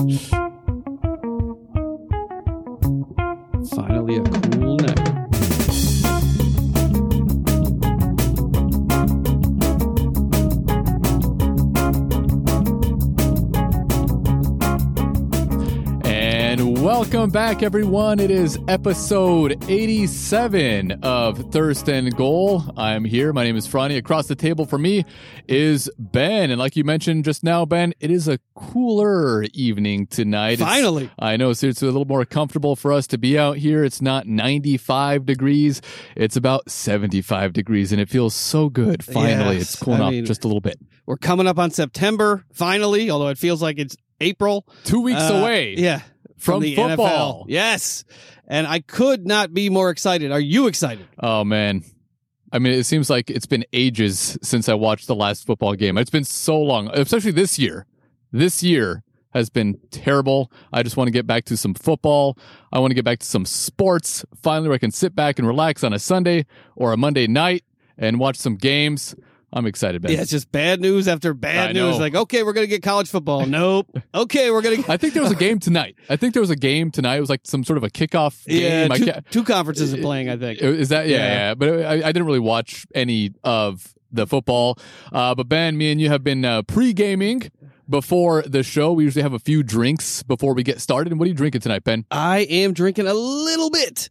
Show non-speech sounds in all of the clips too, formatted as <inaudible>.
Mm-hmm. Welcome back, everyone. It is episode 87 of Thirst and Goal. I'm here. My name is Franny. Across the table for me is Ben. And like you mentioned just now, Ben, it is a cooler evening tonight. It's- Finally. I know. So it's a little more comfortable for us to be out here. It's not 95 degrees, it's about 75 degrees, and it feels so good. Finally, Yes, it's cooling off just a little bit. We're coming up on September, finally, although it feels like it's April. Two weeks Uh, away Yeah. From, the football. NFL. Yes. And I could not be more excited. Are you excited? Oh man. I mean, it seems like it's been ages since I watched the last football game. It's been so long, especially this year. This year has been terrible. I just want to get back to some football. I want to get back to some sports. Finally, where I can sit back and relax on a Sunday or a Monday night and watch some games. I'm excited, Ben. Yeah, it's just bad news after bad I news. know. Like, okay, we're going to get college football. Nope. Okay, we're going <laughs> to I think there was a game tonight. I think there was a game tonight. It was like some sort of a kickoff Yeah, game. Two, two conferences are playing, I think. Is that yeah? Yeah. yeah. But I, I didn't really watch any of the football. Uh, but Ben, me and you have been uh, pre gaming before the show. We usually have a few drinks before we get started. And what are you drinking tonight, Ben? I am drinking a little bit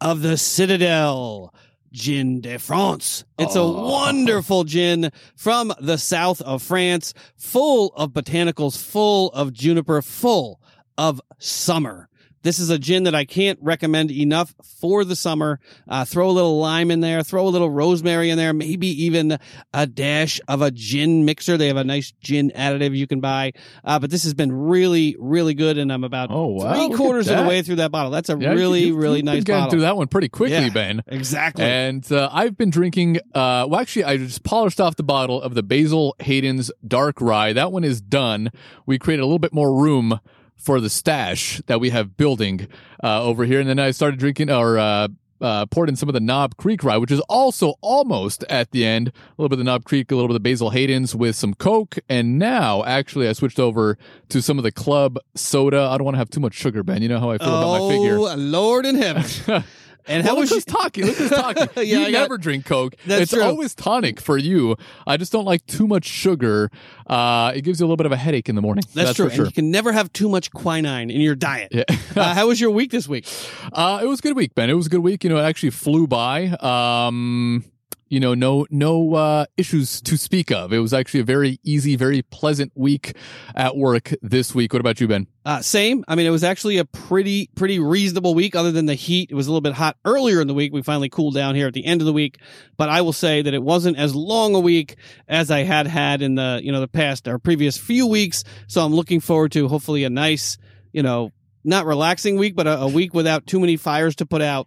of the Citadelle Gin de France. It's a Oh. wonderful gin from the south of France, full of botanicals, full of juniper, full of summer. This is a gin that I can't recommend enough for the summer. Uh, throw a little lime in there, throw a little rosemary in there, maybe even a dash of a gin mixer. They have a nice gin additive you can buy. Uh, but this has been really, really good, and I'm about Oh, wow. Three quarters of the way through that bottle. That's a Yeah, really, you've- really you've nice bottle. through that one pretty quickly, Yeah. Ben. Exactly. And uh, I've been drinking. Uh, well, actually, I just polished off the bottle of the Basil Hayden's Dark Rye. That one is done. We created a little bit more room for the stash that we have building uh, over here, and then I started drinking or. Uh, uh, poured in some of the Knob Creek rye, which is also almost at the end. A little bit of the Knob Creek, a little bit of Basil Hayden's with some Coke, and now actually I switched over to some of the Club Soda. I don't want to have too much sugar, Ben. You know how I feel about my figure. Oh, Lord in heaven. <laughs> And how well, was look who's talking? Look who's talking. <laughs> Yeah, you I got- never drink Coke. That's it's true. always tonic for you. I just don't like too much sugar. Uh, it gives you a little bit of a headache in the morning. That's, true. for sure. And you can never have too much quinine in your diet. Yeah. <laughs> uh, how was your week this week? Uh, it was a good week, Ben. It was a good week. You know, it actually flew by. Um, you know, no no uh, issues to speak of. It was actually a very easy, very pleasant week at work this week. What about you, Ben? Uh, same. I mean, it was actually a pretty, pretty reasonable week other than the heat. It was a little bit hot earlier in the week. We finally cooled down here at the end of the week, but I will say that it wasn't as long a week as I had had in the, you know, the past or previous few weeks. So I'm looking forward to hopefully a nice, you know, not relaxing week, but a, a week without too many fires to put out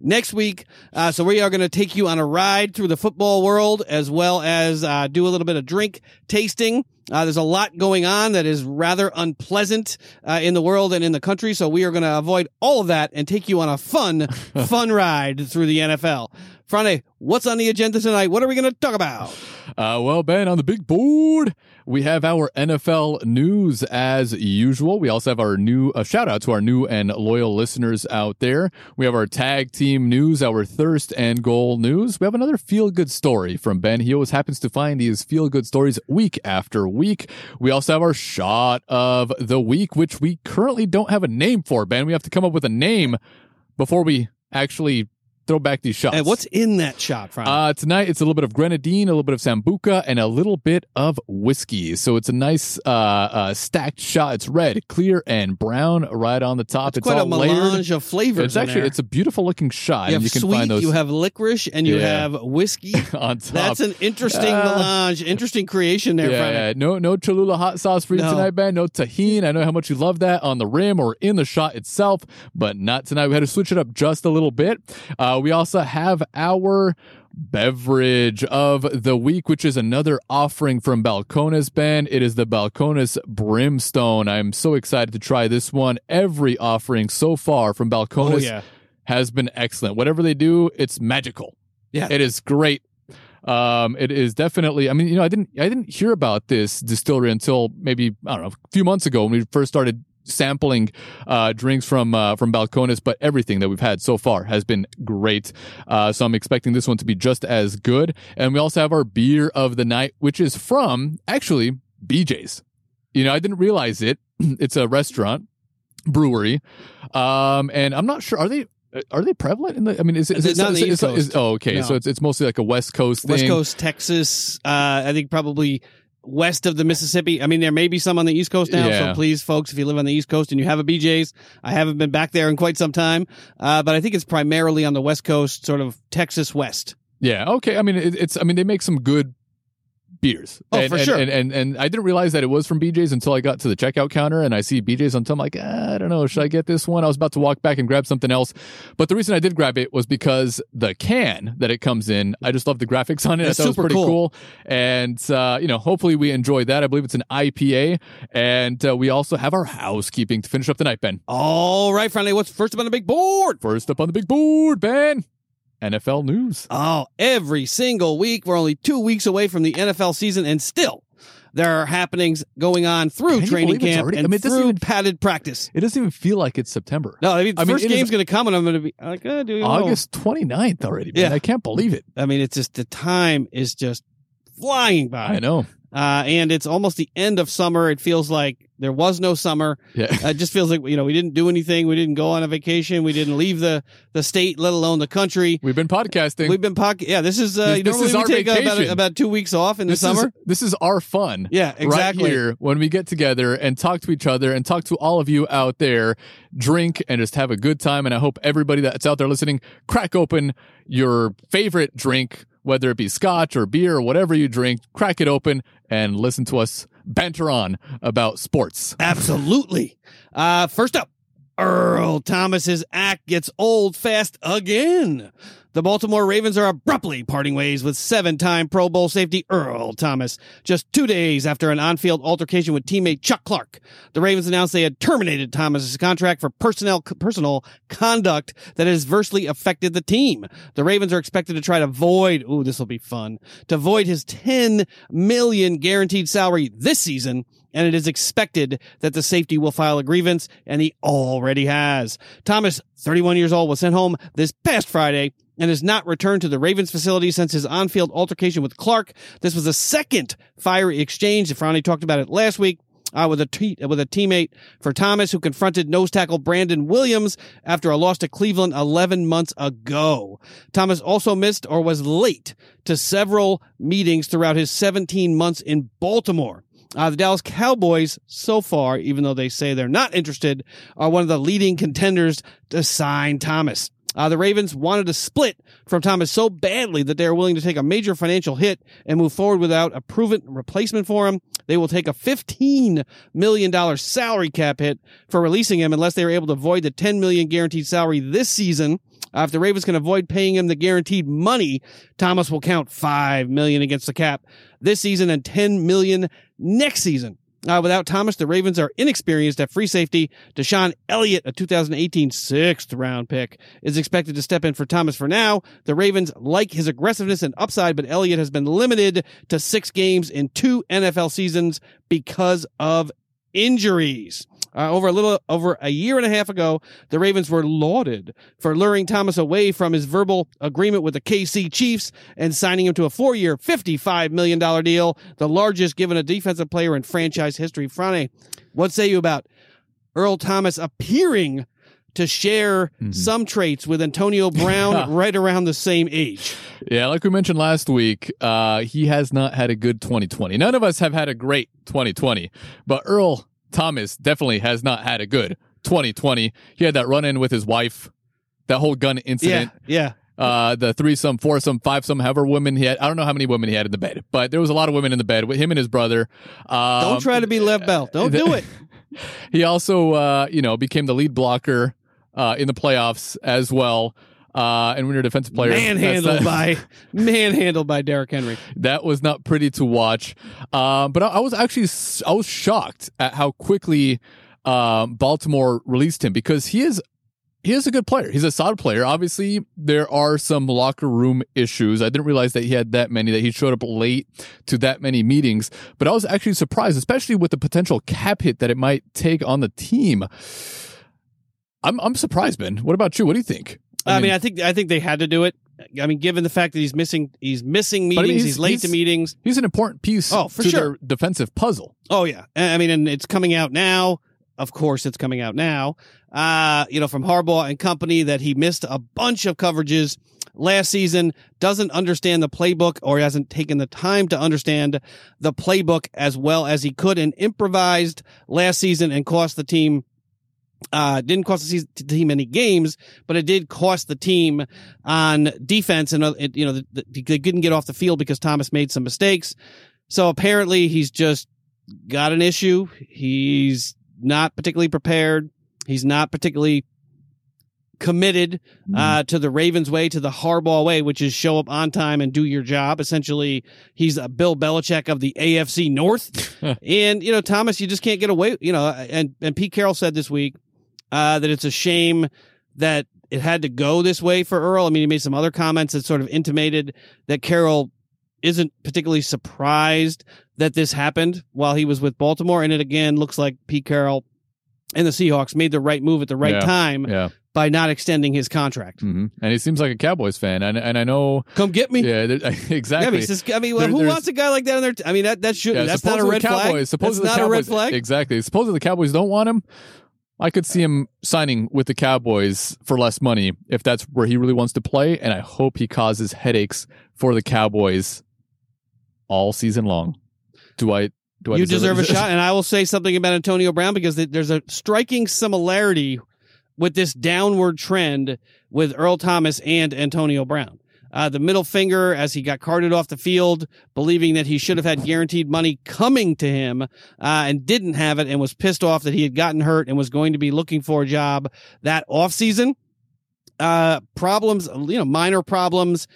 next week. Uh, so we are going to take you on a ride through the football world as well as uh, do a little bit of drink tasting. Uh, there's a lot going on that is rather unpleasant uh, in the world and in the country. So we are going to avoid all of that and take you on a fun, <laughs> fun ride through the NFL. Friday, what's on the agenda tonight? What are we going to talk about? Uh, well, Ben, on the big board, we have our NFL news as usual. We also have our new a shout out to our new and loyal listeners out there. We have our tag team news, our thirst and goal news. We have another feel good story from Ben. He always happens to find these feel good stories week after week. We also have our shot of the week, which we currently don't have a name for, Ben. We have to come up with a name before we actually throw back these shots. And what's in that shot, Friday? Uh, tonight it's a little bit of grenadine, a little bit of sambuca, and a little bit of whiskey. So it's a nice uh, uh, stacked shot. It's red, clear, and brown right on the top. it's Quite a melange layered. of flavors. It's actually there. it's a beautiful looking shot, you and have you can sweet, find those you have licorice, and you Yeah. have whiskey. <laughs> on top. That's an interesting Uh, melange, interesting creation there, yeah, yeah. no, no Cholula hot sauce for you No. tonight, Ben. No tahini. I know how much you love that on the rim or in the shot itself, but not tonight. We had to switch it up just a little bit. Uh, we also have our beverage of the week, which is another offering from Balcones, Ben. It is the Balcones Brimstone. I'm so excited to try this one. Every offering so far from Balcones Oh yeah, has been excellent. Whatever they do, it's magical. Yeah. It is great. Um, it is definitely. I mean, you know, I didn't, I didn't hear about this distillery until maybe I don't know, a few months ago when we first started sampling uh, drinks from uh, from Balcones, but everything that we've had so far has been great. Uh, so I'm expecting this one to be just as good. And we also have our beer of the night, which is from actually BJ's. You know, I didn't realize it. <clears throat> It's a restaurant brewery, um, and I'm not sure are they. Are they prevalent in the? I mean, is, is it not is- is- oh, okay. No. So it's it's mostly like a West Coast thing. West Coast, Texas. Uh, I think probably west of the Mississippi. I mean, there may be some on the East Coast now. Yeah. So please, folks, if you live on the East Coast and you have a BJ's, I haven't been back there in quite some time. Uh, but I think it's primarily on the West Coast, sort of Texas West. Yeah. Okay. I mean, it, it's. I mean, they make some good beers. Oh, and, for and, sure. And, and and I didn't realize that it was from BJ's until I got to the checkout counter and I see BJ's until I'm like, ah, I don't know, should I get this one? I was about to walk back and grab something else, but the reason I did grab it was because the can that it comes in, I just love the graphics on it. It's I thought it was pretty cool. cool. And uh, you know, hopefully we enjoy that. I believe it's an IPA, and uh, we also have our housekeeping to finish up the night, Ben. All right, Friday. What's first up on the big board? First up on the big board, Ben. NFL news. Oh, every single week. We're only two weeks away from the NFL season, and still there are happenings going on through Can training camp already- I and mean, it doesn't through even- padded practice. It doesn't even feel like it's September. No, I mean, the I first is- game's going to come, and I'm going to be like, oh, do you know? August 29th already, man. Yeah. I can't believe it. I mean, it's just the time is just flying by. I know. Uh, and it's almost the end of summer. It feels like there was no summer. Yeah. Uh, It just feels like you know we didn't do anything. We didn't go on a vacation. We didn't leave the the state, let alone the country. We've been podcasting. We've been pocket. Yeah, this is uh, This- this is we our take about vacation. about two weeks off in this the summer. Is, this is our fun. yeah, exactly. Right here when we get together and talk to each other and talk to all of you out there, drink and just have a good time. And I hope everybody that's out there listening, crack open your favorite drink, whether it be scotch or beer or whatever you drink, crack it open and listen to us banter on about sports. Absolutely. Uh, first up, Earl Thomas's act gets old fast again. The Baltimore Ravens are abruptly parting ways with seven-time Pro Bowl safety Earl Thomas just two days after an on-field altercation with teammate Chuck Clark. The Ravens announced they had terminated Thomas's contract for personnel personal conduct that has adversely affected the team. The Ravens are expected to try to void. Ooh, this will be fun. To void his 10 million guaranteed salary this season and it is expected that the safety will file a grievance, and he already has. Thomas, 31 years old, was sent home this past Friday and has not returned to the Ravens facility since his on-field altercation with Clark. This was a second fiery exchange. Franny talked about it last week. Uh, with a te- with a teammate for Thomas who confronted nose tackle Brandon Williams after a loss to Cleveland 11 months ago. Thomas also missed or was late to several meetings throughout his 17 months in Baltimore. Uh, the Dallas Cowboys, so far, even though they say they're not interested, are one of the leading contenders to sign Thomas. Uh, the Ravens wanted to split from Thomas so badly that they are willing to take a major financial hit and move forward without a proven replacement for him. They will take a $15 million salary cap hit for releasing him unless they are able to avoid the 10 million guaranteed salary this season. Uh, if the Ravens can avoid paying him the guaranteed money, Thomas will count 5 million against the cap this season and 10 million next season. Uh, without Thomas, the Ravens are inexperienced at free safety. DeShon Elliott, a 2018 sixth round pick, is expected to step in for Thomas for now. The Ravens like his aggressiveness and upside, but Elliott has been limited to six games in two NFL seasons because of injuries. Uh, over a little over a year and a half ago, the Ravens were lauded for luring Thomas away from his verbal agreement with the KC Chiefs and signing him to a four-year, $55 million deal, the largest given a defensive player in franchise history. Frane, what say you about Earl Thomas appearing to share some traits with Antonio Brown <laughs> right around the same age? Yeah, like we mentioned last week, uh, he has not had a good 2020. None of us have had a great 2020, but Earl Thomas definitely has not had a good 2020. He had that run in with his wife, that whole gun incident. Yeah, yeah. uh, the threesome, foursome, fivesome, however women he had. I don't know how many women he had in the bed, but there was a lot of women in the bed with him and his brother. Um, Don't try to be Lev Bell. Don't do <laughs> it. He also, uh, you know, became the lead blocker uh, in the playoffs as well. Uh, and when you're a defensive player, Manhandled not- by <laughs> manhandled by Derrick Henry. that was not pretty to watch. Um, but I, I was actually I was shocked at how quickly um, Baltimore released him because he is he is a good player. He's a solid player. Obviously, there are some locker room issues. I didn't realize that he had that many, that he showed up late to that many meetings, but I was actually surprised, especially with the potential cap hit that it might take on the team. I'm, I'm surprised, Ben. What about you? What do you think? I, mean, I think I think they had to do it. I mean, given the fact that he's missing he's missing But I meetings, mean, he's, he's- late he's- to meetings. he's an important piece Oh, for to sure. their defensive puzzle. Oh yeah, I I mean, and it's coming out now. Of course, it's coming out now. Uh, you know, from Harbaugh and company that he missed a bunch of coverages last season, doesn't understand the playbook or hasn't taken the time to understand the playbook as well as he could and improvised last season and cost the team uh, didn't cost the team any games, but it did cost the team on defense. And, uh, it, you know, the, the, they couldn't get off the field because Thomas made some mistakes. So apparently he's just got an issue. He's not particularly prepared. He's not particularly committed uh, to the Ravens way, to the Harbaugh way, which is show up on time and do your job. Essentially, he's a Bill Belichick of the AFC North. <laughs> and, you know, Thomas, you just can't get away, you know, and, and Pete Carroll said this week uh, that it's a shame that it had to go this way for Earl. I mean, he made some other comments that sort of intimated that Carroll isn't particularly surprised that this happened while he was with Baltimore. And it again looks like Pete Carroll and the Seahawks made the right move at the right Yeah. time Yeah. by not extending his contract. hmm And he seems like a Cowboys fan. And, and I know, Come get me. yeah, there- <laughs> Yeah, exactly. just, I mean, There- who wants a guy like that in their? T- I mean, that that should Yeah, that's not a red Cowboys, flag. That's Supposedly not a red Cowboys- flag. Exactly. Supposedly the Cowboys don't want him. I could see uh, him signing with the Cowboys for less money if that's where he really wants to play, and I hope he causes headaches for the Cowboys all season long. Do I? Do I you deserve a shot. <laughs> And I will say something about Antonio Brown because there's a striking similarity with this downward trend with Earl Thomas and Antonio Brown. Uh, the middle finger as he got carted off the field, believing that he should have had guaranteed money coming to him, uh, and didn't have it and was pissed off that he had gotten hurt and was going to be looking for a job that offseason. Uh, problems, you know, minor problems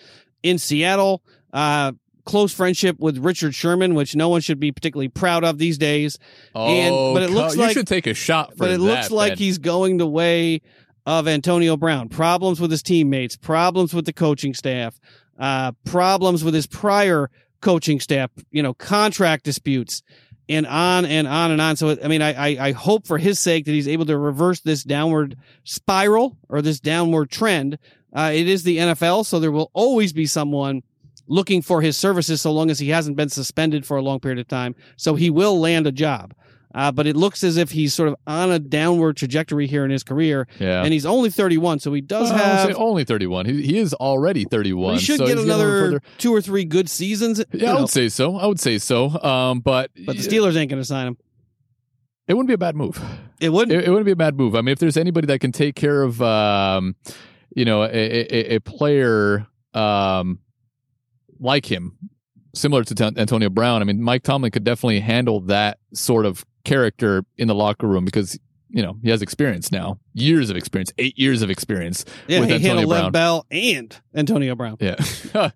in Seattle. Uh, close friendship with Richard Sherman, which no one should be particularly proud of these days. And- Oh, but it looks you like- should take a shot for But it that, looks like Ben. he's going the way of Antonio Brown. Problems with his teammates, problems with the coaching staff, uh, problems with his prior coaching staff, you know, contract disputes, and on and on and on. So, I mean, I, I, I hope for his sake that he's able to reverse this downward spiral or this downward trend. Uh, it is the NFL, so there will always be someone looking for his services so long as he hasn't been suspended for a long period of time. So he will land a job. Uh, but it looks as if he's sort of on a downward trajectory here in his career, yeah. and he's only 31, so he does Well, have. say only 31. He, he is already 31. We should so get he's getting a little another two or three good seasons. you Yeah, I would say so. I would say so. Um, but but the Steelers ain't going to sign him. it wouldn't be a bad move. It wouldn't. It, it wouldn't be a bad move. I mean, if there's anybody that can take care of, um, you know, a, a, a player um, like him, similar to Antonio Brown, I mean, Mike Tomlin could definitely handle that sort of character in the locker room because. You know, he has experience now, years of experience, eight years of experience. yeah, with he Antonio handled Lev Bell and Antonio Brown. Yeah. <laughs>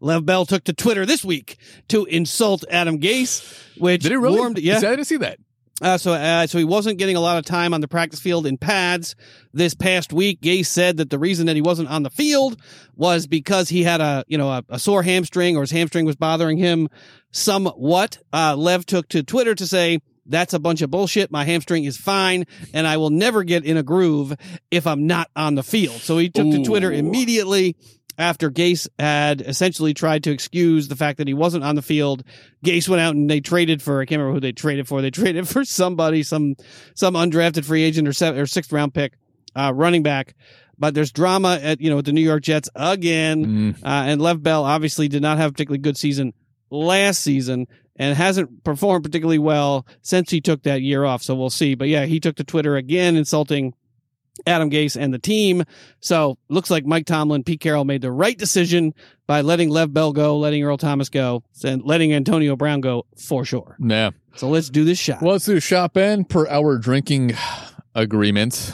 Lev Bell took to Twitter this week to insult Adam Gase, which Did it really? warmed. Yeah, I didn't see that. Uh, so, uh, so he wasn't getting a lot of time on the practice field in pads this past week. Gase said that the reason that he wasn't on the field was because he had a, you know, a, a sore hamstring or his hamstring was bothering him somewhat. Uh, Lev took to Twitter to say, that's a bunch of bullshit. My hamstring is fine and I will never get in a groove if I'm not on the field. So he took to Twitter immediately after Gase had essentially tried to excuse the fact that he wasn't on the field. Gase went out and they traded for I can't remember who they traded for. They <laughs> traded for somebody, some some undrafted free agent or seven, or sixth round pick, uh, running back. But there's drama at you know with the New York Jets again, Mm, uh, and Lev Bell obviously did not have a particularly good season last season and hasn't performed particularly well since he took that year off. So we'll see. But yeah, he took to Twitter again, insulting Adam Gase and the team. So looks like Mike Tomlin, Pete Carroll made the right decision by letting Lev Bell go, letting Earl Thomas go, and letting Antonio Brown go for sure. yeah. So let's do this shot. Well, let's do a shot, Ben, per our drinking agreement,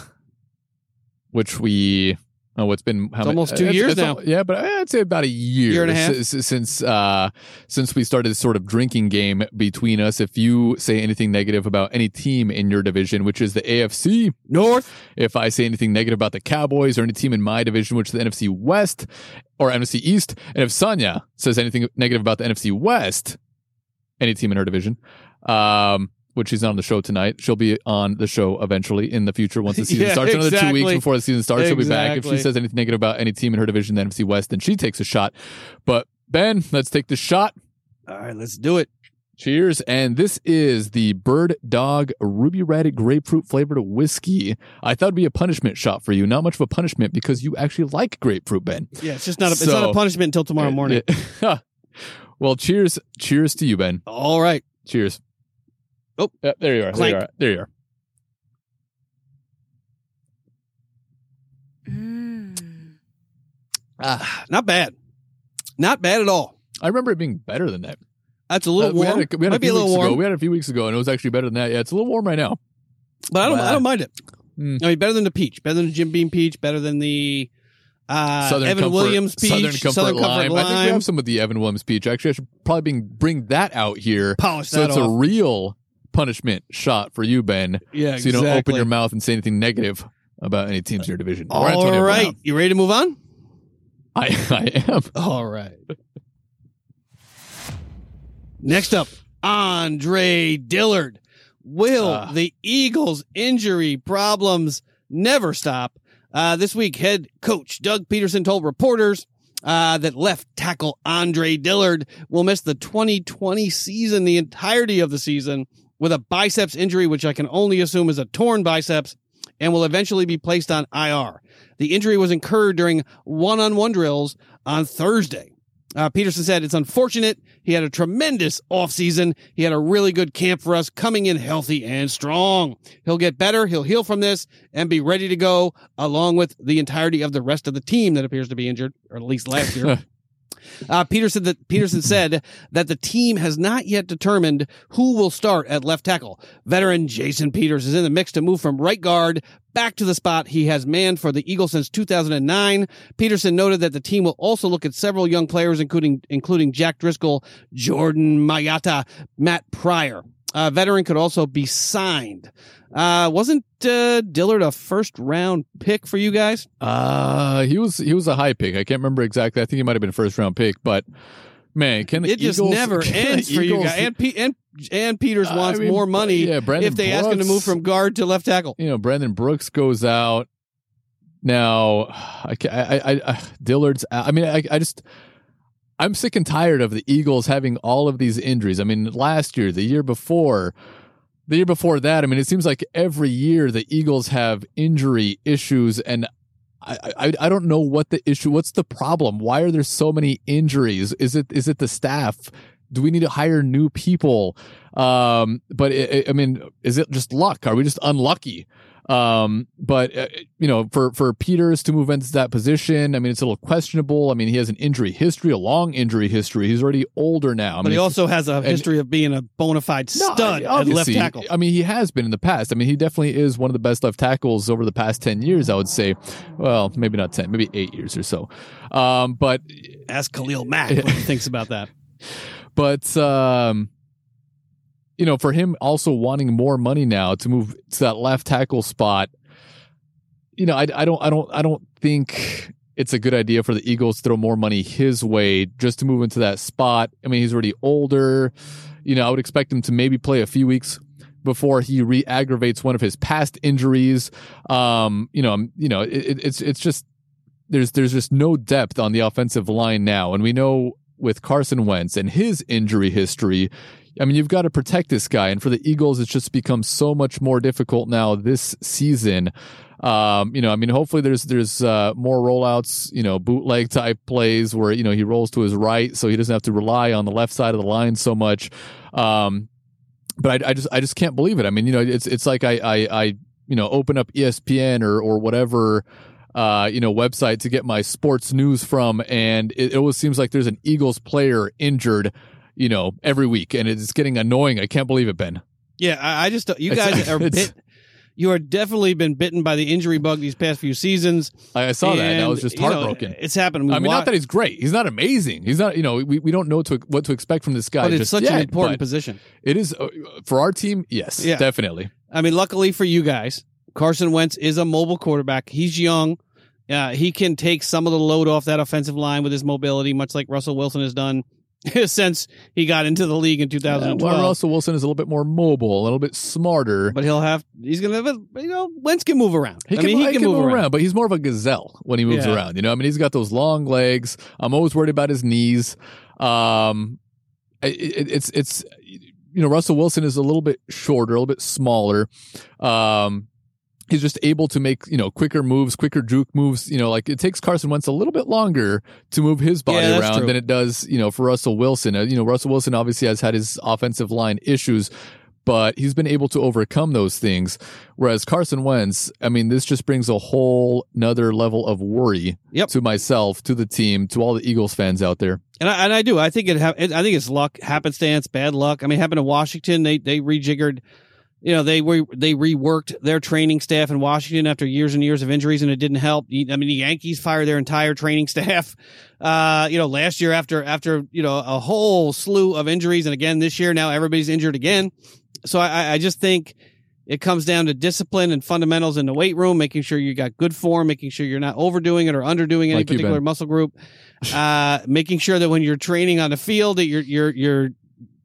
which we Oh, it's been how It's many- almost two it's- years it's now. Yeah, but I'd say about a year, Year and a half. s- since uh, since we started this sort of drinking game between us. If you say anything negative about any team in your division, which is the AFC, North. if I say anything negative about the Cowboys or any team in my division, which is the NFC West or NFC East, and if Sonya says anything negative about the NFC West, any team in her division, um, which she's not on the show tonight, she'll be on the show eventually in the future once the <laughs> season Yeah, starts. Another two weeks before the season starts, she'll be back. If she says anything negative about any team in her division, the NFC West, then she takes a shot. But Ben, let's take the shot. All right, let's do it. Cheers. And this is the Bird Dog Ruby Red Grapefruit flavored whiskey. I thought it'd be a punishment shot for you. Not much of a punishment because you actually like grapefruit, Ben. Yeah, it's just not a, it's not a punishment until tomorrow <laughs> morning. well, cheers. Cheers to you, Ben. All right. Cheers. Oh. Yep, there you are. There you are. There you are. Mm. Ah, not bad. Not bad at all. I remember it being better than that. That's a little Uh, we warm. had a, we had a a few little weeks warm, ago. We had a few weeks ago, and it was actually better than that. Yeah, it's a little warm right now. but I don't. Wow. I don't mind it. Mm. I mean, better than the peach. Better than the Jim Beam peach. Better than the uh, Southern Evan Comfort, Williams peach. Southern Comfort, lime. I think we have some of the Evan Williams peach. Actually, I should probably bring, bring that out here. Polish So that it's a real punishment shot for you, Ben. yeah, So you don't open exactly. your mouth and say anything negative about any teams in your division. All right, Brown. you ready to move on? I, I am. All right. Next up, Andre Dillard. Will Ah. the Eagles' injury problems never stop? Uh, this week, head coach Doug Pederson told reporters uh, that left tackle Andre Dillard will miss the 2020 season, the entirety of the season, with a biceps injury, which I can only assume is a torn biceps, and will eventually be placed on IR. The injury was incurred during one-on-one drills on Thursday. Uh, Pederson said it's unfortunate. He had a tremendous offseason. He had a really good camp for us, coming in healthy and strong. He'll get better. He'll heal from this and be ready to go, along with the entirety of the rest of the team that appears to be injured, or at least last year. <laughs> Uh, Pederson that Pederson said that the team has not yet determined who will start at left tackle. Veteran Jason Peters is in the mix to move from right guard back to the spot he has manned for the Eagles since 2009. Pederson noted that the team will also look at several young players, including including Jack Driscoll, Jordan Mailata, Matt Pryor. Uh, veteran could also be signed. Uh, wasn't uh, Dillard a first round pick for you guys? Uh, he was he was a high pick. I can't remember exactly. I think he might have been a first round pick, but man, can the It just never <laughs> ends for you guys. And, Pe- and and Peters I wants mean, more money Yeah, Brandon if they ask him to move from guard to left tackle. you know, Brandon Brooks goes out. Now, <sighs> I, I, I, I Dillard's. I mean, I, I just, I'm sick and tired of the Eagles having all of these injuries. I mean, last year, the year before, the year before that. I mean, it seems like every year the Eagles have injury issues, and I, I, I don't know what the issue. What's the problem? Why are there so many injuries? Is it, is it the staff? Do we need to hire new people? Um, but it, it- I mean, is it just luck? Are we just unlucky? Um, but uh, you know, for for Peters to move into that position, I mean, it's a little questionable. I mean, he has an injury history, a long injury history. He's already older now. I But mean, he also has a history of being a bona fide no, stud at left tackle. I mean, he has been in the past. I mean, he definitely is one of the best left tackles over the past 10 years, I would say. Well, maybe not 10, maybe eight years or so. Um, but, Ask Khalil Mack what he thinks about that. <laughs> but, um, you know, for him also wanting more money now to move to that left tackle spot, you know, I, I don't, I don't, I don't think it's a good idea for the Eagles to throw more money his way just to move into that spot. I mean, he's already older. You know, I would expect him to maybe play a few weeks before he re-aggravates one of his past injuries. Um, you know, I'm you know, it, it's it's just there's there's just no depth on the offensive line now, and we know with Carson Wentz and his injury history. I mean, you've got to protect this guy, and for the Eagles, it's just become so much more difficult now this season. Um, you know, I mean, hopefully there's there's uh, more rollouts, you know, bootleg type plays where you know he rolls to his right, so he doesn't have to rely on the left side of the line so much. Um, but I, I just I just can't believe it. I mean, you know, it's it's like I I, I you know open up ESPN or or whatever uh, you know, website to get my sports news from, and it, it always seems like there's an Eagles player injured, you know, every week, and it's getting annoying. I can't believe it, Ben. Yeah, I, I just you It's- guys <laughs> are it's- bit. you are definitely been bitten by the injury bug these past few seasons. I, I saw that. And I was just you know, heartbroken. it's happened. We I mean, wa- not that he's great. He's not amazing. He's not. You know, we, we don't know to, what to expect from this guy. but it's such yet, an important position. It is uh, for our team. Yes, Yeah. definitely. I mean, luckily for you guys, Carson Wentz is a mobile quarterback. He's young. Uh, he can take some of the load off that offensive line with his mobility, much like Russell Wilson has done <laughs> since he got into the league in Uh, 2012. well, Russell Wilson is a little bit more mobile, a little bit smarter. but he'll have he's have a, you know Wentz can move around. He I can, mean, he can, move, around. but he's more of a gazelle when he moves Yeah. around. You know, I mean, he's got those long legs. I'm always worried about his knees. Um, it, it's it's you know, Russell Wilson is a little bit shorter, a little bit smaller. Um, he's just able to make you know quicker moves, quicker juke moves. You know, like it takes Carson Wentz a little bit longer to move his body Yeah, around true. than it does you know for Russell Wilson. Uh, you know, Russell Wilson obviously has had his offensive line issues. But he's been able to overcome those things. Whereas Carson Wentz, I mean, this just brings a whole nother level of worry Yep. to myself, to the team, to all the Eagles fans out there. And I, and I do. I think it, ha-. I think it's luck, happenstance, bad luck. I mean, it happened in Washington. They they rejiggered. You know, they re, they reworked their training staff in Washington after years and years of injuries, and it didn't help. I mean, the Yankees fired their entire training <laughs> staff. Uh, you know, last year after after you know a whole slew of injuries, and again this year now everybody's injured again. So I, I just think it comes down to discipline and fundamentals in the weight room, making sure you got good form, making sure you're not overdoing it or underdoing any Like particular muscle group, uh, making sure that when you're training on the field that you're you're you're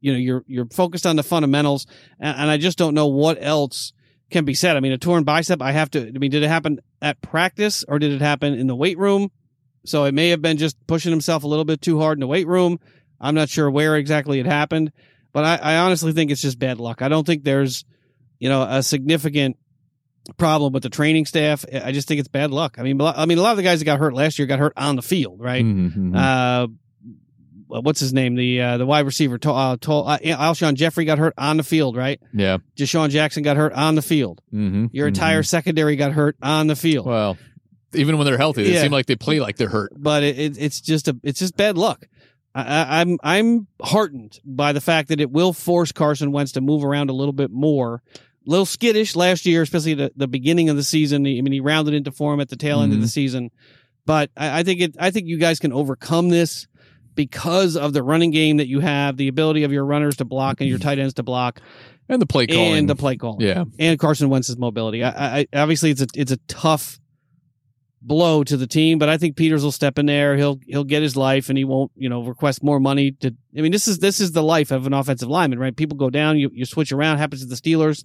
you know you're you're focused on the fundamentals. And, and I just don't know what else can be said. I mean, a torn bicep. I have to. I mean, did it happen at practice or did it happen in the weight room? So it may have been just pushing himself a little bit too hard in the weight room. I'm not sure where exactly it happened, but I, I honestly think it's just bad luck. I don't think there's, you know, a significant problem with the training staff. I just think it's bad luck. I mean, I mean, a lot of the guys that got hurt last year got hurt on the field, right? Mhm. Uh, what's his name? The uh, the wide receiver, to, uh, to, uh, Alshon Jeffery got hurt on the field, right? yeah. DeSean Jackson got hurt on the field. Mm-hmm. Your entire secondary got hurt on the field. Well, even when they're healthy, they Yeah. seem like they play like they're hurt. but it, it, it's just a it's just bad luck. I, I, I'm I'm heartened by the fact that it will force Carson Wentz to move around a little bit more. A little skittish last year, especially the, the beginning of the season. I mean, he rounded into form at the tail end of Mhm. the season, but I, I think it. I think you guys can overcome this because of the running game that you have, the ability of your runners to block and your mm. tight ends to block, And the play calling. and the play call yeah. and Carson Wentz's mobility. I, I, obviously, it's a it's a tough blow to the team, but I think Peters will step in there. He'll he'll get his life, and he won't you know request more money to. I mean, this is this is the life of an offensive lineman, right? People go down, you you switch around. Happens to the Steelers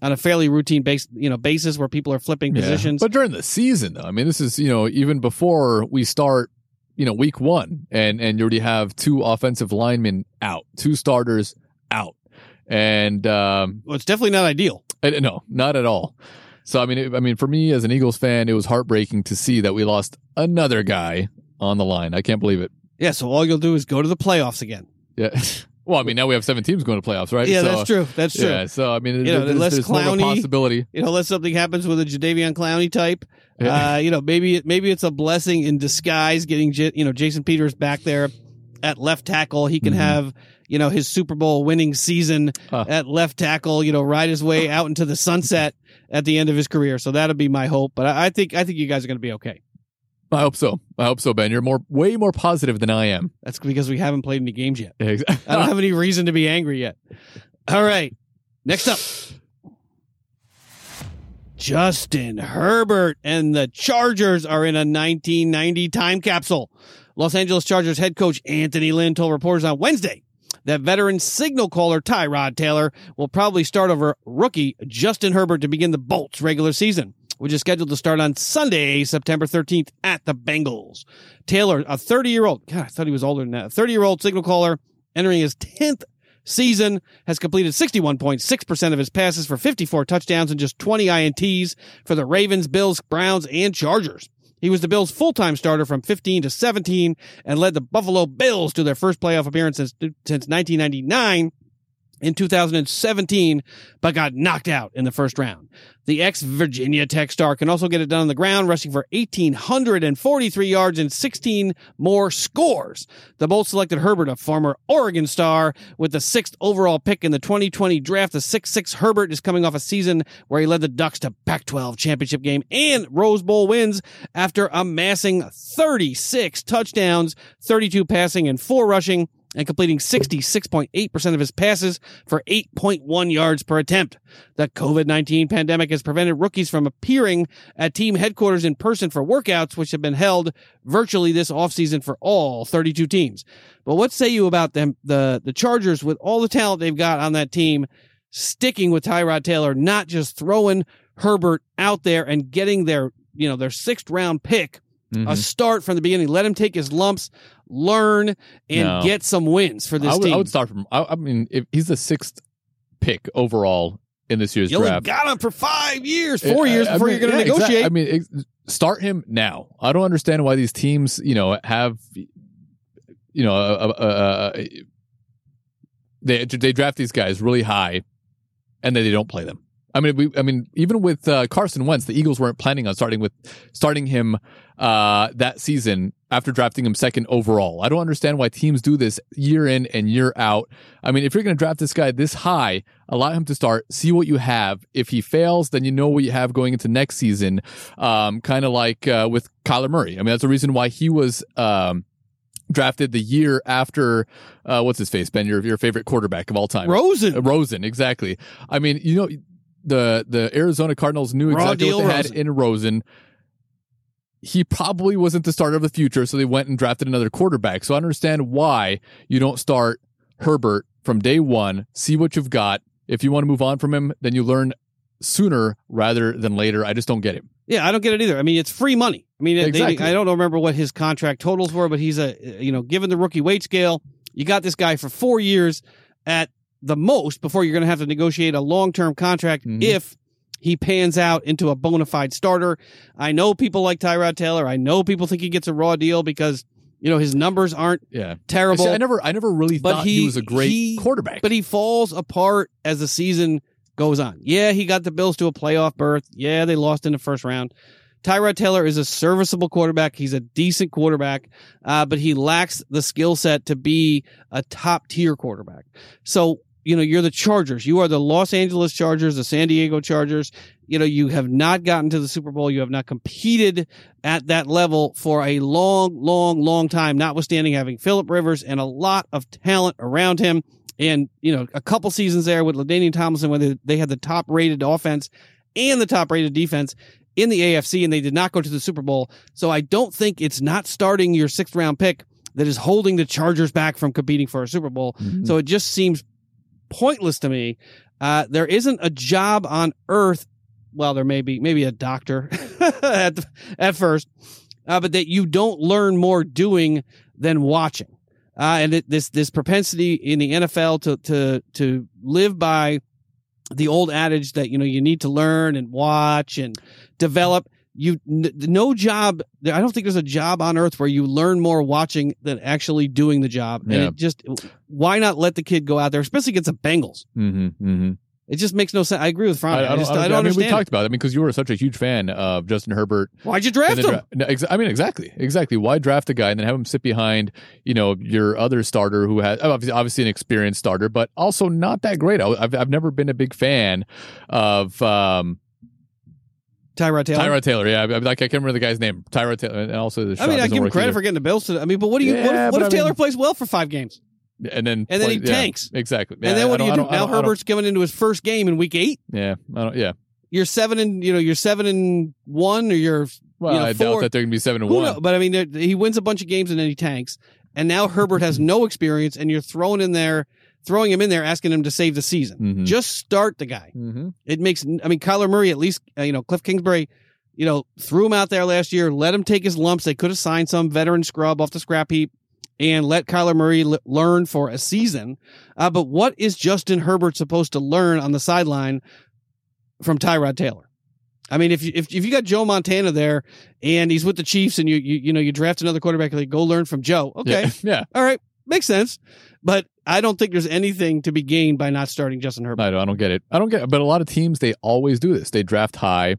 on a fairly routine base you know basis where people are flipping Yeah. positions. But during the season, though, I mean, this is you know even before we start, you know, week one, and and you already have two offensive linemen out, two starters out, and um, well, it's definitely not ideal. and- no, not at all. So I mean, it, I mean, for me as an Eagles fan, it was heartbreaking to see that we lost another guy on the line. I can't believe it. Yeah, so all you'll do is go to the playoffs again. Yeah. <laughs> Well, I mean, now we have seven teams going to playoffs, right? Yeah, So, that's true. That's true. Yeah. So I mean, You know, there's, unless there's more of a Clowney- possibility. You know, unless something happens with a Jadeveon Clowney type, Yeah. uh, you know, maybe maybe it's a blessing in disguise getting J- you know Jason Peters back there at left tackle. He can Mhm. have you know his Super Bowl winning season at left tackle. You know, ride his way out into the sunset at the end of his career. So that'll be my hope. But I, I think I think you guys are going to be okay. I hope so. I hope so, Ben. You're more, way more positive than I am. That's because we haven't played any games yet. Yeah, exa- I don't have any reason to be angry yet. All right. Next up. Justin Herbert and the Chargers are in a 1990 time capsule. Los Angeles Chargers head coach Anthony Lynn told reporters on Wednesday that veteran signal caller Tyrod Taylor will probably start over rookie Justin Herbert to begin the Bolts regular season, which is scheduled to start on Sunday, September 13th at the Bengals. Taylor, a 30 year old, God, I thought he was older than that, 30 year old signal caller entering his 10th season, has completed 61.6% of his passes for 54 touchdowns and just 20 INTs for the Ravens, Bills, Browns, and Chargers. He was the Bills' full-time starter from 15 to 17 and led the Buffalo Bills to their first playoff appearance since, since 1999 in 2017, but got knocked out in the first round. The ex Virginia Tech star can also get it done on the ground, rushing for 1,843 yards and 16 more scores. The Bolts selected Herbert, a former Oregon star, with the sixth overall pick in the 2020 draft. The 6'6 Herbert is coming off a season where he led the Ducks to Pac 12 championship game and Rose Bowl wins after amassing 36 touchdowns, 32 passing, and four rushing and completing 66.8% of his passes for 8.1 yards per attempt. The COVID-19 pandemic has prevented rookies from appearing at team headquarters in person for workouts, which have been held virtually this offseason for all 32 teams. But what say you about them, the, the Chargers with all the talent they've got on that team, sticking with Tyrod Taylor, not just throwing Herbert out there and getting their, you know, their sixth round pick Mhm. a start from the beginning. Let him take his lumps, learn, and No. get some wins for this I would, team. I would start from. I, I mean, if he's the sixth pick overall in this year's you draft, got him for five years, four I- years I before mean, you're going to yeah, negotiate. I mean, start him now. I don't understand why these teams, you know, have, you know, uh, uh, uh, they they draft these guys really high, and then they don't play them. I mean, we, I mean, even with uh, Carson Wentz, the Eagles weren't planning on starting with starting him uh, that season after drafting him second overall. I don't understand why teams do this year in and year out. I mean, if you're going to draft this guy this high, allow him to start, see what you have. If he fails, then you know what you have going into next season. Um, kind of like uh, with Kyler Murray. I mean, that's the reason why he was. Um, Drafted the year after, uh, what's his face, Ben? Your your favorite quarterback of all time, Rosen. uh, Rosen, exactly. I mean, you know, the the Arizona Cardinals knew Raw exactly what they had Rosen. in Rosen. He probably wasn't the starter of the future, so they went and drafted another quarterback. So I understand why you don't start Herbert from day one. See what you've got. If you want to move on from him, then you learn sooner rather than later. I just don't get it. Yeah, I don't get it either. I mean, it's free money. I mean, they- I don't remember what his contract totals were, but he's a, you know, given the rookie weight scale, you got this guy for four years at the most before you're going to have to negotiate a long term contract Mhm. if he pans out into a bona fide starter. I know people like Tyrod Taylor. I know people think he gets a raw deal because, you know, his numbers aren't Yeah, terrible. See, I never, I never really But thought he, he- was a great he- quarterback. but he falls apart as the season goes on. Yeah, he got the Bills to a playoff berth. Yeah, they lost in the first round. Tyrod Taylor is a serviceable quarterback. He's a decent quarterback, uh, but he lacks the skill set to be a top tier quarterback. So, you know, you're the Chargers. You are the Los Angeles Chargers, the San Diego Chargers. You know, you have not gotten to the Super Bowl. You have not competed at that level for a long, long, long time, notwithstanding having Philip Rivers and a lot of talent around him. And, you know, a couple seasons there with LaDainian Tomlinson when they, they had the top rated offense and the top rated defense in the AFC and they did not go to the Super Bowl. So I don't think it's not starting your sixth round pick that is holding the Chargers back from competing for a Super Bowl. Mhm. So it just seems pointless to me. Uh, there isn't a job on earth. Well, there may be maybe a doctor <laughs> at at first, uh, but that you don't learn more doing than watching. Uh, and it, this this propensity in the NFL to to to live by the old adage that you know you need to learn and watch and develop. You n- no job. I don't think there's a job on earth where you learn more watching than actually doing the job. And Yeah. it just why not let the kid go out there, especially against the Bengals? Mhm, mhm. It just makes no sense. I agree with Frank. I, I, I just don't, I don't I mean, we talked about it. I mean, because you were such a huge fan of Justin Herbert. Why'd you draft the him? No, exa- I mean, exactly, exactly. Why draft a guy and then have him sit behind, you know, your other starter who has obviously, obviously an experienced starter, but also not that great. I, I've I've never been a big fan of um, Tyrod Taylor. Tyrod Taylor. Yeah, I, I, like I can't remember the guy's name. Tyrod Taylor, and also the I mean, I give him credit either. for getting the Bills to. I mean, but what do you? what Yeah, if, what if I Taylor mean- plays well for five games, and then and then he play- yeah, tanks? exactly. and then what do you do? I don't- I Now don't- I don't- Herbert's coming into his first game in Week Eight. Yeah, I don't, yeah. You're seven and you know you're seven and one, or you're Well, You know, I doubt four- that they're going to be seven and Who one. knows? But I mean, he wins a bunch of games and then he tanks. And now Herbert has no experience, and you're throwing in there, throwing him in there, asking him to save the season. Mhm. Just start the guy. Mm-hmm. It makes. I mean, Kyler Murray at least. Uh, you know, Cliff Kingsbury. You know, threw him out there last year. Let him take his lumps. They could have signed some veteran scrub off the scrap heap. And let Kyler Murray l- learn for a season. Uh, but what is Justin Herbert supposed to learn on the sideline from Tyrod Taylor? I mean, if you, if, if you got Joe Montana there and he's with the Chiefs and you, you, you know, you draft another quarterback, like go learn from Joe. Okay. Yeah. <laughs> yeah. All right. makes sense. But I don't think there's anything to be gained by not starting Justin Herbert. I don't, I don't get it. I don't get it. But a lot of teams, they always do this. They draft high.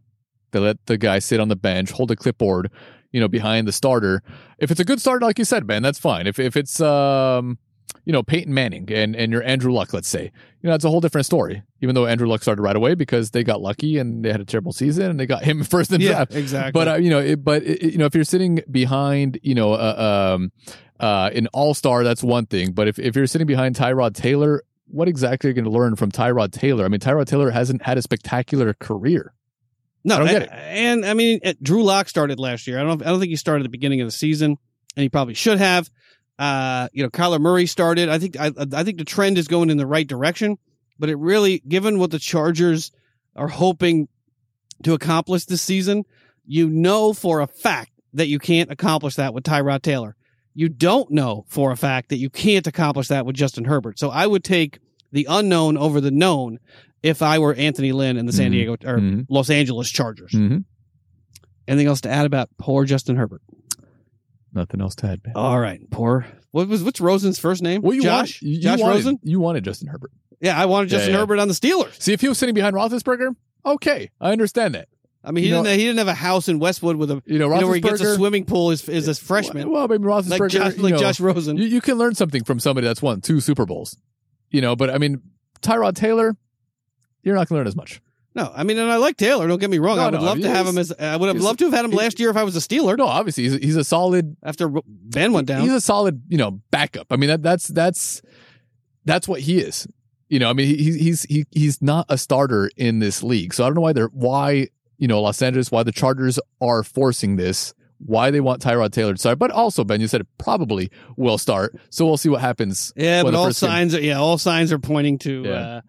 They let the guy sit on the bench, hold a clipboard, you know, behind the starter. If it's a good starter, like you said, man, that's fine. If if it's um, you know, Peyton Manning and and you're Andrew Luck, let's say, you know, that's a whole different story. Even though Andrew Luck started right away because they got lucky and they had a terrible season and they got <laughs> him first in the yeah, draft. exactly. But uh, you know, it, but it, you know, if you're sitting behind, you know, uh, um, uh, an all star, that's one thing. But if if you're sitting behind Tyrod Taylor, what exactly are you going to learn from Tyrod Taylor? I mean, Tyrod Taylor hasn't had a spectacular career. No, I don't get and, and I mean, uh, Drew Lock started last year. I don't. I don't think he started at the beginning of the season, and he probably should have. Uh, you know, Kyler Murray started. I think. I, I think the trend is going in the right direction. But it really, given what the Chargers are hoping to accomplish this season, you know for a fact that you can't accomplish that with Tyrod Taylor. You don't know for a fact that you can't accomplish that with Justin Herbert. So I would take the unknown over the known if I were Anthony Lynn and the San Mhm. Diego or Mhm. Los Angeles Chargers. Mm-hmm. Anything else to add about poor Justin Herbert? Nothing else to add, man. All right, poor. What was what's Rosen's first name? Well, you Josh. wanted, you Josh wanted, Rosen. You wanted Justin Herbert. Yeah, I wanted Justin yeah. Herbert on the Steelers. See, if he was sitting behind Roethlisberger, okay, I understand that. I mean, he You didn't. he didn't have a house in Westwood with a You know, you know where he gets a swimming pool as as a freshman, Well, maybe Roethlisberger, like Josh, like know, Josh Rosen. You, you can learn something from somebody that's won two Super Bowls. You know, but I mean, Tyrod Taylor, you're not going to learn as much. No, I mean, and I like Taylor. Don't get me wrong. No, I would no, love to have him as. I would have loved to have had him last year if I was a Steeler. No, obviously he's, he's a solid After Ben went down. He's a solid, you know, backup. I mean, that that's that's that's what he is. You know, I mean, he, he's he's he, he's not a starter in this league. So I don't know why they're why you know Los Angeles, why the Chargers are forcing this, why they want Tyrod Taylor to start. But also, Ben, you said it probably will start. So we'll see what happens. yeah, but all game- signs are yeah, all signs are pointing to Yeah. uh,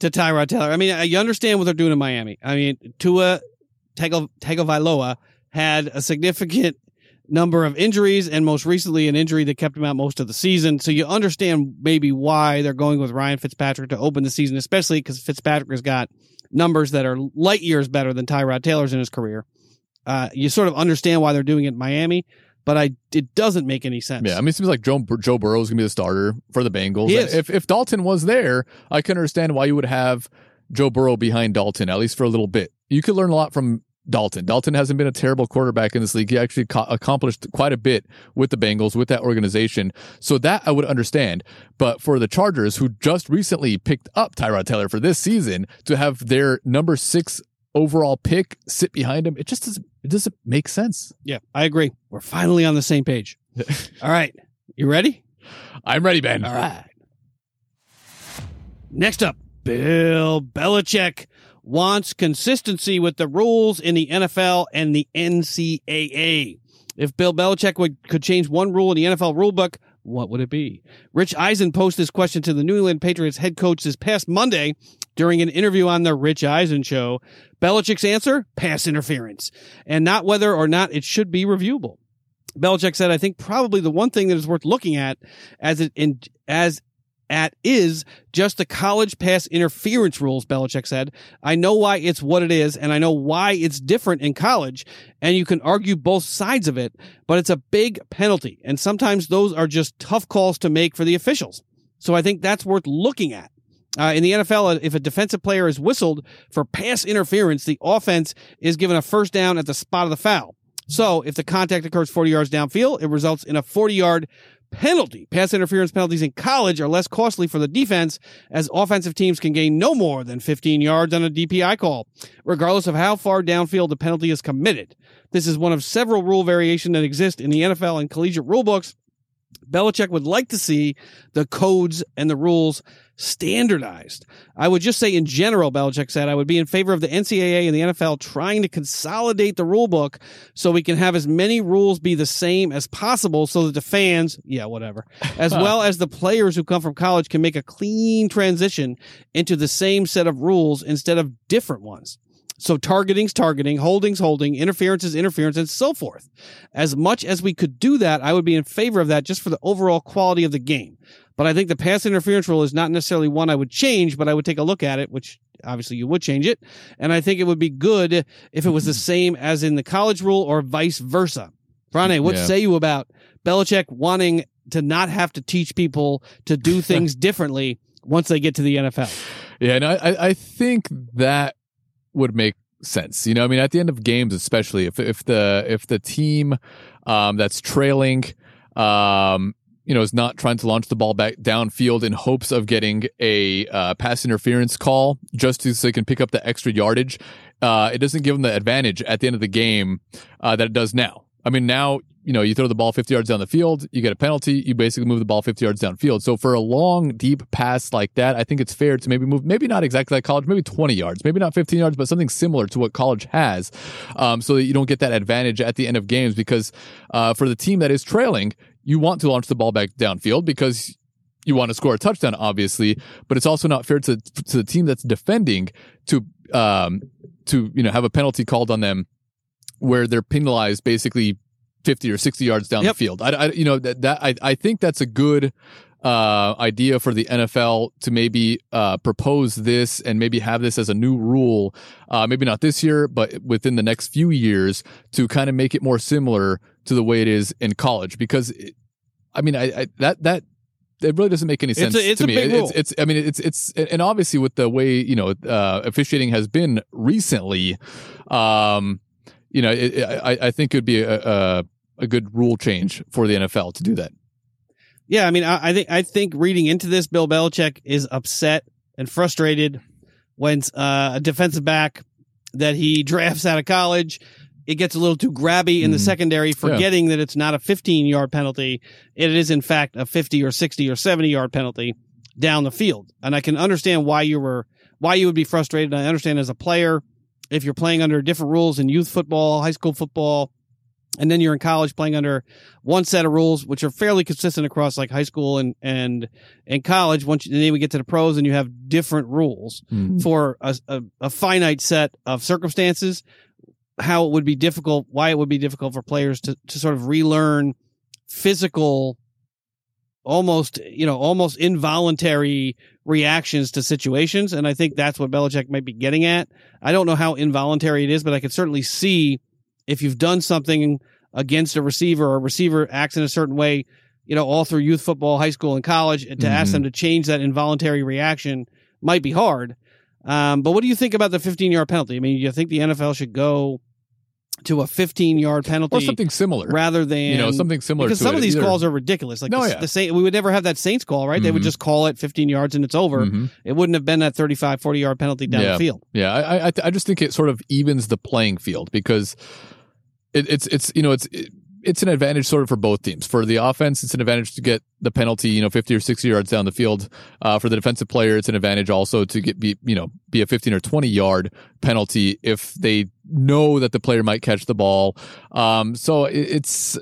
to Tyrod Taylor. I mean, you understand what they're doing in Miami. I mean, Tua Tago Tagovailoa had a significant number of injuries, and most recently an injury that kept him out most of the season. So you understand maybe why they're going with Ryan Fitzpatrick to open the season, especially because Fitzpatrick has got numbers that are light years better than Tyrod Taylor's in his career. Uh, you sort of understand why they're doing it in Miami, but I it doesn't make any sense. Yeah, I mean, it seems like Joe Joe Burrow is going to be the starter for the Bengals. If if Dalton was there, I can understand why you would have Joe Burrow behind Dalton at least for a little bit. You could learn a lot from Dalton. Dalton hasn't been a terrible quarterback in this league. He actually co- accomplished quite a bit with the Bengals with that organization. So that I would understand. But for the Chargers, who just recently picked up Tyrod Taylor for this season, to have their number six overall pick sit behind him, it just doesn't it doesn't make sense. Yeah, I agree. We're finally on the same page. <laughs> All right. You ready? I'm ready, Ben. All right. Next up, Bill Belichick wants consistency with the rules in the NFL and the NCAA. If Bill Belichick would, could change one rule in the NFL rulebook, what would it be? Rich Eisen posed this question to the New England Patriots head coach this past Monday during an interview on the Rich Eisen show. Belichick's answer? Pass interference, and not whether or not it should be reviewable. Belichick said, I think probably the one thing that is worth looking at as it in, as at is just the college pass interference rules, Belichick said. I know why it's what it is, and I know why it's different in college, and you can argue both sides of it, but it's a big penalty, and sometimes those are just tough calls to make for the officials. So I think that's worth looking at. Uh, in the NFL, if a defensive player is whistled for pass interference, the offense is given a first down at the spot of the foul. So if the contact occurs 40 yards downfield, it results in a 40 yard penalty. Pass interference penalties in college are less costly for the defense as offensive teams can gain no more than 15 yards on a DPI call, regardless of how far downfield the penalty is committed. This is one of several rule variations that exist in the NFL and collegiate rulebooks. Belichick would like to see the codes and the rules standardized. I would just say in general, Belichick said, I would be in favor of the NCAA and the NFL trying to consolidate the rule book so we can have as many rules be the same as possible so that the fans, yeah, whatever, <laughs> as well as the players who come from college can make a clean transition into the same set of rules instead of different ones. So targeting's targeting, holding's holding, interference is interference, and so forth. As much as we could do that, I would be in favor of that just for the overall quality of the game. But I think the pass interference rule is not necessarily one I would change, but I would take a look at it, which obviously you would change it. And I think it would be good if it was the <laughs> same as in the college rule or vice versa. Rane, what Yeah. say you about Belichick wanting to not have to teach people to do <laughs> things differently once they get to the NFL. Yeah, and I, I think that would make sense. You know, I mean, at the end of games, especially if if the if the team um, that's trailing, um, you know, is not trying to launch the ball back downfield in hopes of getting a uh, pass interference call just so they can pick up the extra yardage. Uh, it doesn't give them the advantage at the end of the game uh, that it does now. I mean, now you know, you throw the ball 50 yards down the field, you get a penalty, you basically move the ball 50 yards downfield. So for a long, deep pass like that, I think it's fair to maybe move, maybe not exactly like college, maybe 20 yards, maybe not 15 yards, but something similar to what college has, um, so that you don't get that advantage at the end of games. Because uh, for the team that is trailing, you want to launch the ball back downfield because you want to score a touchdown, obviously, but it's also not fair to to the team that's defending to um to you know have a penalty called on them where they're penalized basically 50 or 60 yards down Yep. the field. I, I you know that, that I, I think that's a good uh, idea for the NFL to maybe uh, propose this and maybe have this as a new rule, uh, maybe not this year, but within the next few years to kind of make it more similar to the way it is in college. Because, it, I mean, I, I that that it really doesn't make any It's sense a- it's to me. it's, it's, I mean, it's, it's, and obviously with the way you know uh, officiating has been recently, um, you know, it, it, I, I think it would be a, a a good rule change for the NFL to do that. Yeah, I mean, I, I think I think reading into this, Bill Belichick is upset and frustrated when uh, a defensive back that he <laughs> drafts out of college it gets a little too grabby in the Mhm. secondary, forgetting that it's not a 15 yard penalty. It is in fact a 50 or 60 or 70 yard penalty down the field. And I can understand why you were why you would be frustrated. I understand as a player if you're playing under different rules in youth football, high school football, and then you're in college playing under one set of rules which are fairly consistent across like high school and and and college once you, and then we get to the pros and you have different rules hmm. for a, a, a finite set of circumstances how it would be difficult why it would be difficult for players to, to sort of relearn physical almost you know almost involuntary reactions to situations and i think that's what Belichick might be getting at i don't know how involuntary it is but i could certainly see if you've done something against a receiver or a receiver acts in a certain way you know all through youth football high school and college and to ask Mhm. them to change that involuntary reaction might be hard um, but what do you think about the 15 yard penalty? I mean, you think the NFL should go to a 15 yard penalty or something similar. rather than you know, something similar because some of these Either- calls are ridiculous. Like No, the, yeah. the Saint, we would never have that Saints call, right? They would Mhm. just call it 15 yards and it's over. Mhm. It wouldn't have been that 35, 40 yard penalty down Yeah. the field. Yeah, I, I, I just think it sort of evens the playing field because it, it's, it's, you know, it's, it, it's an advantage sort of for both teams. For the offense, it's an advantage to get the penalty, you know, 50 or 60 yards down the field. Uh, for the defensive player, it's an advantage also to get, be, you know, be a 15 or 20 yard penalty if they know that the player might catch the ball. Um, so it, it's,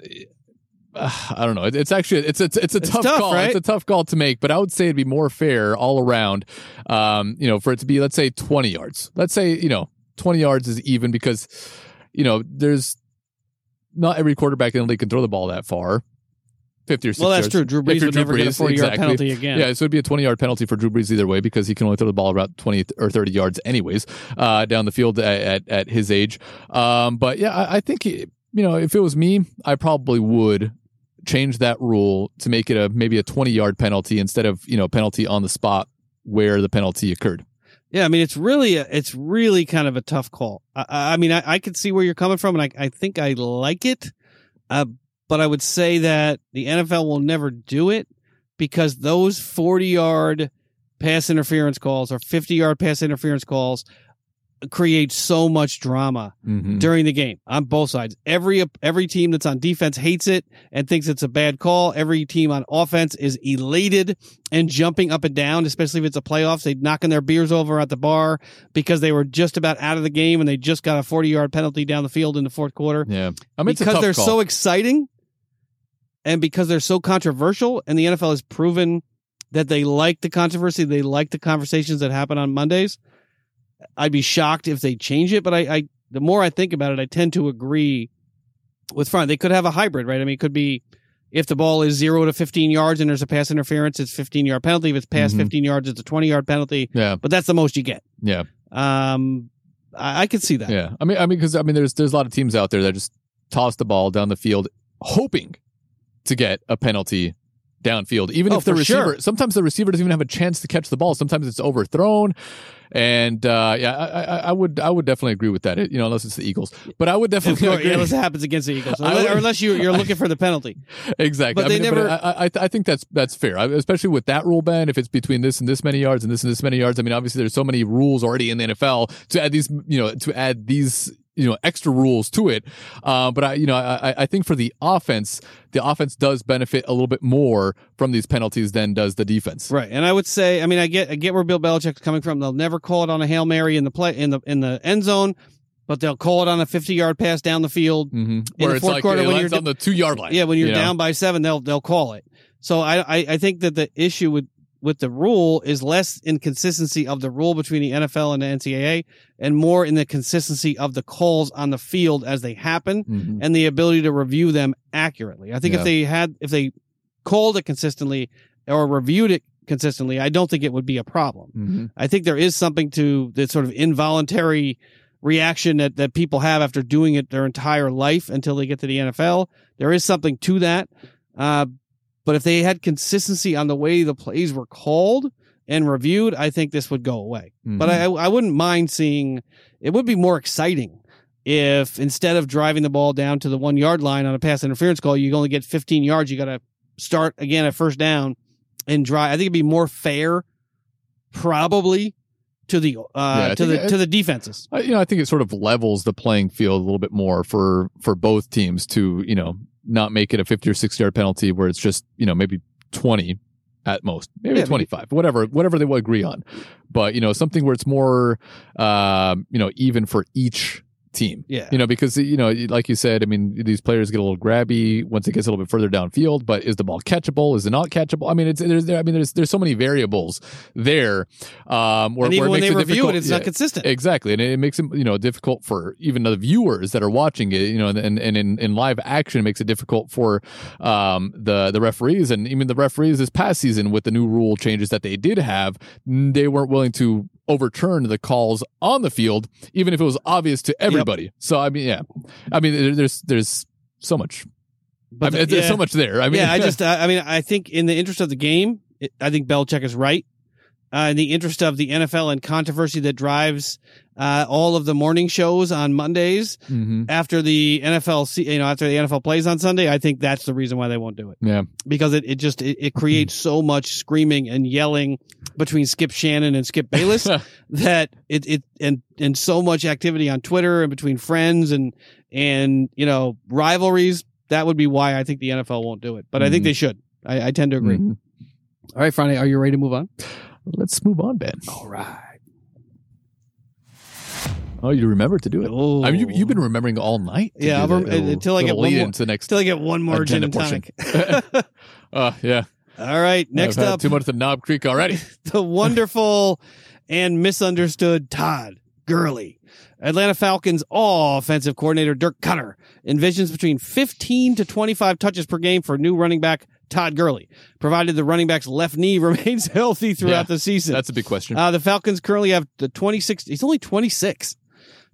uh, I don't know. It, it's actually it's it's it's a It's tough, tough, call. right? It's a tough call to make, but I would say it'd be more fair all around. Um, you know, for it to be let's say twenty yards. Let's say you know twenty yards is even because you know there's not every quarterback in the league can throw the ball that far. Fifty or 60 Well, that's yards. true. Drew Brees would never Drew get a Brees, 40 yard penalty again. Yeah, so it'd be a 20 yard penalty for Drew Brees either way because he can only throw the ball about 20 or 30 yards anyways uh, down the field at, at, at his age. Um, but yeah, I, I think, you know, if it was me, I probably would change that rule to make it a maybe a 20 yard penalty instead of, you know, penalty on the spot where the penalty occurred. Yeah, I mean, it's really, a, it's really kind of a tough call. I, I I mean, I, I can see where you're coming from, and I, I think I like it. Uh, but I would say that the NFL will never do it because those 40 yard pass interference calls or 50 yard pass interference calls create so much drama Mm-hmm. during the game on both sides. Every every team that's on defense hates it and thinks it's a bad call. Every team on offense is elated and jumping up and down, especially if it's a playoffs. They knocking their beers over at the bar because they were just about out of the game and they just got a 40 yard penalty down the field in the fourth quarter. Yeah. I mean, because they're call. so exciting and because they're so controversial and the NFL has proven that they like the controversy, they like the conversations that happen on Mondays. I'd be shocked if they change it, but I, I the more I think about it, I tend to agree with Front. They could have a hybrid, right? I mean, it could be if the ball is zero to 15 yards and there's a pass interference, it's 15 yard penalty. If it's past Mhm. 15 yards, it's a 20 yard penalty, yeah. but that's the most you get. Yeah. Um, I, I could see that. Yeah, I mean, I mean, because I mean, there's there's a lot of teams out there that just toss the ball down the field, hoping to get a penalty downfield. Even Oh, if the receiver, sure. sometimes the receiver doesn't even have a chance to catch the ball. Sometimes it's overthrown. And uh, yeah, I, I, I would I would definitely agree with that. It- you know, unless it's the Eagles, but I would definitely <laughs> course, agree. unless it happens against the Eagles, <laughs> unless, would- or unless you, you're looking for the penalty. <laughs> Exactly. But I they mean, never- I, I, I think that's that's fair, I- especially with that rule, Ben. If it's between this and this many yards and this and this many yards, I mean, obviously there's so many rules already in the NFL to add these, you know, to add these, you know, extra rules to it. Uh, but I, you know, I, I- think for the offense, the offense does benefit a little bit more from these penalties than does the defense. Right, and I would say, I mean, I get I get where Bill Belichick's coming from. They'll never call it on a hail mary in the play in the in the end zone, but they'll call it on a 50 yard pass down the field. Mm-hmm. the Where it's fourth like quarter when you're on the two yard line. Yeah, when you're you know? down by seven, they'll they'll call it. So I, I I think that the issue with with the rule is less inconsistency of the rule between the NFL and the NCAA, and more in the consistency of the calls on the field as they happen, Mhm. and the ability to review them accurately. I think Yeah. if they had if they called it consistently or reviewed it consistently, I don't think it would be a problem. Mhm. I think there is something to the sort of involuntary reaction that, that people have after doing it their entire life until they get to the NFL. There is something to that. Uh, but if they had consistency on the way the plays were called and reviewed, I think this would go away. But Mhm. I, I wouldn't mind seeing it would be more exciting if instead of driving the ball down to the one yard line on a pass interference call, you only get 15 yards. You got to start again at first down and drive. I think it'd be more fair, probably to the uh, I to the it- to the defenses. I, you know, I think it sort of levels the playing field a little bit more for for both teams to you know not make it a fifty or sixty yard penalty where it's just you know maybe twenty at most, maybe Yeah, twenty five, whatever whatever they will agree on, but you know something where it's more um, you know even for each team. Yeah. You know, because you know, like you said, I mean, these players get a little grabby once it gets a little bit further downfield. But is the ball catchable? Is it not catchable? I mean, it's there's there, I mean, there's there's so many variables there. Um, where, and even where when makes they review it, it's yeah. not consistent. Exactly, and it makes it you know difficult for even the viewers that are watching it. You know, and and in, in live action, it makes it difficult for um, the the referees and even the referees this past season with the new rule changes that they did have. They weren't willing to overturn the calls on the field, even if it was obvious to everybody. So I mean, yeah, I mean, there's there's so much. I mean, the- there's so much there. I mean, yeah, I <laughs> just, I I mean, I think in the interest of the game, I think Belichick is right. Uh, in the interest of the NFL and controversy that drives uh, all of the morning shows on Mondays Mhm. after the NFL, you know, after the NFL plays on Sunday, I think that's the reason why they won't do it yeah, because it, it just it, it creates so much screaming and yelling between Skip Shannon and Skip Bayless <laughs> that it it and and so much activity on Twitter and between friends and and you know rivalries. That would be why I think the NFL won't do it, but I think Mhm. they should. I, I tend to agree. Mhm. All right, Friday, are you ready to move on? Let's move on, Ben. All right. Oh, you remember to do it. Oh, I mean, you, you've been remembering all night. Yeah, rem- until I get one more- into the next. I get one more gin and tonic. <laughs> Uh, yeah. All right, next I've up, too much of Knob Creek already. <laughs> the wonderful and misunderstood Todd Gurley. Atlanta Falcons all offensive coordinator Dirk Koetter envisions between 15 to 25 touches per game for new running back Todd Gurley, provided the running back's left knee <laughs> remains healthy throughout Yeah, the season. That's a big question. Uh, the Falcons currently have the 26, he's only 26.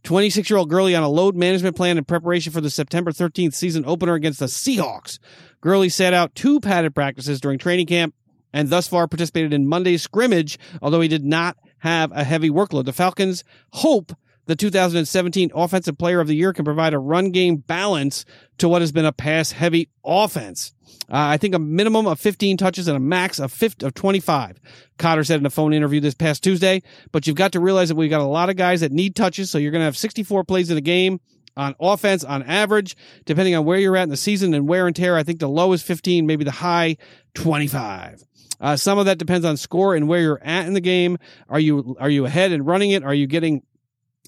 26 year old Gurley on a load management plan in preparation for the September 13th season opener against the Seahawks. Gurley sat out two padded practices during training camp and thus far participated in Monday's scrimmage, although he did not have a heavy workload. The Falcons hope the 2017 Offensive Player of the Year can provide a run game balance to what has been a pass heavy offense. Uh, I think a minimum of 15 touches and a max of 50, of 25. Koetter said in a phone interview this past Tuesday. But you've got to realize that we've got a lot of guys that need touches, so you're going to have 64 plays in a game on offense on average, depending on where you're at in the season and wear and tear. I think the low is 15, maybe the high 25. Uh, some of that depends on score and where you're at in the game. Are you are you ahead and running it? Are you getting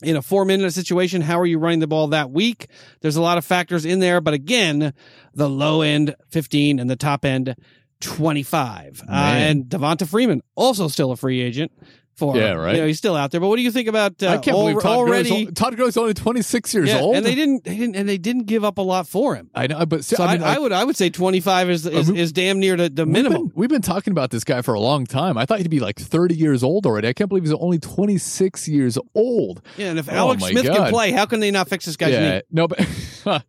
in a four minute situation? How are you running the ball that week? There's a lot of factors in there, but again, the low end 15 and the top end 25. Uh, and Devonta Freeman also still a free agent. For Yeah, right. You know, he's still out there. But what do you think about uh, I can't al- believe Todd already? Gurley's, Todd Gurley's only 26 years yeah, old. and they didn't, they didn't, and they didn't give up a lot for him. I know, but So I mean, I, I would, I would say 25 is is, we- is damn near the, the we've minimum. been, we've been talking about this guy for a long time. I thought he'd be like 30 years old already. I can't believe he's only 26 years old. Yeah, and if Oh Alex Smith can play, how can they not fix this guy's yeah, knee? no, but <laughs> uh,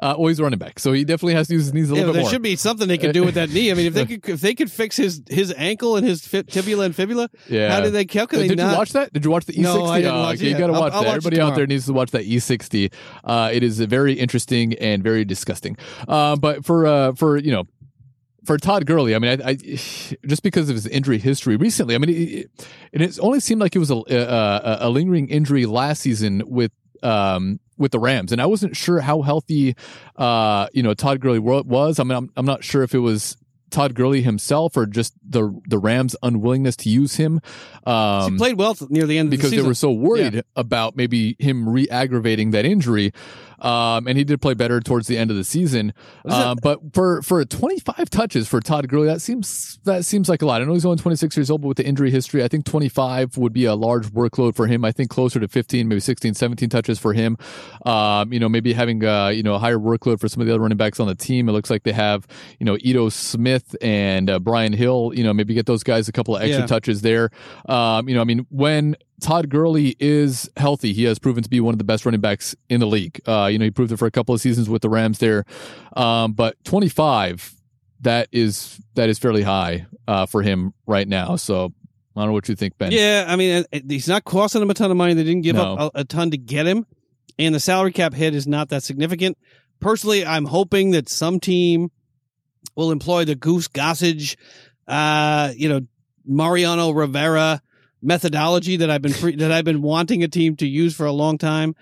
well, he's running back, so he definitely has to use his knees a little but bit there more. should be something they could do with that knee. I mean, if they <laughs> could, if they could fix his his ankle and his fi- tibula and fibula, yeah. how did they? How could they Did not? you watch that? Did you watch the E60? No, I didn't Oh, watch okay, it You got to I'll- watch I'll that. watch Everybody out there needs to watch that E60. Uh, it is very interesting and very disgusting. Uh, but for uh, for you know. For Todd Gurley, I mean, I, I just because of his injury history recently, I mean, it, it, it only seemed like it was a, a, a lingering injury last season with um, with the Rams, and I wasn't sure how healthy, uh, you know, Todd Gurley was. I mean, I'm, I'm not sure if it was Todd Gurley himself or just the the Rams' unwillingness to use him. Um, he played well near the end of because the they were so worried about maybe him re-aggravating that injury. Um, and he did play better towards the end of the season. Uh, but for for 25 touches for Todd Gurley, that seems that seems like a lot. I know he's only 26 years old, but with the injury history, I think 25 would be a large workload for him. I think closer to 15, maybe 16, 17 touches for him. Um, you know, maybe having uh, you know a higher workload for some of the other running backs on the team. It looks like they have you know Ito Smith and uh, Brian Hill. You know, maybe get those guys a couple of extra Yeah. touches there. Um, you know, I mean, when Todd Gurley is healthy, he has proven to be one of the best running backs in the league. Uh, you know, he proved it for a couple of seasons with the Rams there. Um, but 25, that is that is fairly high uh, for him right now. So I don't know what you think, Ben. Yeah, I mean, he's not costing them a ton of money. They didn't give No. up a, a ton to get him, and the salary cap hit is not that significant. Personally, I'm hoping that some team will employ the Goose Gossage, uh, you know, Mariano Rivera methodology that I've been pre- that I've been wanting a team to use for a long time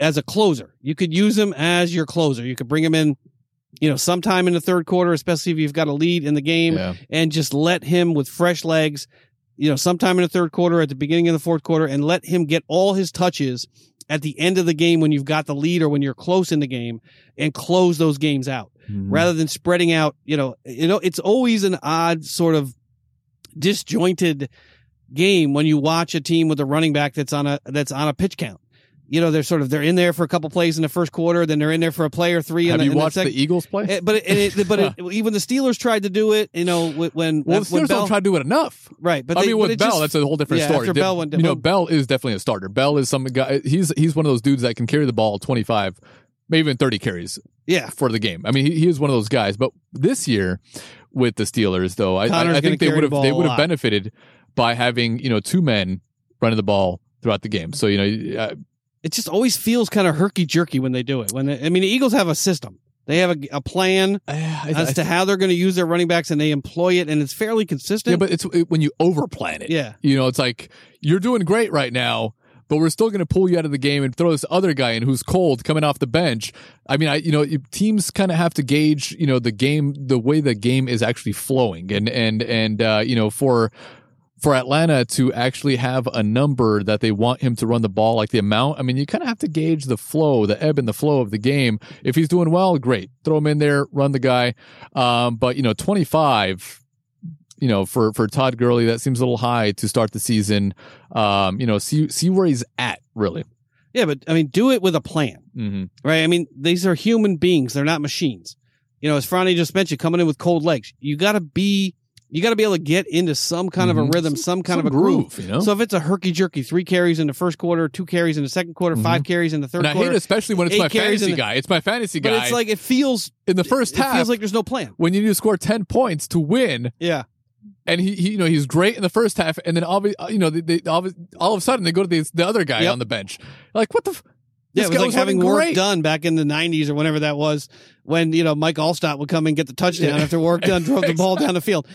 as a closer. You could use him as your closer. You could bring him in, you know, sometime in the third quarter, especially if you've got a lead in the game Yeah. and just let him with fresh legs, you know, sometime in the third quarter, at the beginning of the fourth quarter, and let him get all his touches at the end of the game when you've got the lead or when you're close in the game and close those games out Mhm. rather than spreading out. You know, you know, it's always an odd sort of disjointed game when you watch a team with a running back that's on a that's on a pitch count. You know, they're sort of they're in there for a couple plays in the first quarter, then they're in there for a play or three. Have the, you watched the, the, Eagles play? Eh, but it, it, <laughs> but it, even the Steelers tried to do it. You know, when well, the Steelers Bell, don't try to do it enough. right? But I they, mean, with it Bell, just- that's a whole different yeah, story. after Bell went- you know, Bell is definitely a starter. Bell is some guy. He's he's one of those dudes that can carry the ball 25, maybe even 30 carries yeah. for the game. I mean, he, he is one of those guys. But this year with the Steelers, though, I, I, Conner's I gonna think they would have they would have benefited by having you know two men running the ball throughout the game. So you know, uh, It just always feels kind of herky jerky when they do it. When they, I mean, the Eagles have a system. They have a, a plan <sighs> I, as I- to how they're going to use their running backs, and they employ it, and it's fairly consistent. yeah, but it's it, when you overplan it. yeah, You know, it's like you're doing great right now, but we're still going to pull you out of the game and throw this other guy in who's cold coming off the bench. I mean, I you know, teams kind of have to gauge, you know, the game, the way the game is actually flowing, and and and uh, you know, for for Atlanta to actually have a number that they want him to run the ball, like the amount. I mean, you kind of have to gauge the flow, the ebb and the flow of the game. If he's doing well, great, throw him in there, run the guy. Um, but you know, twenty five you know, for for Todd Gurley, that seems a little high to start the season. Um, you know, see see where he's at really. yeah, but I mean, do it with a plan, Mm-hmm. right? I mean, these are human beings; they're not machines. You know, as Franny just mentioned, coming in with cold legs, you got to be, you got to be able to get into some kind of a Mhm. rhythm, some kind Some of a groove. you know. So if it's a herky jerky, three carries in the first quarter, two carries in the second quarter, five carries in the third and I quarter, hate it especially when it's my fantasy the- guy. It's my fantasy guy. but it's like it feels in the first it half, feels like there's no plan. when you need to score ten points to win, Yeah, and he, he you know he's great in the first half, and then obvi- you know they, they, obvi- all of a sudden they go to the, the other guy Yep. on the bench. Like what the. F- yeah, this it was like having work great. done back in the '90s or whenever that was, when you know Mike Alstott would come and get the touchdown Yeah. after work done, drove the <laughs> ball down the field.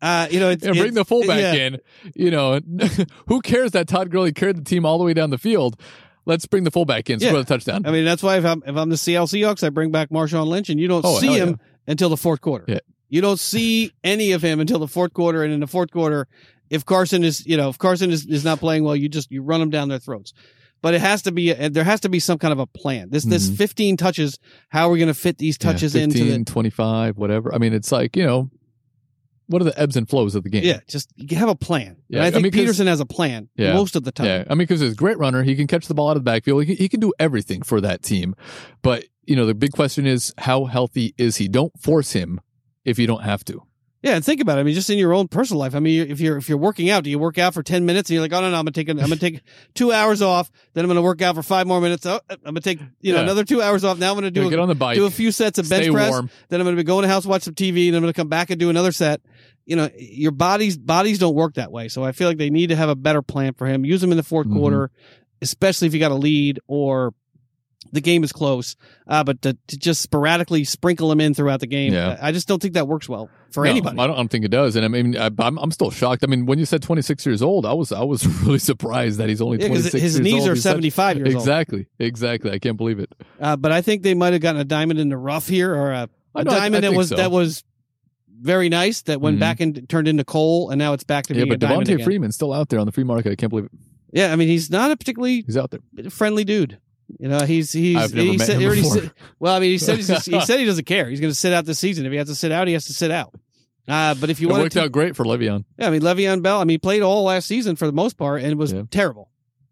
Uh, you know, it's, and bring it's- the fullback yeah. in. You know, <laughs> who cares that Todd Gurley carried the team all the way down the field? Let's bring the fullback in, score Yeah. the touchdown. I mean, that's why if I'm if I'm the Seattle Seahawks, I bring back Marshawn Lynch, and you don't Oh, see him until the fourth quarter. Yeah. You don't see any of him until the fourth quarter, and in the fourth quarter, if Carson is you know if Carson is, is not playing well, you just you run them down their throats. But it has to be there has to be some kind of a plan. This this Mhm. 15 touches, how are we going to fit these touches yeah, into the 25, whatever. I mean, it's like, you know, what are the ebbs and flows of the game? yeah? Just you have a plan. Yeah, and I I think Pederson has a plan Yeah. most of the time. Yeah. I mean, because he's a great runner. He can catch the ball out of the backfield. He can, he can do everything for that team. But, you know, the big question is how healthy is he? Don't force him if you don't have to. Yeah, and think about it. I mean, just in your own personal life. I mean, if you're if you're working out, do you work out for ten minutes and you're like, oh no, no, I'm gonna take an, I'm gonna take two hours off, then I'm gonna work out for five more minutes. Oh, I'm gonna take you know Yeah. another two hours off. Now I'm gonna do Gotta a, get on the bike. do a few sets of bench press. warm. Then I'm gonna be going to the house, watch some TV, and I'm gonna come back and do another set. You know, your bodies bodies don't work that way. So I feel like they need to have a better plan for him. Use him in the 4th Mhm. quarter, especially if you got a lead or the game is close. Uh, but to, to just sporadically sprinkle him in throughout the game, Yeah. I just don't think that works well for No, anybody. I don't, I don't think it does. And I mean, I, I'm, I'm still shocked. I mean, when you said 26 years old, I was I was <laughs> really surprised that he's only Yeah, 26 because his years knees old. are He's such- 75 years old. Exactly, exactly. I can't believe it. Uh, but I think they might have gotten a diamond in the rough here, or a know, I- I diamond that was so. that was very nice that went Mhm. back and turned into coal, and now it's back to Yeah, being a but diamond Devonta. Freeman's still out there on the free market. I can't believe it. Yeah, I mean he's not a particularly He's out there. friendly dude. You know, he's he's he said, he already said- well, I mean, he said he's he <laughs> said he doesn't care. He's going to sit out this season. If he has to sit out, he has to sit out. Uh, but if you it want worked to, out great for Le'Veon. yeah, I mean, Le'Veon Bell. I mean, he played all last season for the most part, and it was Yeah. terrible.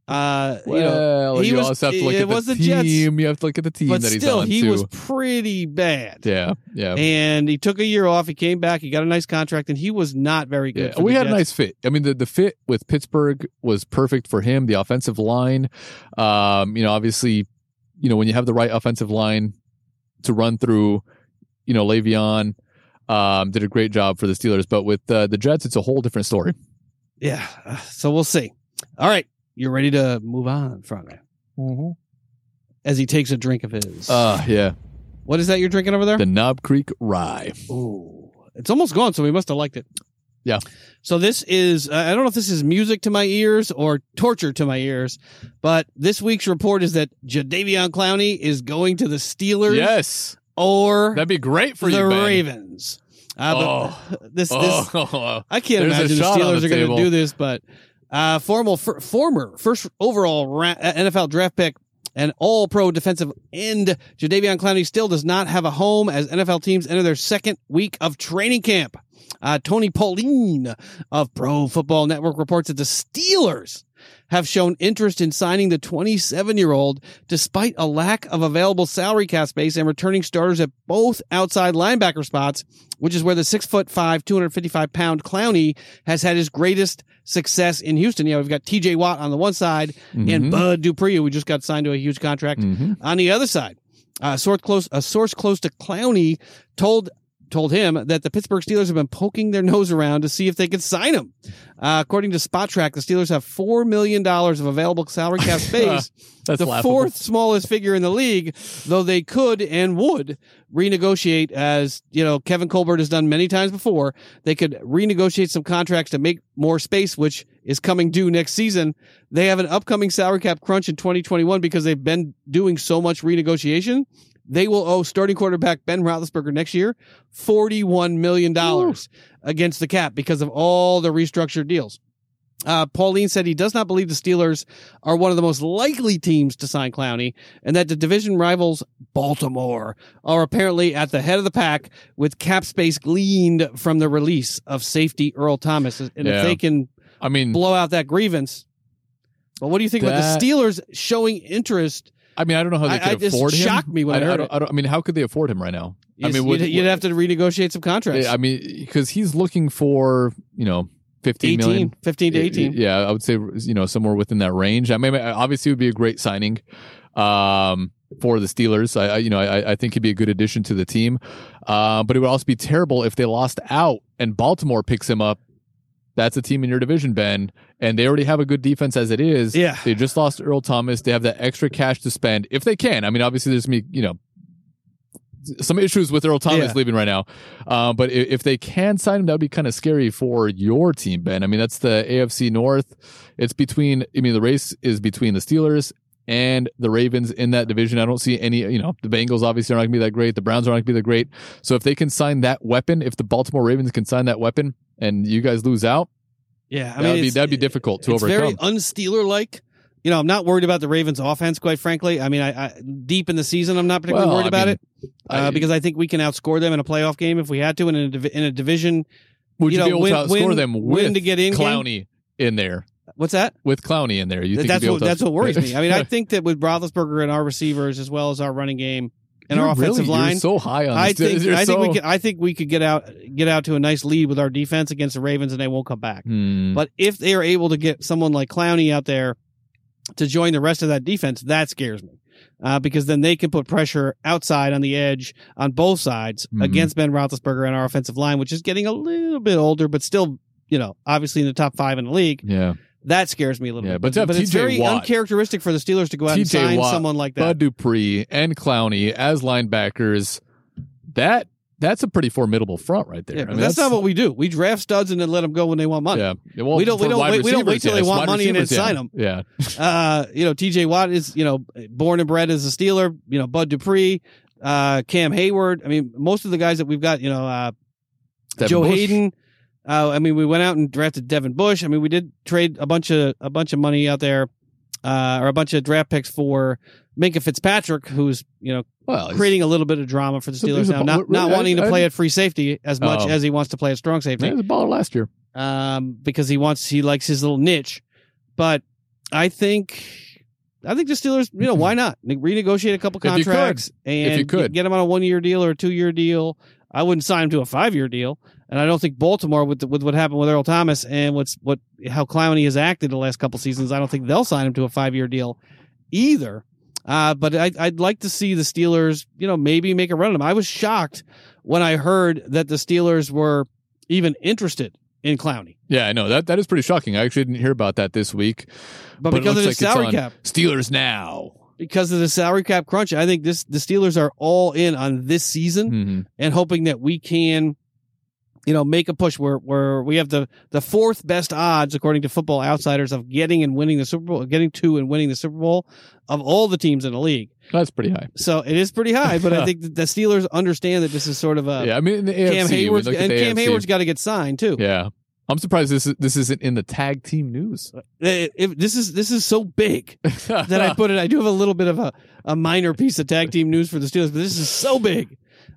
Uh, Well, you know, he you was- also have to look at the the team. Jets. You have to look at the team but that he's still, on he too. was pretty bad. yeah, yeah. And he took a year off. He came back. He got a nice contract, and he was not very good. Yeah, we had a nice fit. I mean, the, the fit with Pittsburgh was perfect for him. The offensive line, um, you know, obviously, you know, when you have the right offensive line to run through, you know, Le'Veon um, did a great job for the Steelers. But with uh, the Jets, it's a whole different story. Yeah. uh, So we'll see. All right, you're ready to move on, frontman. As he takes a drink of his. Uh, yeah, what is that you're drinking over there? the Knob Creek Rye. Ooh, it's almost gone, so we must have liked it. Yeah. So this is, uh, I don't know if this is music to my ears or torture to my ears, but this week's report is that Jadeveon Clowney is going to the Steelers Yes, or that'd be great for the you, Ben. Ravens. Uh, but this, this, <laughs> Oh, I can't There's imagine the Steelers the are going to do this, but uh, formal, fir- former first overall ra- uh, NFL draft pick and all pro defensive end Jadeveon Clowney still does not have a home as NFL teams enter their second week of training camp. Uh, Tony Pauline of Pro Football Network reports that the Steelers have shown interest in signing the 27 year old despite a lack of available salary cap space and returning starters at both outside linebacker spots, which is where the six foot five, 255 pound Clowney has had his greatest success in Houston. You know, we've got TJ Watt on the one side and Mhm. Bud Dupree, who just got signed to a huge contract Mhm. on the other side. Uh, source close, a source close to Clowney told told him that the Pittsburgh Steelers have been poking their nose around to see if they could sign him. Uh, according to Spotrac, the Steelers have four million dollars of available salary cap <laughs> space, That's the laughable. fourth smallest figure in the league. Though they could and would renegotiate, as you know, Kevin Colbert has done many times before. They could renegotiate some contracts to make more space, which is coming due next season. They have an upcoming salary cap crunch in 2021 because they've been doing so much renegotiation. They will owe starting quarterback Ben Roethlisberger next year $41 million against the cap because of all the restructured deals. Uh, Pauline said he does not believe the Steelers are one of the most likely teams to sign Clowney and that the division rivals Baltimore are apparently at the head of the pack with cap space gleaned from the release of safety Earl Thomas. And Yeah. if they can I mean, blow out that grievance. But what do you think about the Steelers showing interest? I mean, I don't know how they I- could I- this afford him. shocked me when I heard don't, it. I, don't, I mean, how could they afford him right now? I mean, you'd, would- you'd have to renegotiate some contracts. I mean, because he's looking for you know 15 18, million. 15 to 18. Yeah, I would say you know somewhere within that range. I mean, obviously, it would be a great signing um, for the Steelers. I, I you know I, I think he'd be a good addition to the team, uh, but it would also be terrible if they lost out and Baltimore picks him up. That's a team in your division, Ben, and they already have a good defense as it is. Yeah. they just lost Earl Thomas. They have that extra cash to spend if they can. I mean, obviously, there's gonna you know some issues with Earl Thomas Yeah. leaving right now. Uh, but if, if they can sign him, that would be kind of scary for your team, Ben. I mean, that's the AFC North. It's between, I mean, the race is between the Steelers and the Ravens in that division. I don't see any, you know, the Bengals obviously are not going to be that great. The Browns are not going to be that great. So if they can sign that weapon, if the Baltimore Ravens can sign that weapon and you guys lose out, Yeah, I that'd mean, be that'd be difficult to it's overcome. very unsteeler like. You know, I'm not worried about the Ravens' offense, quite frankly. I mean, I, I deep in the season, I'm not particularly Well, worried I about mean, it uh, I- because I think we can outscore them in a playoff game if we had to, and in a, in a division. Would you, you be know, able win- to outscore win- them win with to get in game? Clowney in there? What's that? With Clowney in there, you think that's what that's what worries me. I mean, I <laughs> think that with Roethlisberger and our receivers as well as our running game, in our You're offensive really, line. You're so high on I think I think so- we could I think we could get out get out to a nice lead with our defense against the Ravens and they won't come back. Hmm. But if they are able to get someone like Clowney out there to join the rest of that defense, that scares me. Uh, because then they can put pressure outside on the edge on both sides Mhm. against Ben Roethlisberger and our offensive line, which is getting a little bit older, but still, you know, obviously in the top five in the league. yeah. That scares me a little Yeah, bit. but have it's very Watt- uncharacteristic for the Steelers to go out and sign Watt, someone like that. Bud Dupree and Clowney as linebackers. That that's a pretty formidable front right there. yeah, I mean, that's, not what we do. We draft studs and then let them go when they want money. Yeah. Well, We don't- we don't wait- we don't wait till they want Wide money and then sign them. Yeah. <laughs> Uh, you know, TJ Watt is, you know, born and bred as a Steeler, you know, Bud Dupree, uh, Cam Heyward. I mean, most of the guys that we've got, you know, uh, Joe Bush. Hayden. Uh, I mean, we went out and drafted Devin Bush. I mean, we did trade a bunch of, a bunch of money out there, uh, or a bunch of draft picks for Minkah Fitzpatrick, who's, you know, Well, creating a little bit of drama for the Steelers now, not, not I- wanting to I- play at free safety as much Oh. as he wants to play at strong safety he was a baller last year. um, because he wants he likes his little niche. But I think I think the Steelers, you know, why not renegotiate a couple If contracts and If you could. get him on a one year deal or a two year deal. I wouldn't sign him to a five year deal, and I don't think Baltimore with the, with what happened with Earl Thomas and what's what how Clowney has acted the last couple seasons. I don't think they'll sign him to a five year deal either. Uh, but I, I'd like to see the Steelers, you know, maybe make a run at him. I was shocked when I heard that the Steelers were even interested in Clowney. Yeah, I know that that is pretty shocking. I actually didn't hear about that this week. But, But because of the like salary cap, Steelers now. because of the salary cap crunch, I think this the Steelers are all in on this season Mhm. and hoping that we can, you know, make a push where where we have the the fourth best odds according to Football Outsiders of getting and winning the Super Bowl, getting to and winning the Super Bowl of all the teams in the league. That's pretty high. So it is pretty high, but I <laughs> think the Steelers understand that this is sort of a yeah, I mean, the AFC, Cam Heyward's and the Cam AFC. Heyward's got to get signed too. Yeah, I'm surprised this is, this isn't in the tag team news. Uh, it- it- this is this is so big <laughs> that I put it. I do have a little bit of a, a minor piece of tag team news for the Steelers, but this is so big.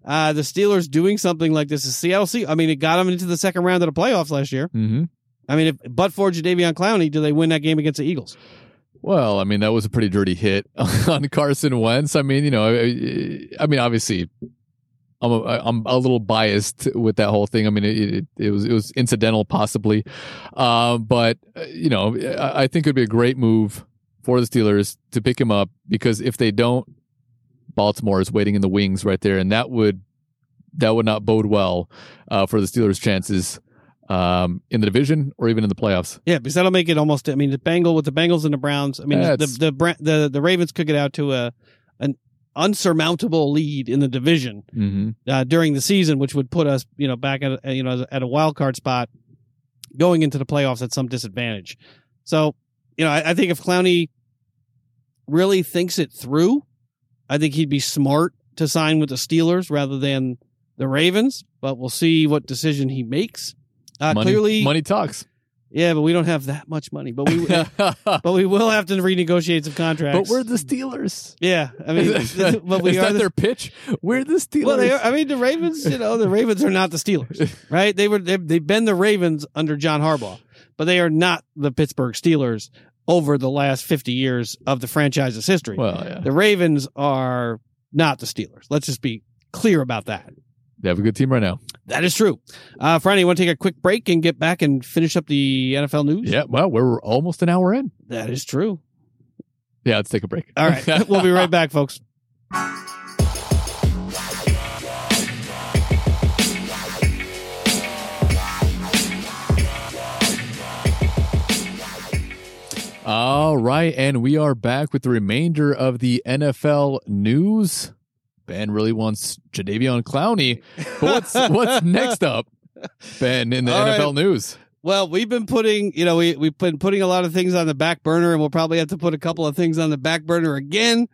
Uh, the Steelers doing something like this is Seattle. I mean, it got them into the second round of the playoffs last year. hmm I mean, if but for Jadeveon Clowney, do they win that game against the Eagles? Well, I mean, that was a pretty dirty hit <laughs> on Carson Wentz. I mean, you know, I, I mean, obviously, I'm a, I'm a little biased with that whole thing. I mean, it, it, it was it was incidental, possibly, um, but uh, you know, I, I think it would be a great move for the Steelers to pick him up because if they don't, Baltimore is waiting in the wings right there, and that would that would not bode well uh, for the Steelers' chances um, in the division or even in the playoffs. Yeah, because that'll make it almost. I mean, the Bengal with the Bengals and the Browns. I mean, the That's- the, the the Ravens could get out to a an unsurmountable lead in the division Mm-hmm. uh, during the season, which would put us, you know, back at a, you know at a wild card spot going into the playoffs at some disadvantage. So, you know, I, I think if Clowney really thinks it through, I think he'd be smart to sign with the Steelers rather than the Ravens. But we'll see what decision he makes. Uh, money, clearly, money talks. yeah, but we don't have that much money. But we, <laughs> <laughs> but we will have to renegotiate some contracts. But we're the Steelers. yeah, I mean, <laughs> but we is are that the- their pitch? We're the Steelers. Well, they are, I mean, the Ravens. You know, the Ravens are not the Steelers, right? They were they've, they've been the Ravens under John Harbaugh, but they are not the Pittsburgh Steelers over the last fifty years of the franchise's history. well, yeah. the Ravens are not the Steelers. Let's just be clear about that. They have a good team right now. That is true. Uh, Friday, you want to take a quick break and get back and finish up the NFL news? Yeah, well, we're almost an hour in. that is true. Yeah, let's take a break. All right, <laughs> we'll be right back, folks. All right, and we are back with the remainder of the NFL news. Ben really wants Jadeveon Clowney. But what's <laughs> what's next up, Ben, in the All NFL right. news? Well, we've been putting, you know, we we've been putting a lot of things on the back burner, and we'll probably have to put a couple of things on the back burner again.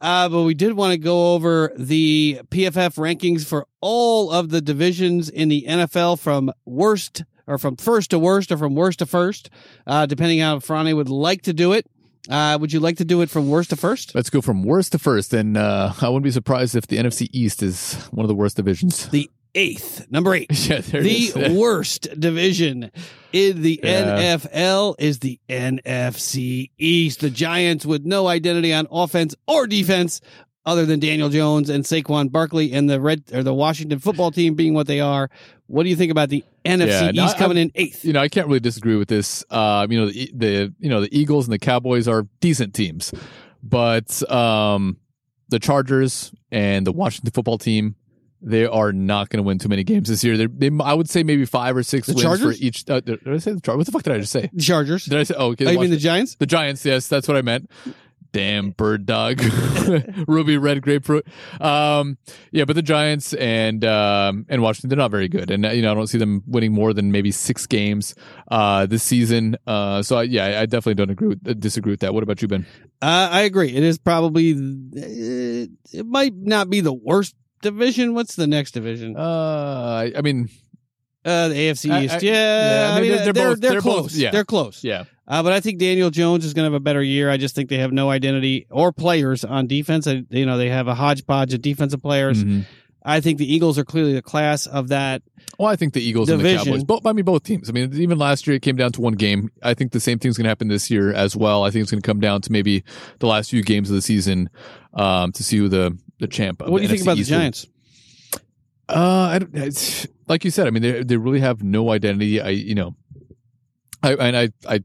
Uh, but we did want to go over the PFF rankings for all of the divisions in the NFL from worst or from first to worst or from worst to first, uh, depending on how Franny would like to do it. Uh, would you like to do it from worst to first? Let's go from worst to first, and uh, I wouldn't be surprised if the NFC East is one of the worst divisions. The eighth, number eight. <laughs> yeah, the <laughs> worst division in the Yeah. NFL is the NFC East. The Giants, with no identity on offense or defense, other than Daniel Jones and Saquon Barkley and the red or the Washington football team being what they are. What do you think about the NFC Yeah, no, East coming in eighth? you know, I can't really disagree with this. Um, you know, the, the you know the Eagles and the Cowboys are decent teams, but um, the Chargers and the Washington football team. They are not going to win too many games this year. They're, they, I would say maybe five or six The wins Chargers? for each. Uh, did I say the Chargers? What the fuck did I just say? The Chargers. Did I say? Oh, okay. Oh, you mean the Giants? The Giants, yes, that's what I meant. Damn bird dog, <laughs> ruby red grapefruit. Um, yeah, but the Giants and um, and Washington, they're not very good, and uh, you know I don't see them winning more than maybe six games uh, this season. Uh, so I, yeah, I- I definitely don't agree with, uh, disagree with that. What about you, Ben? Uh, I agree. It is probably it, it might not be the worst division. What's the next division? Uh, I, I mean, Uh, the AFC East. I- yeah, yeah, I mean, they're they're, both- they're they're both- close. yeah. They're close. yeah, Uh, but I think Daniel Jones is going to have a better year. I just think they have no identity or players on defense. I, you know, they have a hodgepodge of defensive players. Mhm. I think the Eagles are clearly the class of that. Well, I think the Eagles and the Division. Cowboys. Both, I mean, both teams. I mean, even last year it came down to one game. I think the same thing's going to happen this year as well. I think it's going to come down to maybe the last few games of the season um, to see who the the champ. What do you the think NFC about the East Giants? Uh, I don't, it's, like you said, I mean, they they really have no identity. I you know, I and I I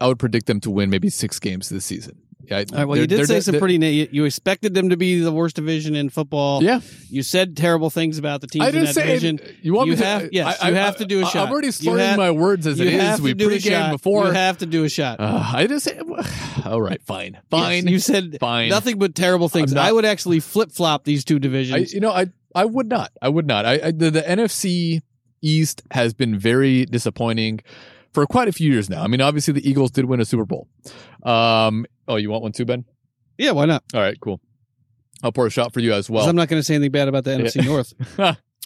I would predict them to win maybe six games this season. Yeah, All right, well, you did say some pretty. You expected them to be the worst division in football. Yeah, You said terrible things about the teams I in didn't that say division. You want You me to? have- yes, I, you I- have to do a I- shot. I'm already slurring have- my words as it is. We to do a pre-gamed shot. before. You have to do a shot. Uh, I just say, <sighs> all right, fine, fine. Yes, you said fine. nothing but terrible things. Not- I would actually flip flop these two I, divisions. you know, I I would not. I would not. I, I the, the NFC East has been very disappointing for quite a few years now. I mean, obviously the Eagles did win a Super Bowl. Um, oh, you want one too, Ben? yeah, why not? All right, cool. I'll pour a shot for you as well. I'm not going to say anything bad about the NFC North <laughs>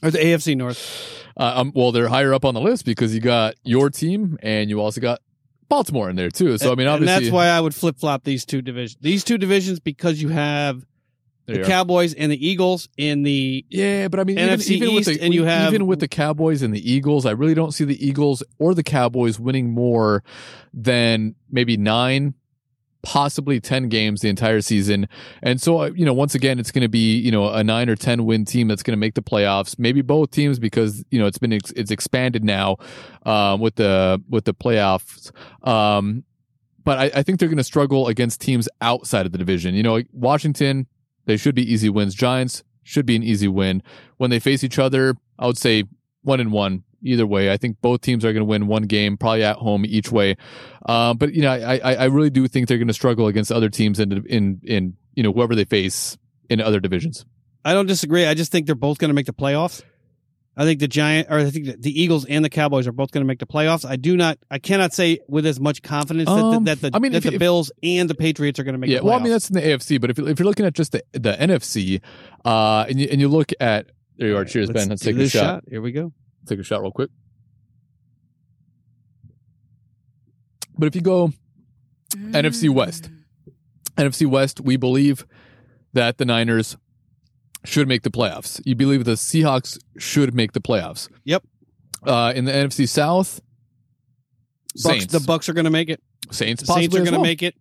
or the AFC North. Uh, um, well, they're higher up on the list because you got your team and you also got Baltimore in there too. So I mean, and obviously, that's why I would flip flop these two divisions. These two divisions because you have There the. Cowboys and the Eagles in the Yeah, but I mean, NFC even with East, the and you have- even with the Cowboys and the Eagles, I really don't see the Eagles or the Cowboys winning more than maybe nine, possibly ten games the entire season. And so, uh, you know, once again, it's going to be you know a nine or ten win team that's going to make the playoffs. Maybe both teams because you know it's been ex- it's expanded now um, with the with the playoffs. Um, but I, I think they're going to struggle against teams outside of the division. You know, Washington, they should be easy wins. Giants should be an easy win. When they face each other, I would say one and one either way. I think both teams are going to win one game, probably at home each way. Uh, but you know, I, I I really do think they're going to struggle against other teams in in in you know whoever they face in other divisions. I don't disagree. I just think they're both going to make the playoffs. I think the Giant or I think the- the Eagles and the Cowboys are both going to make the playoffs. I do not. I cannot say with as much confidence that Um, the, that the I mean, that if- the if- Bills and the Patriots are going to make yeah, the playoffs. well, I mean that's in the AFC, but if if you're looking at just the the NFC, uh, and you and you look at there you are. Cheers, Ben. Let's do take a this shot. Here we go. Take a shot real quick. But if you go NFC West. NFC West, we believe that the Niners should make the playoffs. You believe the Seahawks should make the playoffs. Yep. Uh, in the NFC South, Bucks, Saints. the Bucks are going to make it. Saints, The Saints are as going to well. make it,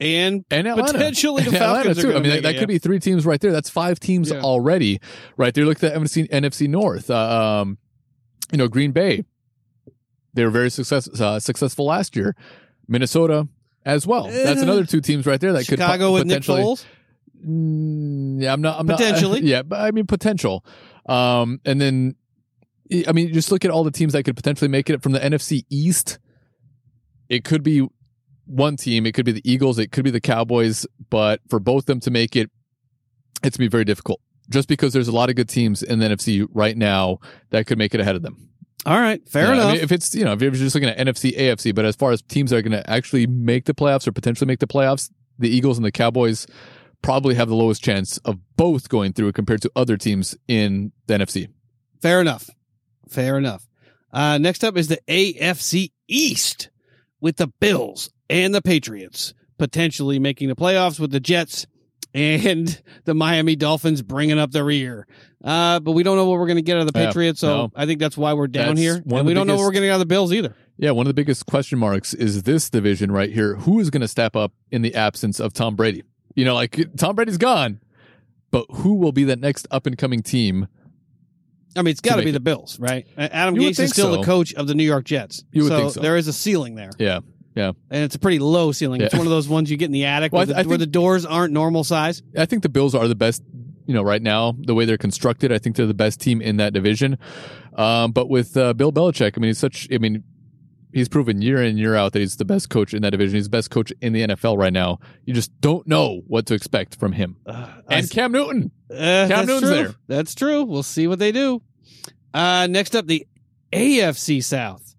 and and Atlanta. potentially the <laughs> And Atlanta, Falcons are too. I gonna mean, make that, it, could be three teams right there. That's five teams Yeah. already, right there. Look at the NFC, NFC North. Uh, um, you know, Green Bay. They were very success, uh, successful last year. Minnesota as well. That's Eh. another two teams right there that could Chicago with Nick potentially. Foles. Mm, yeah, I'm not. I'm Potentially. Not, <laughs> yeah, but I mean potential. Um, and then, I mean, just look at all the teams that could potentially make it from the NFC East. It could be one team. It could be the Eagles. It could be the Cowboys. But for both them to make it, it's gonna be very difficult. Just because there's a lot of good teams in the NFC right now that could make it ahead of them. All right, fair Yeah, I enough. mean, if it's you know if you're just looking at NFC, AFC, but as far as teams that are going to actually make the playoffs or potentially make the playoffs, the Eagles and the Cowboys probably have the lowest chance of both going through compared to other teams in the NFC. Fair enough. Fair enough. Uh, next up is the AFC East with the Bills and the Patriots potentially making the playoffs with the Jets and <laughs> the Miami Dolphins bringing up the rear. Uh, but we don't know what we're going to get out of the Yeah, Patriots, so no. I think that's why we're down That's here. And we don't know what we're getting out of the Bills either. Yeah, one of the biggest question marks is this division right here. Who is going to step up in the absence of Tom Brady? You know, like Tom Brady's gone, but who will be that next up and coming team? I mean, it's got to be it. the Bills, right? Adam You Gase is still so. the coach of the New York Jets. You would so, think so. there is a ceiling there, Yeah. Yeah. And it's a pretty low ceiling. It's one of those ones you get in the attic Well, where, the, I where the doors aren't normal size. I think the Bills are the best, you know, right now, the way they're constructed. I think they're the best team in that division. Um, but with uh, Bill Belichick, I mean, he's such, I mean, he's proven year in, year out that he's the best coach in that division. He's the best coach in the NFL right now. You just don't know what to expect from him. Uh, And Cam Newton. Uh, that's Newton's true. there. That's true. We'll see what they do. Uh, next up, the AFC South.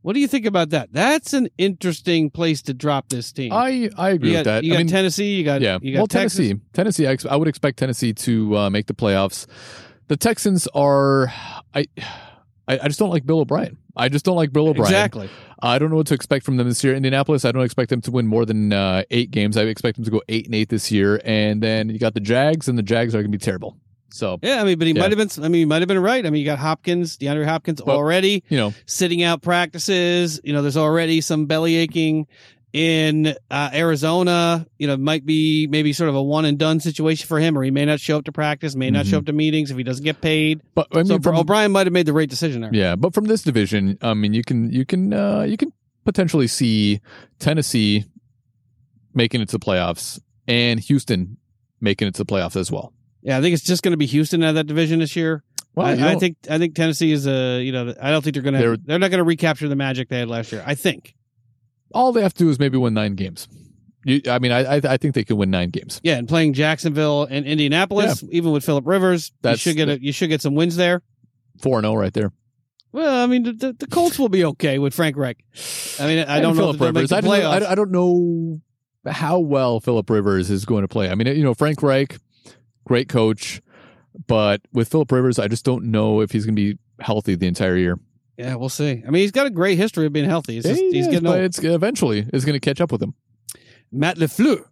What do you think about that? That's an interesting place to drop this team. I, I agree you with that. You I got mean, Tennessee. You got yeah. You got well, Texas. Tennessee. Tennessee, I, ex- I would expect Tennessee to uh, make the playoffs. The Texans are, I, I, I just don't like Bill O'Brien. I just don't like Bill O'Brien. Exactly. I don't know what to expect from them this year. Indianapolis, I don't expect them to win more than uh, eight games. I expect them to go eight and eight this year. And then you got the Jags, and the Jags are going to be terrible. So Yeah, I mean, but he Yeah. might have been. I mean, he might have been right. I mean, you got Hopkins, DeAndre Hopkins, Well- already you know, sitting out practices. You know, there's already some belly aching in uh, Arizona. You know, might be maybe sort of a one and done situation for him, or he may not show up to practice, may not Mhm. show up to meetings if he doesn't get paid. but I mean, so from, O'Brien might have made the right decision there. yeah, but from this division, I mean, you can you can uh, you can potentially see Tennessee making it to the playoffs and Houston making it to the playoffs as well. Yeah, I think it's just going to be Houston out of that division this year. Well, I, I think I think Tennessee is a you know I don't think they're going They're- to they're not going to recapture the magic they had last year. I think. All they have to do is maybe win nine games. You, I mean, I, I I think they can win nine games. Yeah, and playing Jacksonville and Indianapolis, even with Philip Rivers, That's you should get a, you should get some wins there. Four and zero right there. Well, I mean, the, the, Colts will be okay with Frank Reich. I mean, I don't know Philip if they'll make Rivers. I, don't, I don't know how well Philip Rivers is going to play. I mean, you know, Frank Reich, great coach, but with Philip Rivers, I just don't know if he's going to be healthy the entire year. Yeah, we'll see. I mean, he's got a great history of being healthy. He's, just, Yeah, he's getting but old. it's eventually is going to catch up with him. Matt LaFleur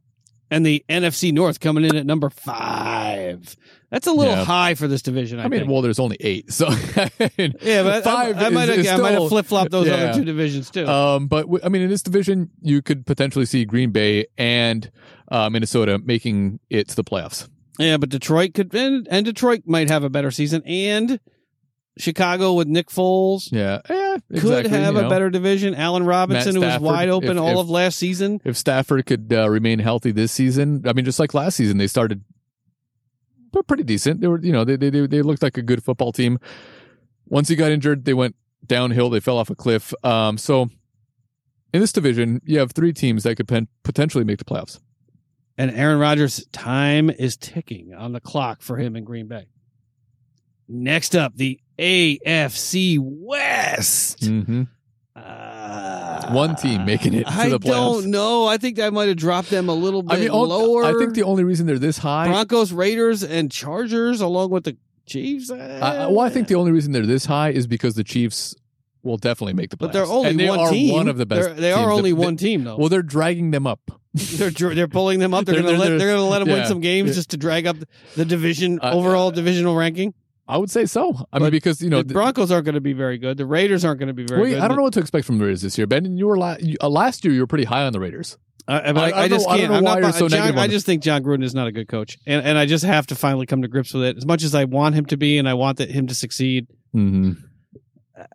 and the NFC North coming in at number five. That's a little Yeah. high for this division. I, I mean, think. well, there's only eight, so <laughs> yeah, but five I, I might is- have is I might have flip flopped those yeah. other two divisions too. Um, but w- I mean, in this division, you could potentially see Green Bay and uh, Minnesota making it to the playoffs. Yeah, but Detroit could, and, and Detroit might have a better season, and Chicago with Nick Foles Yeah, yeah, could have you a better division. Allen Robinson, who was wide open if- all if- of last season. If Stafford could uh, remain healthy this season, I mean, just like last season, they started pretty decent. They were, you know, they they they they looked like a good football team. Once he got injured, they went downhill. They fell off a cliff. Um, so in this division, you have three teams that could pen- potentially make the playoffs. And Aaron Rodgers' time is ticking on the clock for him in Green Bay. Next up, the AFC West. Mm-hmm. Uh, One team making it to I the playoffs. don't know. I think I might have dropped them a little bit I mean, lower. I think the only reason they're this high. Broncos, Raiders, and Chargers, along with the Chiefs. I- I- well, I think the only reason they're this high is because the Chiefs will definitely make the playoffs. but they're only and they one are team. one of the best. They're, they are only They- one team, though. Well, they're dragging them up. <laughs> they're they're pulling them up. They're, They're- gonna they're- let they're gonna let them win some games Yeah. just to drag up the division Uh, overall divisional ranking. I would say so. I mean, because you know, the Broncos aren't going to be very good. The Raiders aren't going to be very wait, good. I don't know what to expect from the Raiders this year, Ben. You were la- you, uh, last year. You were pretty high on the Raiders. I, but I- I, I I just know- I can't. I'm why not. you're so John, negative I just think Jon Gruden is not a good coach, and and I just have to finally come to grips with it. As much as I want him to be, and I want that, him to succeed, Mm-hmm.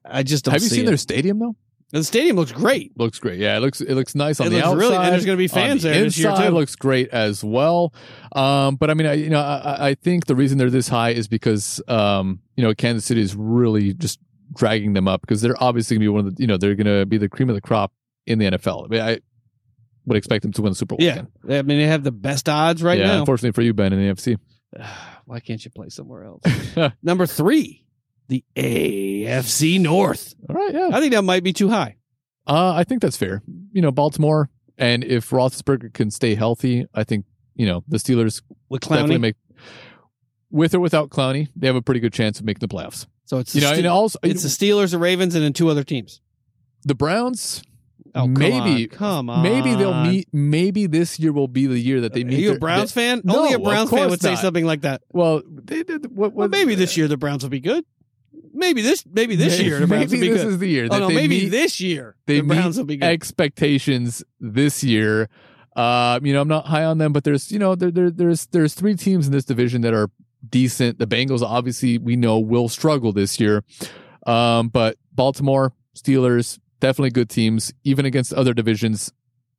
I just don't. Have you seen it. their stadium though? The stadium looks great. Looks great. Yeah, it looks it looks nice on It the outside. really- and there's gonna be On fans the there this year, too. Looks great as well. Um, but I mean, I, you know, I, I think the reason they're this high is because um, you know, Kansas City is really just dragging them up because they're obviously gonna be one of the you know they're gonna be the cream of the crop in the NFL. I mean, I would expect them to win the Super Bowl. Yeah, again. I mean they have the best odds right yeah, now. Unfortunately for you, Ben, in the NFC. <sighs> Why can't you play somewhere else? <laughs> Number three, the AFC North. All right, yeah. I think that might be too high. Uh, I think that's fair. You know, Baltimore, and if Roethlisberger can stay healthy, I think you know the Steelers With definitely make with or without Clowney, they have a pretty good chance of making the playoffs. so it's You know, Ste- and also it's the Steelers, the Ravens, and then two other teams. the Browns. Oh, come maybe, on, come on. maybe they'll meet. Maybe this year will be the year that they Are meet. you a Browns they- fan? No, Only a Browns fan course would say something like that. Well, they did. What, Well, what, maybe this year the Browns will be good. Maybe this, maybe this year the Browns will maybe be this good. is the year oh no, they maybe this year they the Browns will be good. expectations this year. Uh, you know, I'm not high on them, but there's, you know, there, there, there's, there's three teams in this division that are decent. The Bengals, obviously, we know will struggle this year. Um, but Baltimore, Steelers, definitely good teams. Even against other divisions,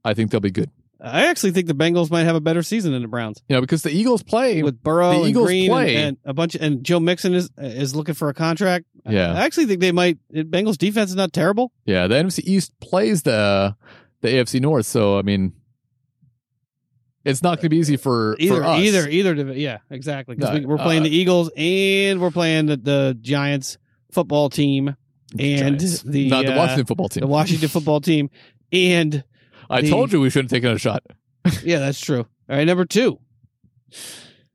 I think they'll be good. I actually think the Bengals might have a better season than the Browns You know, because the Eagles play. with Burrow the and Eagles Green and, play- and a bunch. Of, and Joe Mixon is is looking for a contract. Yeah. I actually think they might. Bengals defense is not terrible. yeah, the NFC East plays the the AFC North, so I mean, it's not going to be easy for Either, for us. either, either. div- Yeah, exactly. Because No, we, we're playing uh, the Eagles and we're playing the, the Giants football team and Giants. the not the uh, Washington football team. the Washington football team, and I the- told you we shouldn't have taken a shot. <laughs> yeah, that's true. All right, number two.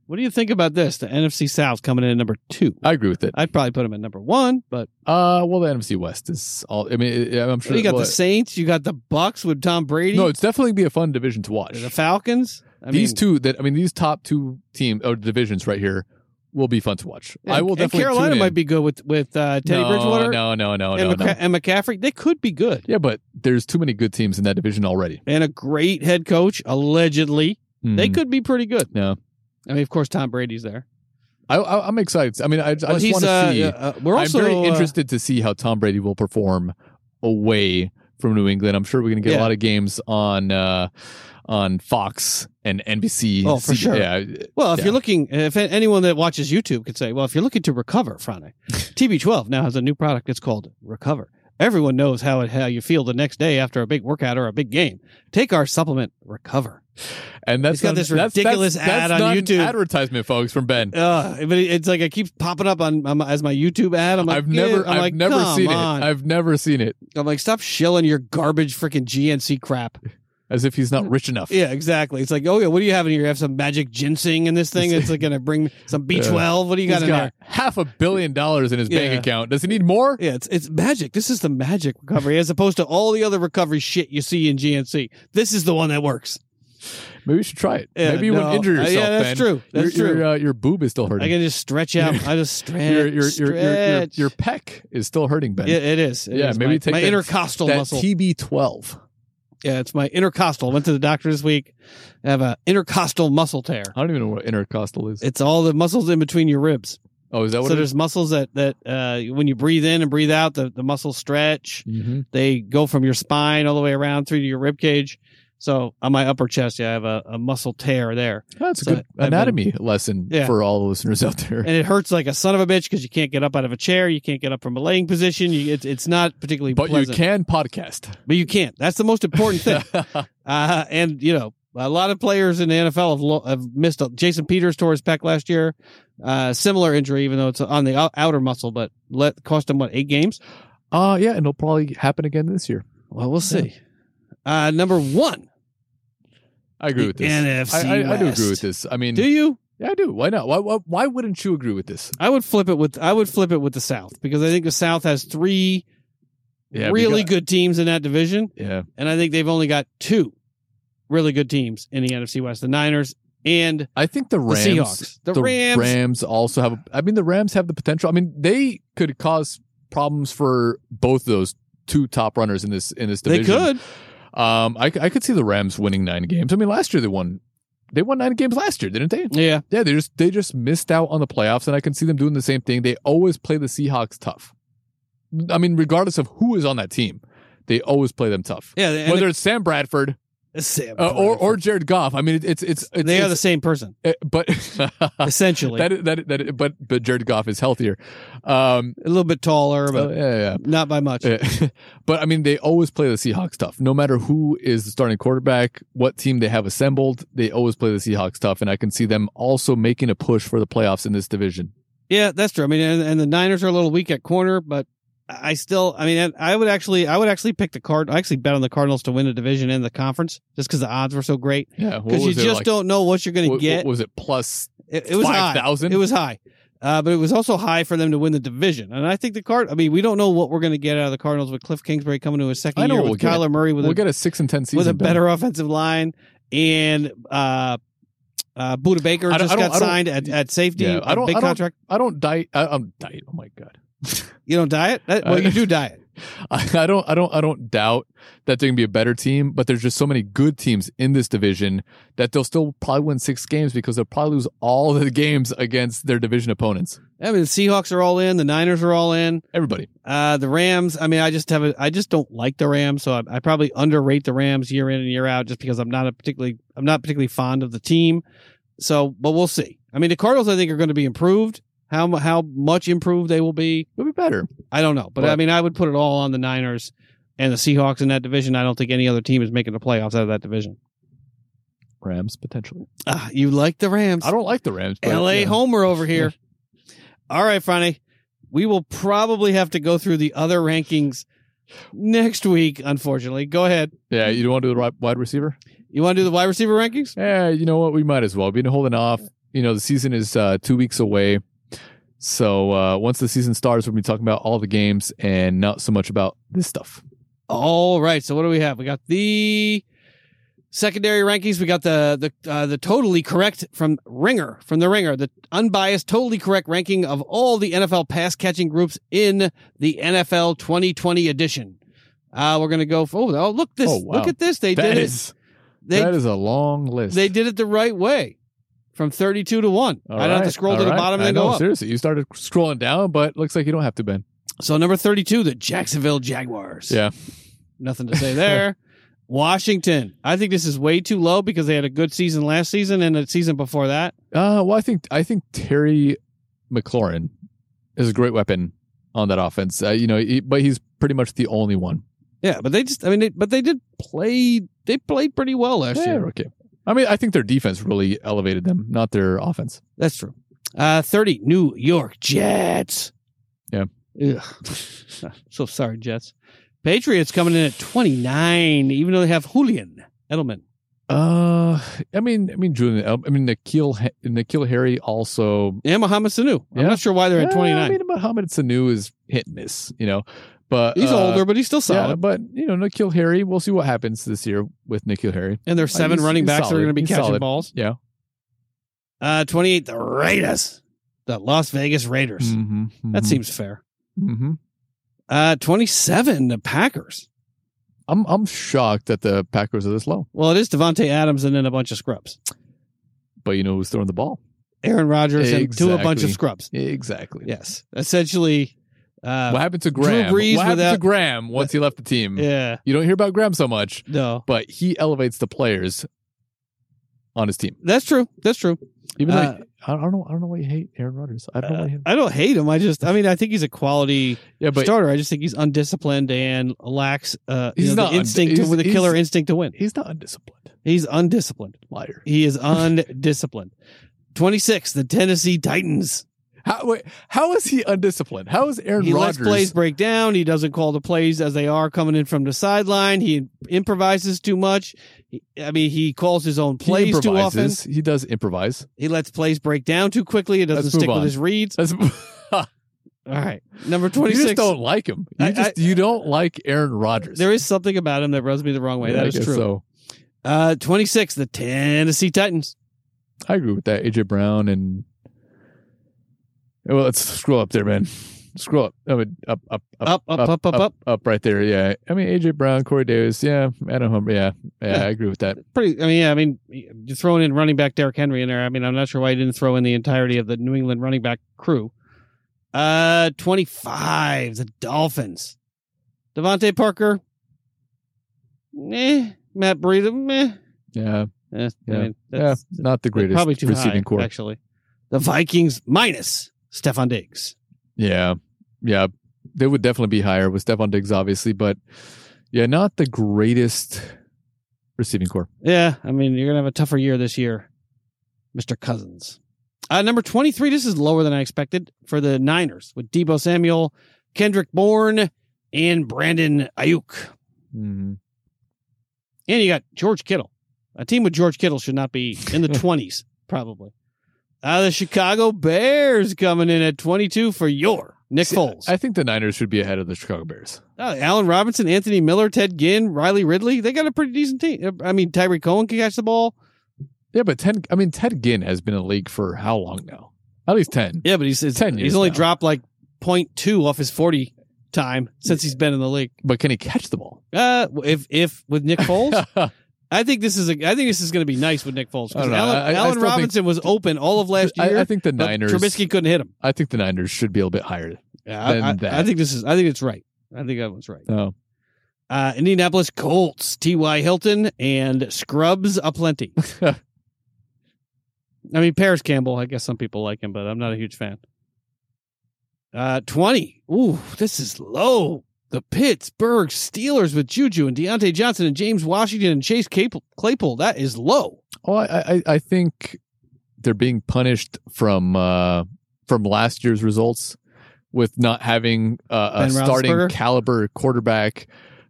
What do you think about this? The NFC South coming in at number two. I agree with it. I'd probably put them at number one, but Uh, well, the NFC West is all. I mean, I'm sure you got well, the Saints, you got the Bucks with Tom Brady, No, it's definitely be a fun division to watch. the Falcons. I these mean, two that I mean, these top two team or divisions right here will be fun to watch. I will and definitely. Carolina might be good with with uh, Teddy no, Bridgewater No, no, no, and, no, McCa- no. and McCaffrey. They could be good, Yeah, but there's too many good teams in that division already. and a great head coach. Allegedly, they Mhm. could be pretty good. Yeah. I mean, of course, Tom Brady's there. I, I, I'm excited. I mean, I, I Well, just want to uh, see. uh, we're also I'm very uh, interested to see how Tom Brady will perform away from New England. I'm sure we're going to get Yeah. a lot of games on uh, on Fox and NBC. Oh, for sure. Yeah. Well, if Yeah. you're looking, if anyone that watches YouTube could say, well, if you're looking to recover from it, TB12 now has a new product. It's called Recover. Everyone knows how it, how you feel the next day after a big workout or a big game. Take our supplement, Recover. And that's He's got this that's- ridiculous that's, ad that's on YouTube. Advertisement, folks, from Ben. Uh, but it's like it keeps popping up on, on as my YouTube ad. I'm like, I've never, "Yeah." I'm I've like, never seen on." it. I've never seen it. I'm like, stop shilling your garbage freaking GNC crap. As if he's not rich enough. Yeah, exactly. It's like, oh yeah, what do you have in here? You have some magic ginseng in this thing. It's like gonna bring some <laughs> B12. What do you got He's in got there? half a billion dollars in his Yeah. bank account. Does he need more? Yeah, it's it's magic. This is the magic recovery, as opposed to all the other recovery shit you see in GNC. This is the one that works. Maybe you should try it. Yeah, Maybe you no. wouldn't injure Uh, yourself. yeah, that's Ben. true. That's your, true. Your, uh, your boob is still hurting. I can just stretch out. I just stretch. your, your, your, your, your, stretch. your pec is still hurting, Ben. Yeah, it is. It Yeah, is. maybe my, take my that- intercostal that muscle. TB12. Yeah, it's my intercostal. Went to the doctor this week. I have a intercostal muscle tear. I don't even know what intercostal is. It's all the muscles in between your ribs. oh, is that what so it is? there's muscles that that uh, when you breathe in and breathe out, the, the muscles stretch. Mm-hmm. They go from your spine all the way around through to your rib cage. So on my upper chest, yeah, I have a, a muscle tear there, That's a good I've been- anatomy lesson Yeah. for all the listeners out there. and it hurts like a son of a bitch because you can't get up out of a chair, you can't get up from a laying position. You, it's it's not particularly But pleasant, you can podcast. but you can't. That's the most important thing. <laughs> uh, and you know, a lot of players in the NFL have, lo- have missed. A, Jason Peters tore his pec last year, uh, similar injury, even though it's on the outer muscle, but let cost him what eight games. uh yeah, and it'll probably happen again this year. Well, we'll see. Uh, number one, I agree with this. NFC I, I, I do West. agree with this. I mean, do you? yeah, I do. Why not? Why, why, why wouldn't you agree with this? I would flip it with I would flip it with the South because I think the South has three Yeah, really good teams in that division, Yeah, and I think they've only got two really good teams in the NFC West: the Niners and I think the the Rams. Seahawks. The, Rams, Rams also have. I mean, the Rams have the potential. I mean, they could cause problems for both those two top runners in this in this division. they could. Um, I, I could see the Rams winning nine games. I mean, last year they won. They won nine games last year, didn't they? Yeah, Yeah, they just they just missed out on the playoffs, and I can see them doing the same thing. They always play the Seahawks tough. I mean, regardless of who is on that team, they always play them tough. yeah. Whether it's Sam Bradford Sam uh, or or Jared Goff, I mean, it's it's, it's they are the same person uh, but <laughs> essentially. that that that but but Jared Goff is healthier. Um, a little bit taller, uh, but yeah, yeah. not by much. Uh, <laughs> but I mean, they always play the Seahawks tough. No matter who is the starting quarterback, what team they have assembled, they always play the Seahawks tough. And I can see them also making a push for the playoffs in this division. Yeah, that's true. I mean, and, and the Niners are a little weak at corner, but I still, I mean, I would actually, I would actually pick the card. I actually bet on the Cardinals to win the division and the conference just because the odds were so great. Yeah, Because you just like- don't know what you're going to get. What was it plus? it, it was high. 5,000? It was high, uh, but it was also high for them to win the division. And I think the card. I mean, we don't know what we're going to get out of the Cardinals with Kliff Kingsbury coming to his second year with we'll. Kyler Murray with We'll a get a six and ten season with a Ben. better offensive line and. uh uh, Budda Baker just got signed at, at safety. Yeah, I a don't- big I don't- contract. I don't diet. I, I'm diet. Oh my god. <laughs> You don't diet? That, well, Uh, you do diet. <laughs> I, I don't, I don't, I don't doubt that they're gonna be a better team, but there's just so many good teams in this division that they'll still probably win six games because they'll probably lose all the games against their division opponents. I mean, the Seahawks are all in. The Niners are all in. Everybody. Uh, the Rams. I mean, I just have a. I just don't like the Rams, so I, I probably underrate the Rams year in and year out, just because I'm not a particularly. I'm not particularly fond of the team. So, but we'll see. I mean, the Cardinals, I think, are going to be improved. How how much improved they will be, It'll be better. I don't know. But Well- I mean, I would put it all on the Niners and the Seahawks in that division. I don't think any other team is making the playoffs out of that division. Rams potentially. Ah, you like the Rams? I don't like the Rams. But, L.A. yeah. Homer over here. <laughs> All right, Franny. We will probably have to go through the other rankings next week. Unfortunately, go ahead. Yeah, you don't want to do the wide receiver? You want to do the wide receiver rankings? Yeah, you know what? We might as well. Been holding off. You know, the season is uh, two weeks away. So uh, once the season starts, we'll be talking about all the games and not so much about this stuff. All right. So what do we have? We got the secondary rankings. We got the the uh, the totally correct from Ringer from the Ringer, the unbiased, totally correct ranking of all the NFL pass catching groups in the NFL 2020 edition. Uh, we're gonna go. For, oh, oh, look this! Oh, wow. Look at this! They That did is it. They that is a long list. they did it the right way, from 32 to one. All I don't have to right, scroll to the right. bottom and I then know, go up. Seriously, you started scrolling down, but looks like you don't have to, Ben. So number 32, the Jacksonville Jaguars. Yeah. Nothing to say there. <laughs> Washington. I think this is way too low because they had a good season last season and a season before that. Uh, well, I think I think Terry McLaurin is a great weapon on that offense. Uh, you know, he, but he's pretty much the only one. Yeah, but they just I mean they, but they did play they played pretty well last Yeah, year. okay. I mean, I think their defense really elevated them, not their offense. That's true. Uh 30 New York Jets. Yeah. <laughs> So sorry Jets. Patriots coming in at 29 even though they have Julian Edelman. Uh, I mean, I mean, Julian. I mean, N'Keal N'Keal Harry also. And Mohamed Sanu. I'm Yeah. not sure why they're at Yeah, 29. I mean, Mohamed Sanu is hit and miss, you know, but He's uh, older, but he's still solid. Yeah, but you know, N'Keal Harry. We'll see what happens this year with N'Keal Harry. and there's seven he's- running backs that are going to be He's catching solid. balls. Yeah. Uh, 28, the Raiders, the Las Vegas Raiders. Mm-hmm, That seems fair. hmm Uh, 27, the Packers. I'm I'm shocked that the Packers are this low. Well, it is Davante Adams and then a bunch of scrubs. But you know who's throwing the ball? Aaron Rodgers and to a bunch of scrubs. Exactly. Yes. Essentially, uh, what happened to Graham? What happened without- to Graham once he left the team? yeah, You don't hear about Graham so much, no. but he elevates the players on his team. That's true. That's true. Even Uh, like I don't know, I don't know why you hate Aaron Rodgers. I don't Uh, hate him. I don't hate him. I just, I mean, I think he's a quality Yeah, but starter. I just think he's undisciplined and lacks uh, you He's know, not the und- instinct, he's- with a killer instinct to win. he's not undisciplined. He's undisciplined. Liar. He is undisciplined. <laughs> 26, the Tennessee Titans. How wait, how is he undisciplined? How is Aaron He Rodgers? He lets plays break down. He doesn't call the plays as they are coming in from the sideline. He improvises too much. I mean, he calls his own he plays too often. He does improvise. He lets plays break down too quickly. It doesn't Let's stick with his reads. <laughs> All right. Number twenty-six. you 26. just don't like him. You I- just you don't like Aaron Rodgers. there is something about him that rubs me the wrong way. Yeah, that I is true. So Uh, 26, the Tennessee Titans. I agree with that. AJ Brown and well, let's scroll up there, man. Scroll up. I mean, up, up, Up, up, up, up, up. up, up, right there. Yeah. I mean, AJ Brown, Corey Davis. Yeah, Adam Humphries. Yeah, yeah, Yeah. I agree with that. Pretty, I mean, yeah, I mean, you're throwing in running back Derrick Henry in there. I mean, I'm not sure why he didn't throw in the entirety of the New England running back crew. Uh, 25, the Dolphins. DeVante Parker. Eh. Matt Breida. Meh. Yeah, Eh, I Yeah. mean, yeah, not the greatest probably too receiving high, core. actually. The Vikings minus Stefon Diggs. Yeah, yeah, they would definitely be higher with Stefon Diggs, obviously, but yeah, not the greatest receiving corps. Yeah, I mean, you're going to have a tougher year this year, Mr. Cousins. Uh, number 23, this is lower than I expected for the Niners with Deebo Samuel, Kendrick Bourne, and Brandon Aiyuk. Mm-hmm. And you got George Kittle. A team with George Kittle should not be in the <laughs> 20s, probably. Uh, the Chicago Bears coming in at 22 for your Nick See, Foles. I think the Niners should be ahead of the Chicago Bears. Uh, Allen Robinson, Anthony Miller, Ted Ginn, Riley Ridley. They got a pretty decent team. I mean, Tarik Cohen can catch the ball. Yeah, but Ted, I mean, Ted Ginn has been in the league for how long now? At least 10. Yeah, but he's, he's, 10 he's only now. dropped like 0.2 off his 40 time since he's been in the league. But can he catch the ball? Uh, if if with Nick Foles, <laughs> I think this is a. I think this is going to be nice with Nick Foles because don't know. Allen, I- I Allen still think- Robinson was open all of last year. I, I think the Niners. Trubisky couldn't hit him. I think the Niners should be a little bit higher. Yeah, Than I, I, that. I think this is. I think it's right. I think that one's right. Oh, Uh, Indianapolis Colts, T.Y. Hilton, and Scrubs aplenty. <laughs> I mean, Parris Campbell, I guess some people like him, but I'm not a huge fan. Uh, 20. Ooh, this is low. The Pittsburgh Steelers with Juju and Diontae Johnson and James Washington and Chase Claypool. That is low. oh, I, I, I think they're being punished from uh, from last year's results with not having uh, a starting caliber quarterback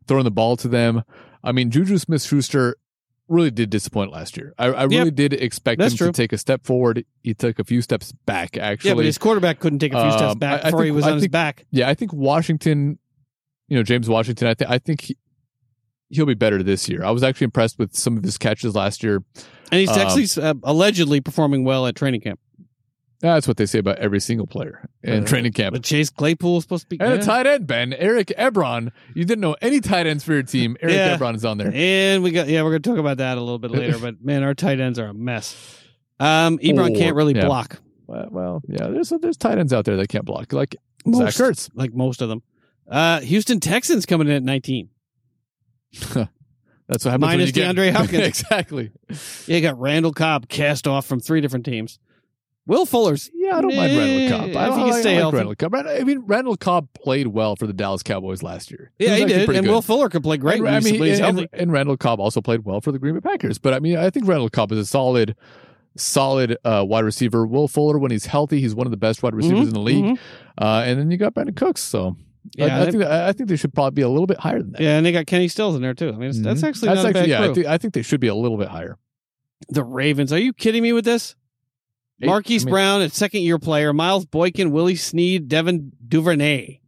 throwing the ball to them. I mean, Juju Smith Schuster really did disappoint last year. I, I really did expect That's him true. to take a step forward. He took a few steps back, actually. yeah, but his quarterback couldn't take a few steps Um, back I- I before he think- was I on his back. Yeah, I think Washington, you know, James Washington, I think I think he, he'll be better this year. I was actually impressed with some of his catches last year. And he's um, actually uh, allegedly performing well at training camp. That's what they say about every single player in Uh, training camp. But Chase Claypool is supposed to be. And a tight end, Ben. Eric Ebron. You didn't know any tight ends for your team. <laughs> Eric Yeah. Ebron is on there. And we got yeah, we're gonna talk about that a little bit later. <laughs> but man, our tight ends are a mess. Um, Ebron Or- can't really yeah. block Well, well, yeah, there's there's tight ends out there that can't block, like most, Zach Ertz. like most of them. Uh, Houston Texans coming in at 19. <laughs> That's what happens when Minus get- DeAndre <laughs> Hopkins. exactly. Yeah, you got Randall Cobb cast off from three different teams. Will Fuller's Yeah, I don't mind Randall Cobb. I, if don't, he stay I like healthy. Randall Cobb. I mean, Randall Cobb played well for the Dallas Cowboys last year. yeah, he did, and good. Will Fuller could play great And, I mean, and, and Randall Cobb also played well for the Green Bay Packers. But I mean, I think Randall Cobb is a solid, solid uh, wide receiver. Will Fuller, when he's healthy, he's one of the best wide receivers Mhm, in the league. mhm. Uh, and then you got Brandin Cooks. So Yeah, I, I think I think they should probably be a little bit higher than that. Yeah, and they got Kenny Stills in there too. I mean, it's, that's actually not a bad yeah. I think, I think they should be a little bit higher. the Ravens. Are you kidding me with this? Eight- Marquise I mean, Brown, a second year player. Miles Boykin, Willie Snead, Devin Duvernay,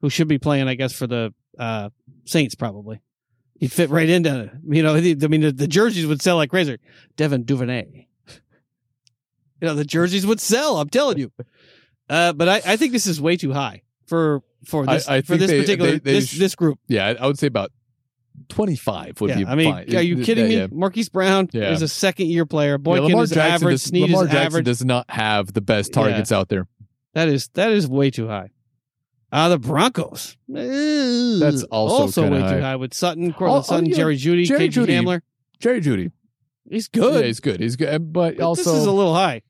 who should be playing, I guess, for the uh, Saints probably. He'd fit right into, you know, I mean, the, the jerseys would sell like crazy. Devin Duvernay. <laughs> You know, the jerseys would sell. I'm telling you. Uh, but I, I think this is way too high for for this I for this they- particular they- they this sh- this group. Yeah, I- I would say about twenty five would Yeah, be. I mean, fine. are you kidding yeah, me? yeah. Marquise Brown Yeah. is a second year player. Yeah, Boykin Lamar is Jackson average. does, Snead Lamar is Jackson average. does not have the best Yeah. targets out there. That is that is way too high. Uh the Broncos. That's also kinda way high. too high with Sutton, Courtland oh, Sutton, yeah. Jerry Jeudy, Jerry KG Jeudy. Hamler. Jerry Jeudy, He's good. Yeah, he's good. He's good, but, but also this is a little high.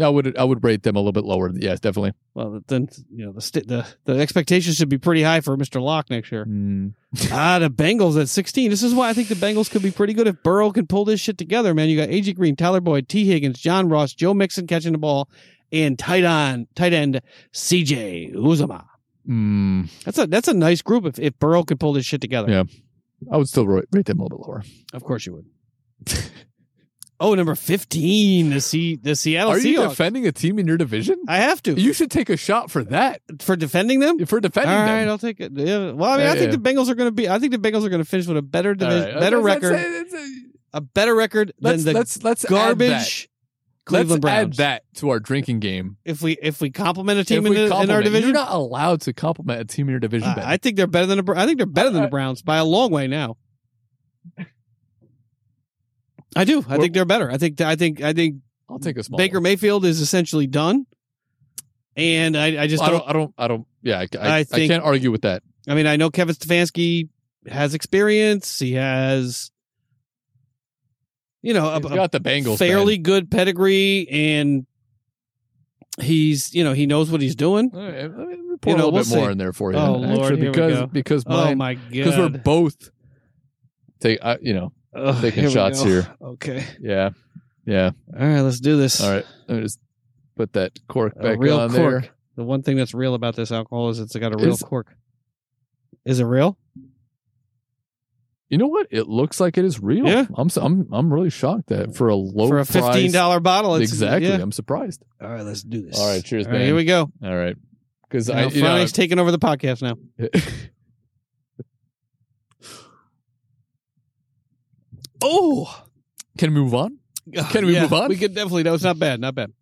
I would I would rate them a little bit lower. Yes, definitely. Well, then you know the st- the the expectations should be pretty high for Mr. Lock next year. Mm. <laughs> ah, the Bengals at 16. This is why I think the Bengals could be pretty good if Burrow can pull this shit together, man. You got AJ Green, Tyler Boyd, Tee Higgins, John Ross, Joe Mixon catching the ball, and tight on tight end CJ Uzomah. Mm. That's a that's a nice group if, if Burrow could pull this shit together. Yeah. I would still rate, rate them a little bit lower. Of course you would. <laughs> oh, number 15, the C the Seattle Are you defending a team in your division? I have to. You should take a shot for that. for defending them? For defending right, them. I'll take it. Yeah. Well, I mean, Yeah, I think yeah. the Bengals are going to be. I think the Bengals are going to finish with a better division, right. better record, Let's, let's, a better record let's, than the let's, let's garbage Cleveland let's Browns. add that to our drinking game. If we if we compliment a team in, the, in our division, You're not allowed to compliment a team in your division. I, I think they're better than the. I think they're better than the Uh, Browns by a long way now. I do. I Well- think they're better. I think. I think. I think I'll take a small Baker one. Mayfield is essentially done, and I, I just Well, I don't. I don't. I don't. Yeah, I, I, I I, can't argue with that. I mean, I know Kevin Stefanski has experience. He has, you know, a, got the Bengals. fairly good pedigree, and he's, you know, he knows what he's doing. right, pour You know, a little we'll bit more see. in there for you. Oh, Lord, actually, here we because because Oh mine my because we're both take uh, you know Ugh, taking here shots here. Okay, yeah yeah all right, let's do this. all right let me just put that cork A back real on cork. there. The one thing that's real about this alcohol is it's got a real Is- cork. Is it real? You know what? It looks like it is real. Yeah. I'm I'm I'm really shocked that for a low For a fifteen dollar bottle, it's, exactly. yeah. I'm surprised. All right, let's do this. All right, cheers, All right, man. here we go. All right, because I you know, taking over the podcast now. <laughs> Oh, can we move on? Can we Yeah, move on? We could definitely. No, it's not bad. Not bad.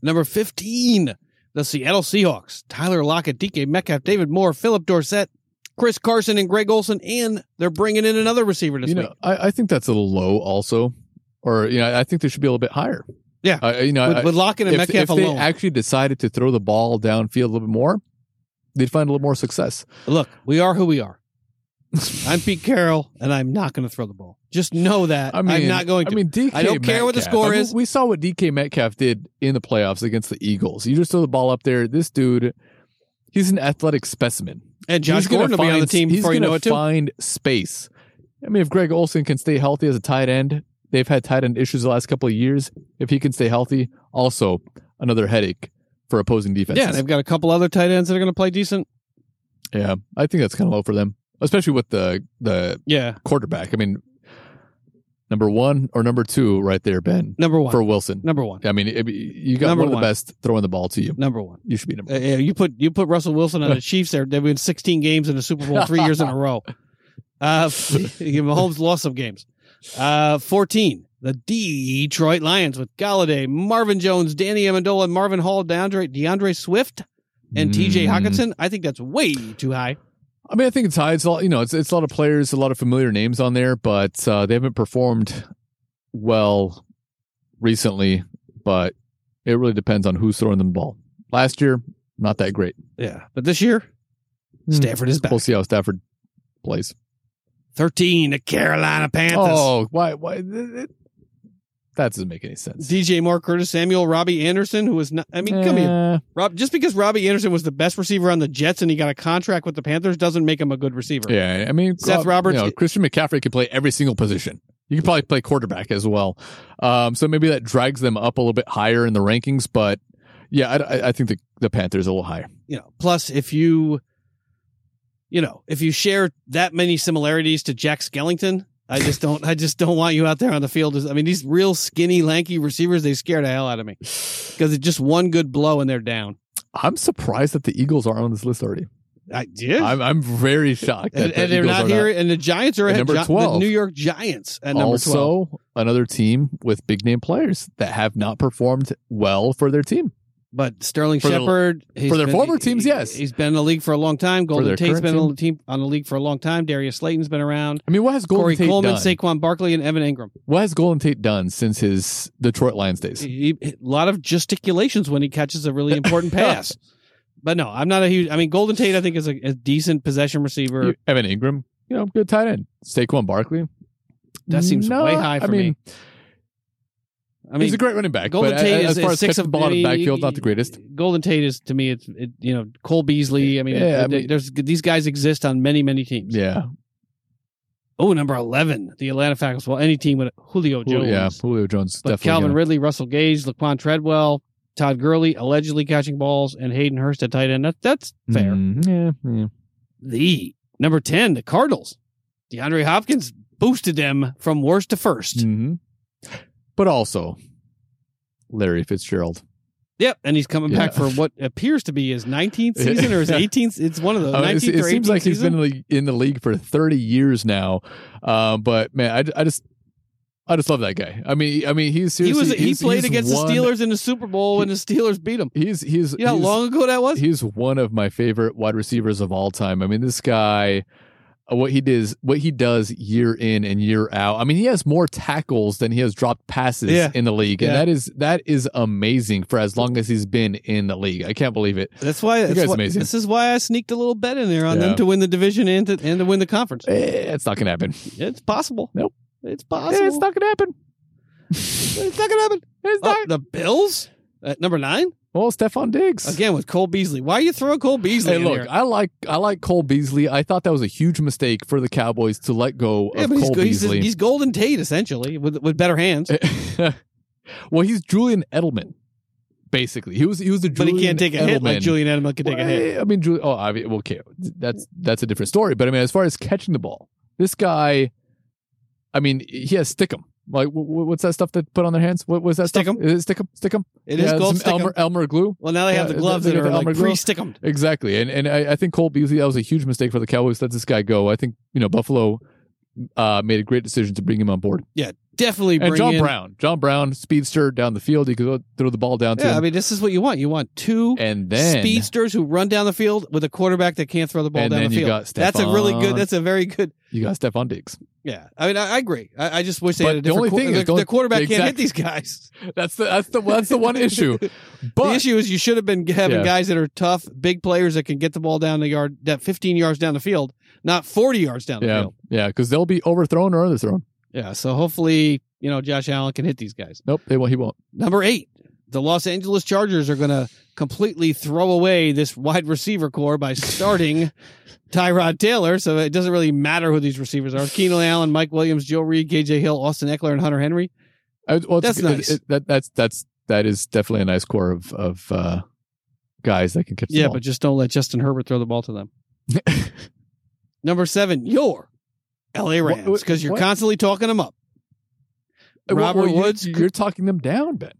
Number fifteen, the Seattle Seahawks, Tyler Lockett, DK Metcalf, David Moore, Phillip Dorsett, Chris Carson, and Greg Olsen, and they're bringing in another receiver this you week. know, I, I think that's a little low, also, or you know, I think they should be a little bit higher. Yeah. uh, you know, with, I- with Lockett and if, Metcalf if they alone. actually decided to throw the ball downfield a little bit more, they'd find a little more success. Look, we are who we are. I'm Pete Carroll, and I'm not going to throw the ball. Just know that I mean, I'm not going to. I mean, DK I don't care what the Metcalf- score I mean, is. We saw what DK Metcalf did in the playoffs against the Eagles. You just throw the ball up there. This dude, he's an athletic specimen. and Josh He's Gordon will be on the find- team he's before you know it too. Find space. I mean, if Greg Olsen can stay healthy as a tight end, they've had tight end issues the last couple of years. If he can stay healthy, also another headache for opposing defenses. Yeah, they've got a couple other tight ends that are going to play decent. yeah. I think that's kind of low for them, especially with the the Yeah, quarterback. I mean, number one or number two, right there, Ben number one. for Wilson. number one. I mean, it, you got Number one of the best throwing the ball to you. Number one. You should be number. Uh, yeah, you put you put Russell Wilson on the Chiefs. There, they win 16 games in the Super Bowl three years in a row. <laughs> Uh, <laughs> Mahomes lost some games. Uh, 14. The Detroit Lions with Golladay, Marvin Jones, Danny Amendola, Marvin Hall, D'Andre D'Andre Swift, and T.J. Mm. Hockenson. I think that's way too high. I mean, I think it's high. It's a lot, you know, it's it's a lot of players, a lot of familiar names on there, but uh, they haven't performed well recently. But it really depends on who's throwing them the ball. Last year, not that great. Yeah, but this year, Hmm. Stafford is back. We'll see how Stafford plays. 13. The Carolina Panthers. Oh, why? Why? Th- th- That doesn't make any sense. DJ Moore, Curtis Samuel, Robbie Anderson, who was not. I mean, come here. Eh, Rob, just because Robbie Anderson was the best receiver on the Jets and he got a contract with the Panthers doesn't make him a good receiver. Yeah, I mean, Seth Rob- Roberts- You know, Christian McCaffrey could play every single position. You could probably play quarterback as well. Um, so maybe that drags them up a little bit higher in the rankings. But yeah, I, I- I think the, the Panthers are a little higher. You know, plus if you, you know, if you share that many similarities to Jack Skellington, I just don't, I just don't want you out there on the field. I mean, these real skinny, lanky receivers, they scare the hell out of me <sighs> because it's just one good blow and they're down. I'm surprised that the Eagles are on this list already. I did. I'm, I'm very shocked that and, the and they're not here, and the Giants are At ahead. number 12. The New York Giants at number also, 12. another team with big name players that have not performed well for their team. But Sterling For Shepard, for their been- former teams, yes. he's been in the league for a long time. Golden Tate's been on the team on the league for a long time. Darius Slayton's been around. I mean, what has Golden Corey Tate Coleman, done? Saquon Barkley, and Evan Engram. what has Golden Tate done since his Detroit Lions days? He- he- a lot of gesticulations when he catches a really important <laughs> pass. But no, I'm not a huge. I mean, Golden Tate, I think is a, a decent possession receiver. You- Evan Engram, you know, good tight end. Saquon Barkley. That seems No, way high for I mean, me. I mean, he's a great running back. Golden Tate as is, far is as six of the ball out of the I mean, backfield, not the greatest. Golden Tate is to me, it's it, you know Cole Beasley. I mean, Yeah, I mean- there's these guys exist on many many teams. Yeah, Oh, number eleven, the Atlanta Falcons. Well, any team with Julio Julio, Jones. yeah, Julio Jones. But definitely Calvin gonna- Ridley, Russell Gage, Laquon Treadwell, Todd Gurley allegedly catching balls, and Hayden Hurst at tight end. That, that's fair. Mm, yeah, yeah. The number 10, the Cardinals. DeAndre Hopkins boosted them from worst to 1st Mhm. But also, Larry Fitzgerald. Yep. And he's coming back for what appears to be his 19th season or his <laughs> 18th. It's one of those. I 19th it's- it seems like he's season. been in the, league, in the league for 30 years now. Um, but man, I, I just, I just love that guy. I mean, I mean, he's He was he played against one- the Steelers in the Super Bowl when the Steelers beat him. He's he's You know how he's- long ago that was? He's one of my favorite wide receivers of all time. I mean, this guy, uh, what he does, what he does year in and year out. I mean, he has more tackles than he has dropped passes Yeah. in the league, and Yeah. that is that is amazing for as long as he's been in the league. I can't believe it. That's why. That's why amazing. This is why I sneaked a little bet in there on Yeah. them to win the division and to, and to win the conference. Eh, It's not gonna happen. It's possible. Nope. It's Eh, possible. It's not gonna happen. It's not gonna happen. <laughs> It's Oh, the Bills at number nine Well, Stefon Diggs again with Cole Beasley. Why are you throwing Cole Beasley Hey, look, here? I like I like Cole Beasley. I thought that was a huge mistake for the Cowboys to let go Yeah, of he's, Cole he's, Beasley. he's Golden Tate essentially with with better hands. <laughs> well, he's Julian Edelman, basically. He was he was the but he can't take a hit like Julian Edelman could take a hit. I mean, Julie. Oh, I mean, okay, that's that's a different story. But I mean, as far as catching the ball, this guy, I mean, he has stickum. Like, wh- wh- what's that stuff that put on their hands? What was that Stickum. stuff? Is it stickum? Stickum. It is yeah, called some Elmer, Elmer glue. Well, now they have Yeah, the gloves that are like Elmer glue. pre-stickum. Exactly, and and I, I think Cole Beasley that was a huge mistake for the Cowboys. Let this guy go. I think you know Buffalo uh, made a great decision to bring him on board. Yeah, definitely bring And John in, Brown, John Brown, speedster down the field. He could throw- the ball down to Yeah, I mean, this is what you want. You want two and then speedsters who run down the field with a quarterback that can't throw the ball And down then the you field. got that's a really good. That's a very good. you got Stefon Diggs. Yeah, I mean, I, I agree. I, I just wish they But had a the only thing is, the, the quarterback can't hit these guys. <laughs> That's the that's the that's the one issue. <laughs> But the issue is you should have been having Yeah. guys that are tough, big players that can get the ball down the yard, that 15 yards down the field, not 40 yards down the yeah, field. yeah, because they'll be overthrown or underthrown. Yeah. So hopefully, you know, Josh Allen can hit these guys. Nope, they won't. He won't. Number eight, the Los Angeles Chargers are going to completely throw away this wide receiver corps by starting <laughs> Tyrod Taylor. So it doesn't really matter who these receivers are: Keenan Allen, Mike Williams, Joe Reed, KJ Hill, Austin Ekeler, and Hunter Henry. I, well, That's nice. it- that that's that's that is definitely a nice core of of uh, guys that can catch. the Yeah, but just don't let Justin Herbert throw the ball to them. <laughs> Number seven, your LA Rams, because you're what? constantly talking them up. Well, Robert well, you- Woods. You're talking them down, Ben.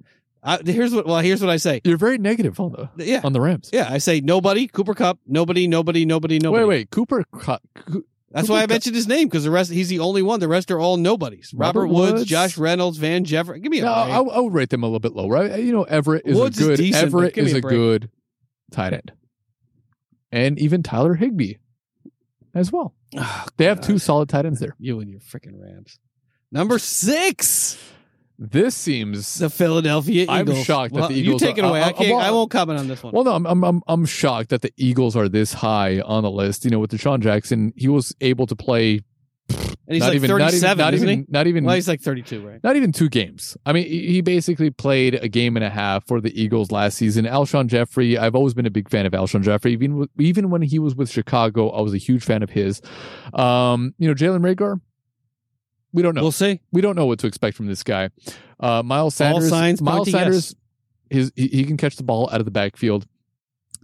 I, here's what. Well, here's what I say. You're very negative on the Yeah, on the Rams. yeah. I say nobody. Cooper Kupp. Nobody. Nobody. Nobody. Nobody. Wait, wait, Cooper. Kupp. Cu- That's Cooper why I mentioned his name because the rest. He's the only one. The rest are all nobodies. Robert, Robert Woods, Woods. Josh Reynolds, Van Jefferson. Give me a No, break. I'll, I'll rate them a little bit lower. I, you know, Everett is Woods a is good. decent, Everett is a a, good tight end, and even Tyler Higbee as well. Oh, They have two solid tight ends there. You and your freaking Rams. Number six, This seems the Philadelphia I'm Eagles. shocked that Well, the You take it are- away. I- I, I- can't. well, I won't comment on this one. Well, no, I'm, I'm I'm I'm shocked that the Eagles are this high on the list. You know, with DeSean Jackson, he was able to play and he's not like even 37, not even isn't even he? not even Well, he's like 32, right? not even two games. I mean, he he basically played a game and a half for the Eagles last season. Alshon Jeffery, I've always been a big fan of Alshon Jeffery. Even even when he was with Chicago, I was a huge fan of his. Um, you know, Jalen Reagor, we don't know. We'll see. we don't know what to expect from this guy. Uh, Miles Sanders, signs Miles Sanders, his he, he can catch the ball out of the backfield.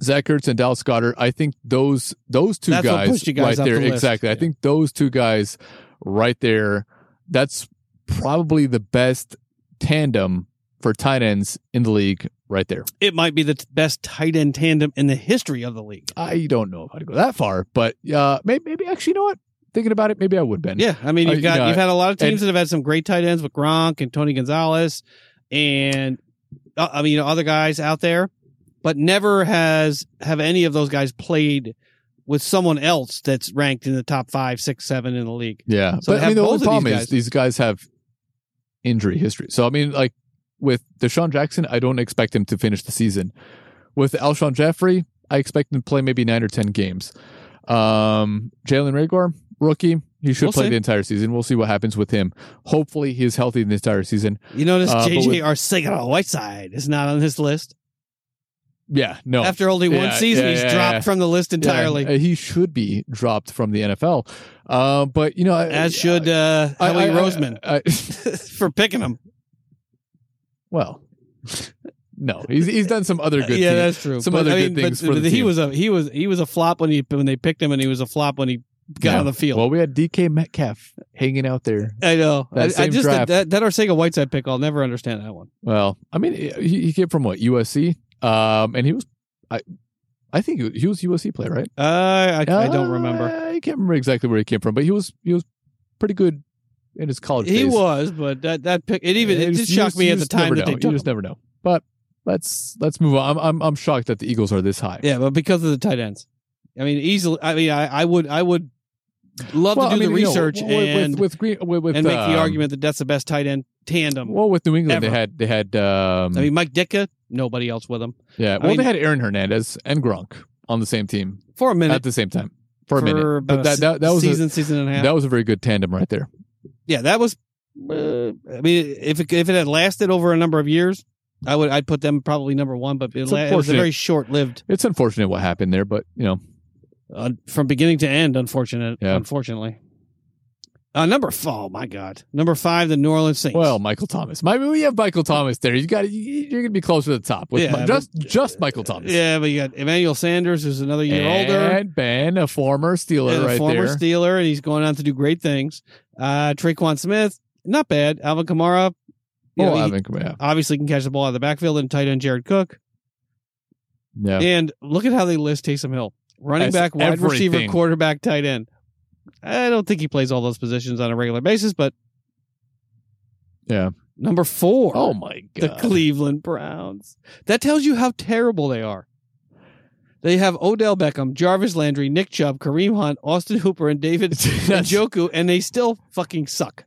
Zach Ertz and Dallas Goedert, I think those those two guys, guys right there, the exactly. I think those two guys right there, that's probably the best tandem for tight ends in the league right there. It might be the t- best tight end tandem in the history of the league. I don't know if I'd go that far, but uh, maybe, maybe actually, you know what? Thinking about it, maybe I would, Ben. Yeah, I mean, Uh, you've got you know, you've had a lot of teams and- that have had some great tight ends with Gronk and Tony Gonzalez, and uh, I mean, you know, other guys out there, but never has have any of those guys played with someone else that's ranked in the top five, six, seven in the league. Yeah, So but I mean, the only of these problem is these guys have injury history. So I mean, like with DeSean Jackson, I don't expect him to finish the season. With Alshon Jeffery, I expect him to play maybe nine or ten games. Um, Jalen Reagor, rookie, he should We'll play see. the entire season. We'll see what happens with him. Hopefully, he's healthy the entire season. You notice Uh, JJ with- Arcega Whiteside is not on this list Yeah, no. after only one season. yeah, he's yeah, dropped yeah. from the list entirely, Yeah, uh, he should be dropped from the NFL. Uh, but you know, as should uh, I- Howie I- I- Roseman I- <laughs> <laughs> for picking him. well, no, he's he's done some other good. yeah, that's true. some But, other I good things for the he team. was a he was he was a flop when he when they picked him, and he was a flop when he got Yeah. on the field. Well, we had DK Metcalf hanging out there. I know. that I, I just draft. that that Arcega Whiteside pick. I'll never understand that one. Well, I mean, he, he came from what USC, um, and he was, I, I think he was USC player, right? Uh, I, I don't Uh, remember. I can't remember exactly where he came from, but he was he was pretty good in his college He days. was, but that that pick it even it You just shocked just- me at the time that know. they You just him. never know. But let's let's move on. I'm I'm, I'm shocked that the Eagles are this high. Yeah, but because of the tight ends, I mean, easily. I mean, I, I would I would love Well, to do I the mean, know, research with, and with with, with, with and make the um, argument that that's the best tight end tandem. Well, with New England, Ever. they had they had um, I mean, Mike Ditka, nobody else with him yeah. I Well, mean- they had Aaron Hernandez and Gronk on the same team for a minute. at the same time for a minute. But that, that that was season, a, season and a half. that was a very good tandem right there. yeah, that was. Uh, I mean, if it, if it had lasted over a number of years, I would I'd put them probably number one. But it, la- it was a very short lived It's unfortunate what happened there, but you know, uh, from beginning to end. Unfortunate, Yeah. unfortunately. Uh, number f- oh my god, number five, the New Orleans Saints. well, Michael Thomas. My, we have Michael Thomas there. You got you're gonna be closer to the top with Yeah, Mi- but- just just Michael Thomas. yeah, but you got Emmanuel Sanders, who's another year older, and Ben, a former Steeler, and a right former there. Steeler, and he's going on to do great things. Uh, Tre'Quan Smith, not bad. Alvin Kamara, you oh, know, he Alvin Kamara. obviously can catch the ball out of the backfield, and tight end Jared Cook. Yeah, And look at how they list Taysom Hill. Running back, wide receiver, quarterback, tight end. I don't think he plays all those positions on a regular basis, but Yeah. number four. Oh my god. the. Cleveland Browns. That tells you how terrible they are. They have Odell Beckham, Jarvis Landry, Nick Chubb, Kareem Hunt, Austin Hooper, and David <laughs> Njoku, and they still fucking suck.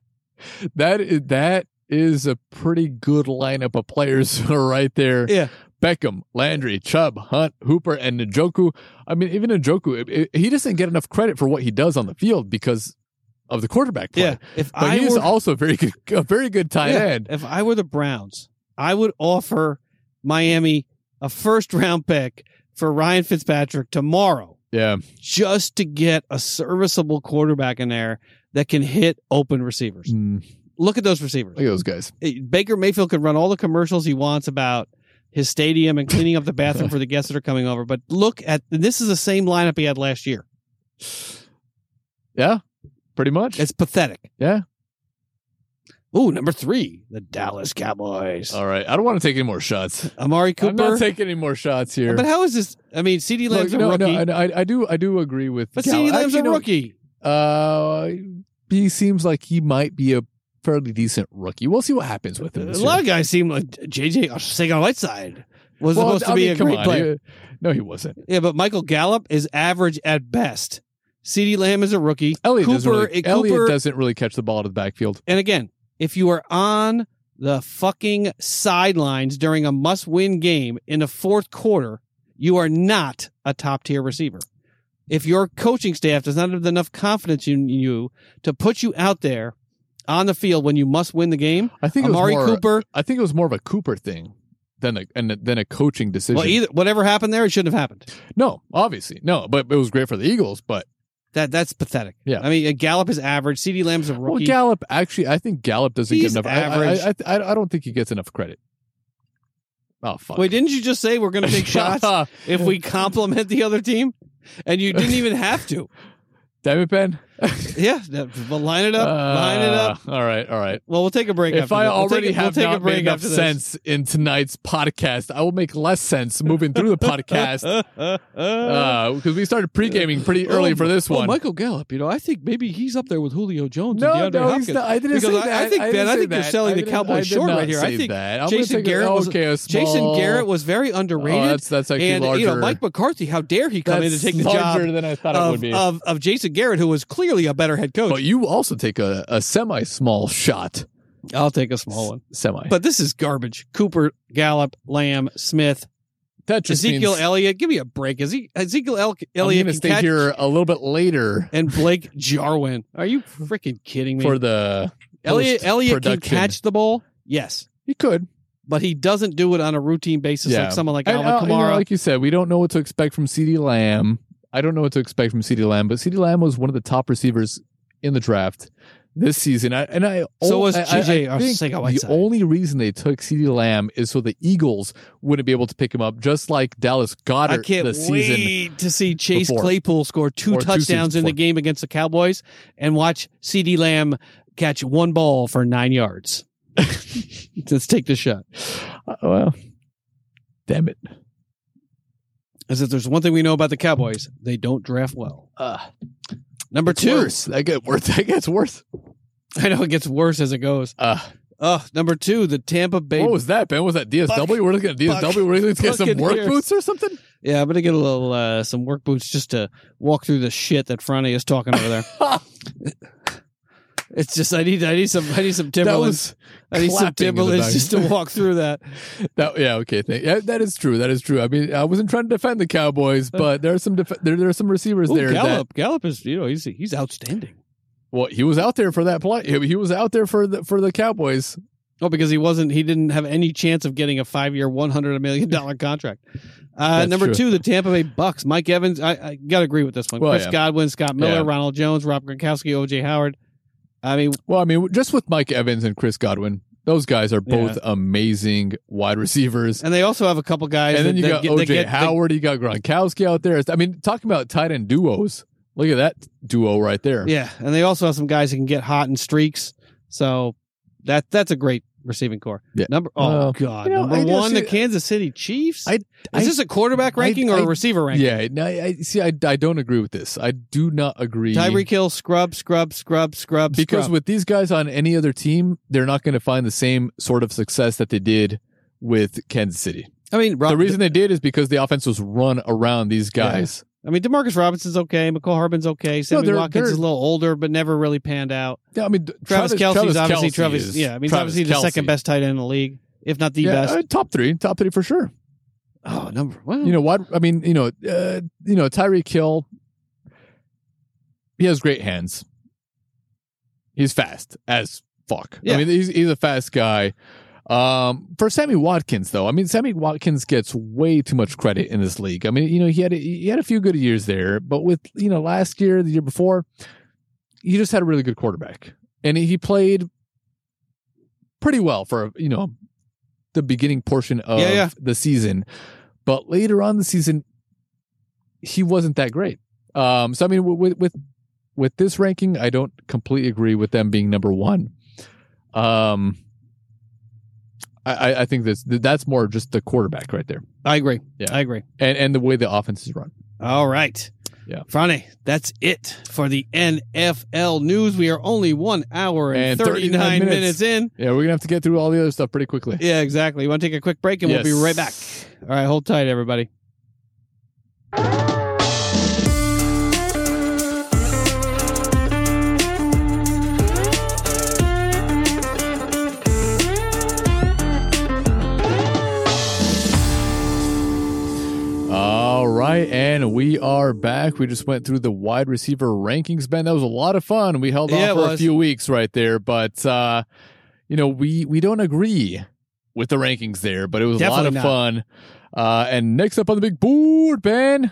that is that is a pretty good lineup of players <laughs> right there. Yeah. Beckham, Landry, Chubb, Hunt, Hooper, and Njoku. I mean, even Njoku, it- it- he doesn't get enough credit for what he does on the field because of the quarterback play. Yeah, if But I he's were, also a very good, <laughs> a very good tight yeah, end. if I were the Browns, I would offer Miami a first round pick for Ryan Fitzpatrick tomorrow, Yeah. just to get a serviceable quarterback in there that can hit open receivers. Mm, Look at those receivers. look at those guys. Baker Mayfield could run all the commercials he wants about his stadium and cleaning up the bathroom <laughs> for the guests that are coming over. But look at this is the same lineup he had last year. Yeah. Pretty much. It's pathetic. Yeah. Ooh, number three, the Dallas Cowboys. All right. I don't want to take any more shots. Amari Cooper. I'm not taking any more shots here. but how is this? I mean, CeeDee Look, Lamb's no, a rookie. no, I, I do, I do agree with. but CeeDee Lamb's a rookie. Uh, he seems like he might be a fairly decent rookie. We'll see what happens with him. A lot year. of guys seem like JJ Arcega Whiteside was Well, supposed to be mean, a great on. player. No, he wasn't. Yeah, but Michael Gallup is average at best. CeeDee Lamb is a rookie. Doesn't, Cooper, really, uh, Elliott Cooper doesn't really catch the ball out of the backfield. And again, if you are on the fucking sidelines during a must win game in the fourth quarter, you are not a top tier receiver. If your coaching staff does not have enough confidence in you to put you out there on the field when you must win the game, I think Amari it was more, Cooper, I think it was more of a Cooper thing than a and than a coaching decision. well, either whatever happened there, it shouldn't have happened. no, obviously no, but it was great for the Eagles. But That that's pathetic. Yeah. I mean, uh, Gallup is average. CeeDee Lamb's a rookie. well. Gallup actually, I think Gallup doesn't He's get enough. I- average. I, I, I, I don't think he gets enough credit. Oh fuck! Wait, didn't you just say we're going to take <laughs> shots if we <laughs> compliment the other team? And you didn't even have to. Damn it, Ben. <laughs> Yeah, well, line it up, line it up. Uh, All right, all right. Well, we'll take a break. If after I. We'll already take have we'll take not a break made enough sense in tonight's podcast, I will make less sense moving through the podcast <laughs> because we started pre gaming pretty early Oh, for this oh, one. Michael Gallup. You know, I think maybe he's up there with Julio Jones no, and DeAndre no, Hopkins. he's not. I didn't Because say I- that. I think, Ben, I think you're selling the Cowboys short right here. I think that. Jason a- Garrett was- okay, Jason Garrett was very Oh, underrated. that's that's actually and larger. you know, Mike McCarthy, how dare he come in to take the job than I thought it would of, be. of Jason Garrett, who was clearly a better head coach. but you also take a, a semi small shot. I'll take a small one. Semi. But this is garbage. Cooper, Gallup, Lamb, Smith, that just Ezekiel means Elliott. Give me a break. Eze- Ezekiel El- I'm Elliott going can stay catch, here a little bit later and Blake Jarwin. Are you freaking kidding me? for the Elliott Elliott can catch the ball, yes, He could. but he doesn't do it on a routine basis Yeah. like someone like Alvin uh, you know, Kamara. like you said, we don't know what to expect from CeeDee Lamb. I don't know what to expect from CeeDee Lamb, but CeeDee Lamb was one of the top receivers in the draft this season. I, and I So was I- I- JJ I think the only reason they took CeeDee Lamb is so the Eagles wouldn't be able to pick him up, just like Dallas Goedert. I can't the season. wait to see Chase before. Claypool score two Or two touchdowns seasons in the game against the Cowboys and watch CeeDee Lamb catch one ball for nine yards. <laughs> Let's take the shot. Uh, well, damn it. As if there's one thing we know about the Cowboys, they don't draft well. Uh, Number two, worse. That gets worse. <laughs> That gets worse. I know it gets worse as it goes. Uh, Oh, number two, the Tampa Bay. what was that, Ben? Was that DSW? We're looking at DSW. We're looking to get some work boots or something? Yeah, I'm gonna get a little uh, some work boots just to walk through the shit that Franny is talking over there. <laughs> it's just I need I need some I need some <laughs> Timberlands. I need some Timberlands just to walk through that. <laughs> That, yeah, okay. Thank, yeah, that is true. That is true. I mean, I wasn't trying to defend the Cowboys, but there are some def- there, there are some receivers Ooh, there that Gallup, Gallup is you know he's he's outstanding. well, he was out there for that play. He he was out there for the for the Cowboys. Oh, because he wasn't he didn't have any chance of getting a five year, one hundred million dollar contract. Uh, number true. two, the Tampa Bay Bucks. Mike Evans, I, I gotta agree with this one. Well, Chris yeah. Godwin, Scott Miller, Yeah. Ronald Jones, Rob Gronkowski, OJ Howard. I mean, Well, I mean, just with Mike Evans and Chris Godwin, those guys are both amazing wide receivers. and they also have a couple guys. And then that, you got get, OJ get- Howard, you got Gronkowski out there. I mean, talking about tight end duos. Look at that duo right there. Yeah, and they also have some guys that can get hot in streaks. So that that's a great receiving corps. Yeah. Number oh Well, god, you know, number I know, one, the Kansas City Chiefs. I- Is I- this a quarterback I- ranking or a I- receiver ranking? Yeah, no, I, I see. I, I don't agree with this. I do not agree. Tyreek Hill, scrub, scrub, scrub, scrub, because scrub. with these guys on any other team, they're not going to find the same sort of success that they did with Kansas City. I mean, Rob, the reason they did is because the offense was run around these guys. I mean, Demarcus Robinson's okay, Mecole Hardman's okay, Sammy they're- Watkins they're- is a little older, but never really panned out. Yeah, I mean, Travis, Kelce's obviously Kelce Travis. is- Yeah, I mean, he's Travis obviously the second best tight end in the league, if not the Yeah, best. uh, top three, top three for sure. oh, number one. You know what? I mean, you know, uh, you know, Tyreek Hill. He has great hands. He's fast as fuck. Yeah. I mean, he's he's a fast guy. Um, for Sammy Watkins, though, I mean, Sammy Watkins gets way too much credit in this league. I mean, you know, he had a, he had a few good years there, but with you know last year, the year before, he just had a really good quarterback, and he played pretty well for you know the beginning portion of Yeah, yeah. the season, but later on the season, he wasn't that great. Um, so I mean, with with with this ranking, I don't completely agree with them being number one. Um, I, I- think that's that's more just the quarterback right there, I agree. Yeah. I agree. and and the way the offense is run. All right. Yeah. Franny, that's it for the NFL news. We are only one hour and, And 39, 39 minutes. minutes. in. Yeah, we're gonna have to get through all the other stuff pretty quickly. Yeah, exactly. You want to take a quick break and we'll be right back. All right, hold tight, everybody. Right, and we are back. We just went through the wide receiver rankings, Ben. That was a lot of fun. We held Yeah, on for a few weeks right there, but uh, you know, we we don't agree with the rankings there, but it was a lot of not. fun. Uh, and next up on the big board, Ben,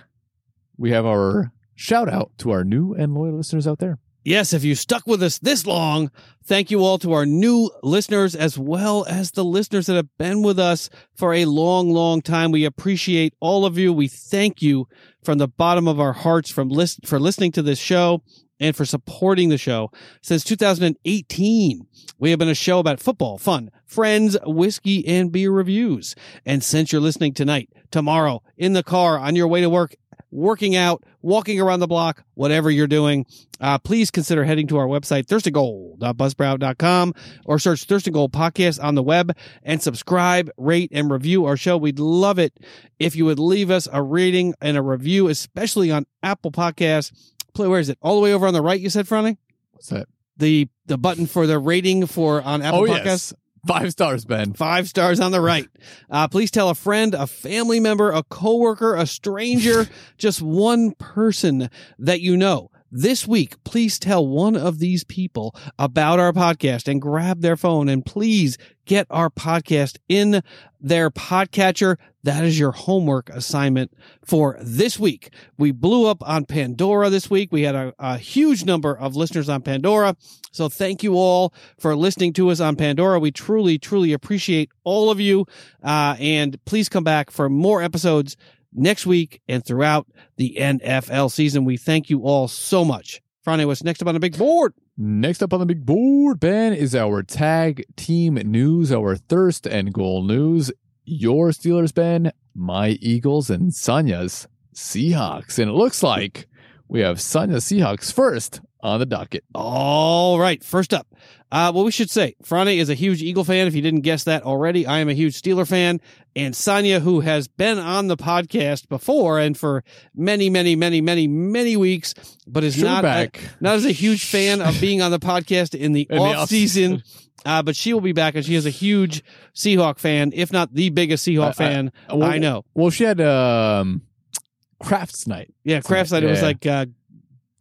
we have our shout out to our new and loyal listeners out there. Yes, if you stuck with us this long, thank you all to our new listeners as well as the listeners that have been with us for a long, long time. We appreciate all of you. We thank you from the bottom of our hearts from list for listening to this show and for supporting the show. Since 2018, we have been a show about football, fun, friends, whiskey, and beer reviews. And since you're listening tonight, tomorrow, in the car, on your way to work, working out, walking around the block, whatever you're doing, uh, please consider heading to our website, thirstygold.buzzsprout.com or search Thirsty Gold Podcast on the web and subscribe, rate, and review our show. We'd love it if you would leave us a rating and a review, especially on Apple Podcasts. Play, where is it? All the way over on the right, you said, Franny? What's that? The the button for the rating for on Apple oh Podcasts. yes, five stars, Ben. Five stars on the right. Uh, please tell a friend, a family member, a coworker, a stranger, <laughs> just one person that you know. This week, please tell one of these people about our podcast and grab their phone and please get our podcast in their podcatcher. That is your homework assignment for this week. We blew up on Pandora this week. We had a, a huge number of listeners on Pandora. So thank you all for listening to us on Pandora. We truly, truly appreciate all of you. Uh, and please come back for more episodes next week and throughout the NFL season. We thank you all so much. Friday, what's next up on the big board? Next up on the big board, Ben, is our tag team news, our thirst and goal news. Your Steelers, Ben, my Eagles, and Sonya's Seahawks. And it looks like we have Sonya Seahawks first on the docket. All right. First up, uh, well, we should say Franny is a huge Eagle fan. If you didn't guess that already, I am a huge Steeler fan. And Sonia, who has been on the podcast before and for many, many, many, many, many weeks, but is not, back. not as a huge fan of <laughs> being on the podcast in the In the off season. Uh, but she will be back, and she is a huge Seahawk fan, if not the biggest Seahawk I- I- fan Well, I know. Well, she had um, crafts night. Yeah, Crafts Night. It was like uh,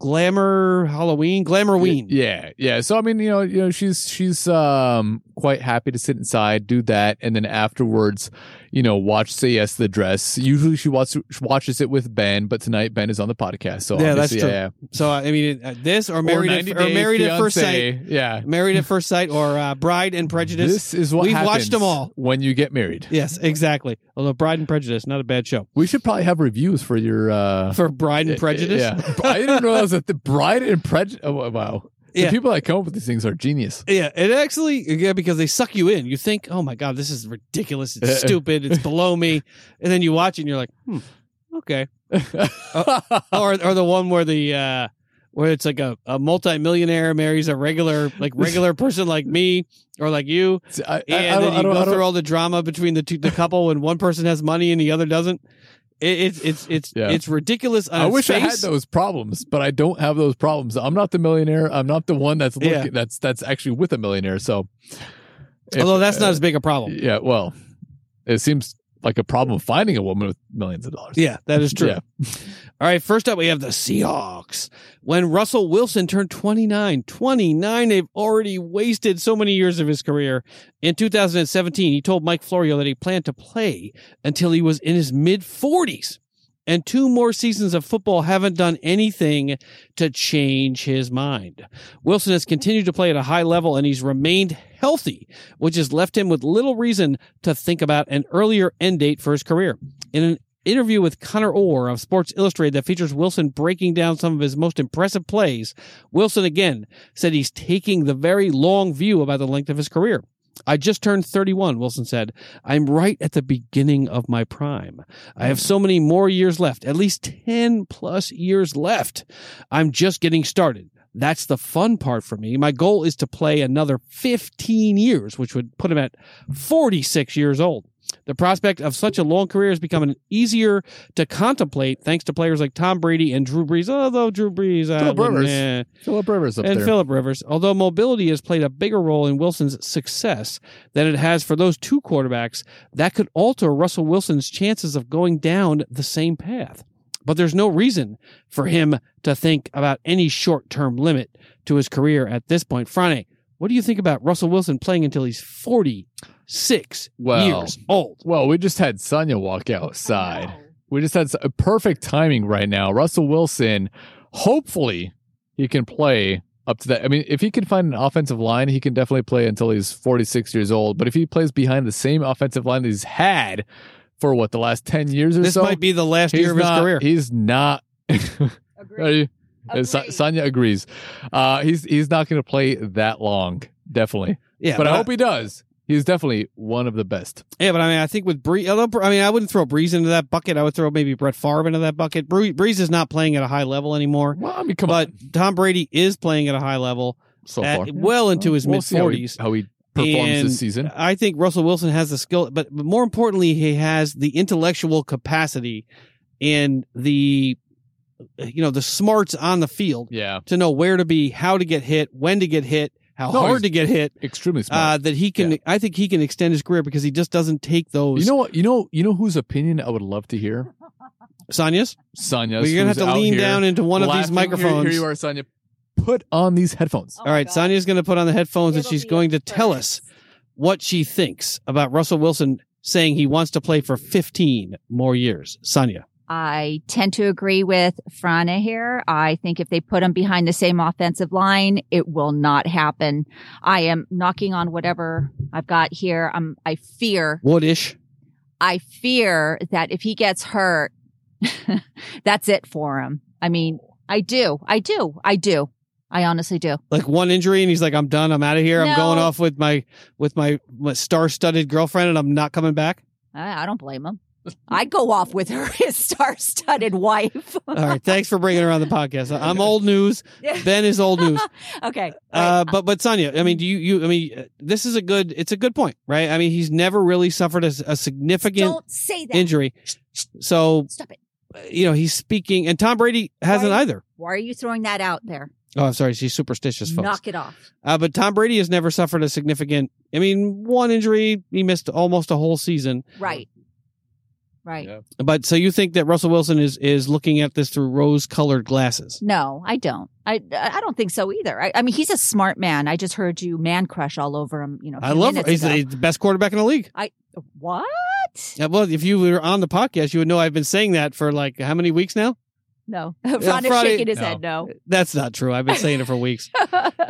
Glamour Halloween, Glamourween. Yeah, yeah. So I mean, you know, you know, she's she's um quite happy to sit inside, do that, and then afterwards, you know, watch Say Yes the Dress. Usually, she watches watches it with Ben, but tonight Ben is on the podcast, so Yeah, that's true. yeah, So uh, I mean, uh, this or married 90 at, or married at first sight. Yeah, Married at First Sight or uh, Bride and Prejudice. this is what We've watched them all. when you get married. yes, exactly. Although Bride and Prejudice, not a bad show. We should probably have reviews for your uh For Bride and Prejudice? Yeah, I didn't realize that the Bride and Prejudice. Oh wow, The Yeah. people that come up with these things are genius. Yeah, it actually yeah because they suck you in. You think, oh my god, this is ridiculous. It's <laughs> stupid. It's below me, and then you watch it and you're like, hmm, okay. <laughs> Or or the one where the uh where it's like a, a multimillionaire marries a regular like regular person like me or like you, See, I, I- and I don't- then you go through all the drama between the two the couple when one person has money and the other doesn't. It, it's it's it's Yeah. it's ridiculous. On I wish I had those problems, but I don't have those problems. I'm not the millionaire. I'm not the one that's looking, Yeah. that's that's actually with a millionaire. So, if- Although that's not uh, as big a problem. yeah. Well, it seems like a problem finding a woman with millions of dollars. Yeah, that is true. Yeah. <laughs> All right, first up, we have the Seahawks. When Russell Wilson turned 29, 29, they've already wasted so many years of his career. In 2017, he told Mike Florio that he planned to play until he was in his mid 40s. And two more seasons of football haven't done anything to change his mind. Wilson has continued to play at a high level and he's remained healthy, which has left him with little reason to think about an earlier end date for his career. In an interview with Connor Orr of Sports Illustrated that features Wilson breaking down some of his most impressive plays, Wilson again said he's taking the very long view about the length of his career. I just turned 31, Wilson said. I'm right at the beginning of my prime. I have so many more years left, at least 10 plus years left. I'm just getting started. That's the fun part for me. My goal is to play another 15 years, which would put him at 46 years old. The prospect of such a long career is becoming easier to contemplate thanks to players like Tom Brady and Drew Brees. Although Drew Brees, Philip Rivers. eh. Philip Rivers up and there. Philip Rivers. Although mobility has played a bigger role in Wilson's success than it has for those two quarterbacks, that could alter Russell Wilson's chances of going down the same path. But there's no reason for him to think about any short term limit to his career at this point. Frane, what do you think about Russell Wilson playing until he's 46 Well, years old? well, we just had Sonya walk outside. We just had s- a perfect timing right now. Russell Wilson, hopefully, he can play up to that. I mean, if he can find an offensive line, he can definitely play until he's 46 years old. But if he plays behind the same offensive line that he's had for what the last 10 years or This so, this might be the last year of his career. He's not. <laughs> Are you- uh, Agreed. Sonia agrees. Uh, he's he's not going to play that long, definitely. Yeah, but I hope he does. He's definitely one of the best. Yeah, but I mean, I think with Brees, although I mean, I wouldn't throw Brees into that bucket. I would throw maybe Brett Favre into that bucket. Bree- Brees is not playing at a high level anymore, Well, I mean, come but on. Tom Brady is playing at a high level, So at- far, well into his We'll mid see how he- forties. How he performs And this season. I think Russell Wilson has the skill, but, but more importantly, he has the intellectual capacity and the you know the smarts on the field Yeah, to know where to be, how to get hit, when to get hit, how No, hard to get hit. extremely Uh, that he can, Yeah. I think he can extend his career because he just doesn't take those. you know what? You know. You know whose opinion I would love to hear. Sonya's. Sonya's. Well, you're gonna have to lean down into one of these laughing. Here- microphones. Here, you are, Sonya. Put on these headphones. Oh All right, my God. Sonya's going to put on the headphones and It'll she's going a to tell us what she thinks about Russell Wilson saying he wants to play for 15 more years. Sonya. I tend to agree with Frana here. I think if they put him behind the same offensive line, it will not happen. I am knocking on whatever I've got here. I'm, I fear, Woodish. I fear that if he gets hurt, <laughs> that's it for him. I mean, I do, I do, I do. I honestly do. Like one injury and he's like, I'm done. I'm out of here. I'm going off with my, with my, my star studded girlfriend and I'm not coming back. I, I don't blame him. I'd go off with her, <laughs> his star-studded wife. All right. Thanks for bringing her on the podcast. <laughs> I'm old news. Ben is old news. <laughs> okay. Uh, but but Sonia, I mean, do you you? I mean, uh, this is a good. It's a good point, right? I mean, he's never really suffered a, a significant Don't say that. injury, so Stop it. uh, you know he's speaking, and Tom Brady hasn't Right. either. Why are you throwing that out there? Oh, I'm sorry, she's superstitious, folks. Knock it off. Uh, but Tom Brady has never suffered a significant. I mean, one injury, he missed almost a whole season. Right. Right. Yeah. But so you think that Russell Wilson is is looking at this through rose colored glasses? No, I don't. I I don't think so either. I, I mean, he's a smart man. I just heard you man crush all over him. You know, I love him. minutes He's the, the best quarterback in the league. I what? Yeah, well, if you were on the podcast, you would know I've been saying that for like how many weeks now? No, <laughs> Ron is Friday- shaking his No. head. No. That's not true. I've been saying it for <laughs> weeks.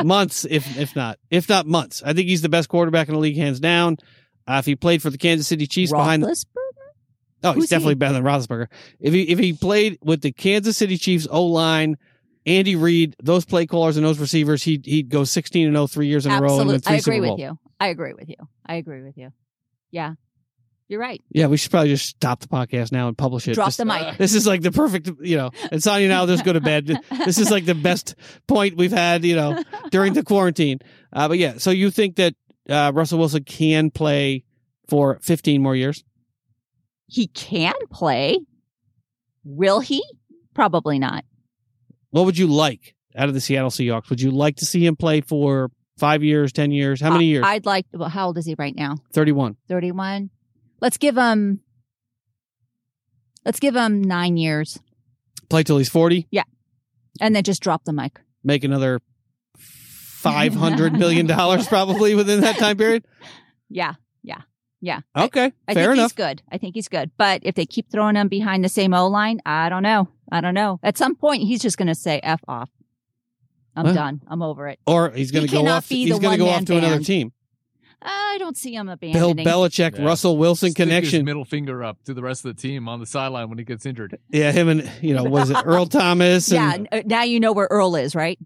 months, if if not, if not months. I think he's the best quarterback in the league, hands down. Uh, if he played for the Kansas City Chiefs behind, Roethlisberger? Oh, he's definitely he? better than Roethlisberger. If he if he played with the Kansas City Chiefs O line Andy Reid, those play callers and those receivers, he'd he'd go sixteen and 0 three years in a row Absolutely. I agree with you. I agree with you. I agree with you. Yeah. You're right. Yeah, we should probably just stop the podcast now and publish it. Drop Just- the mic. <laughs> This is like the perfect, you know, and Sonya now just go to bed. <laughs> This is like the best point we've had, you know, during the quarantine. Uh, but yeah, so you think that uh, Russell Wilson can play for 15 more years? He can play. Will he? Probably not. What would you like out of the Seattle Seahawks? Would you like to see him play for five years, 10 years? How many I- years? I'd like, well, how old is he right now? 31. 31. Let's give him, let's give him nine years Play till he's 40, Yeah. and then just drop the mic. make another $500 million <laughs> probably within that time period? Yeah. Okay, I fair think enough. he's good. I think he's good. But if they keep throwing him behind the same O line, I don't know. I don't know. At some point, he's just going to say "f off." I'm Well, done. I'm over it. Or he's going He to go off. He's going to go off to another team. I don't see him abandoning. Bill abandoning. Belichick, Yeah. Russell Wilson Stick his connection. middle finger up to the rest of the team on the sideline when he gets injured. Yeah, him and you know was it Earl Thomas? <laughs> yeah. And, n- uh, Now you know where Earl is, right?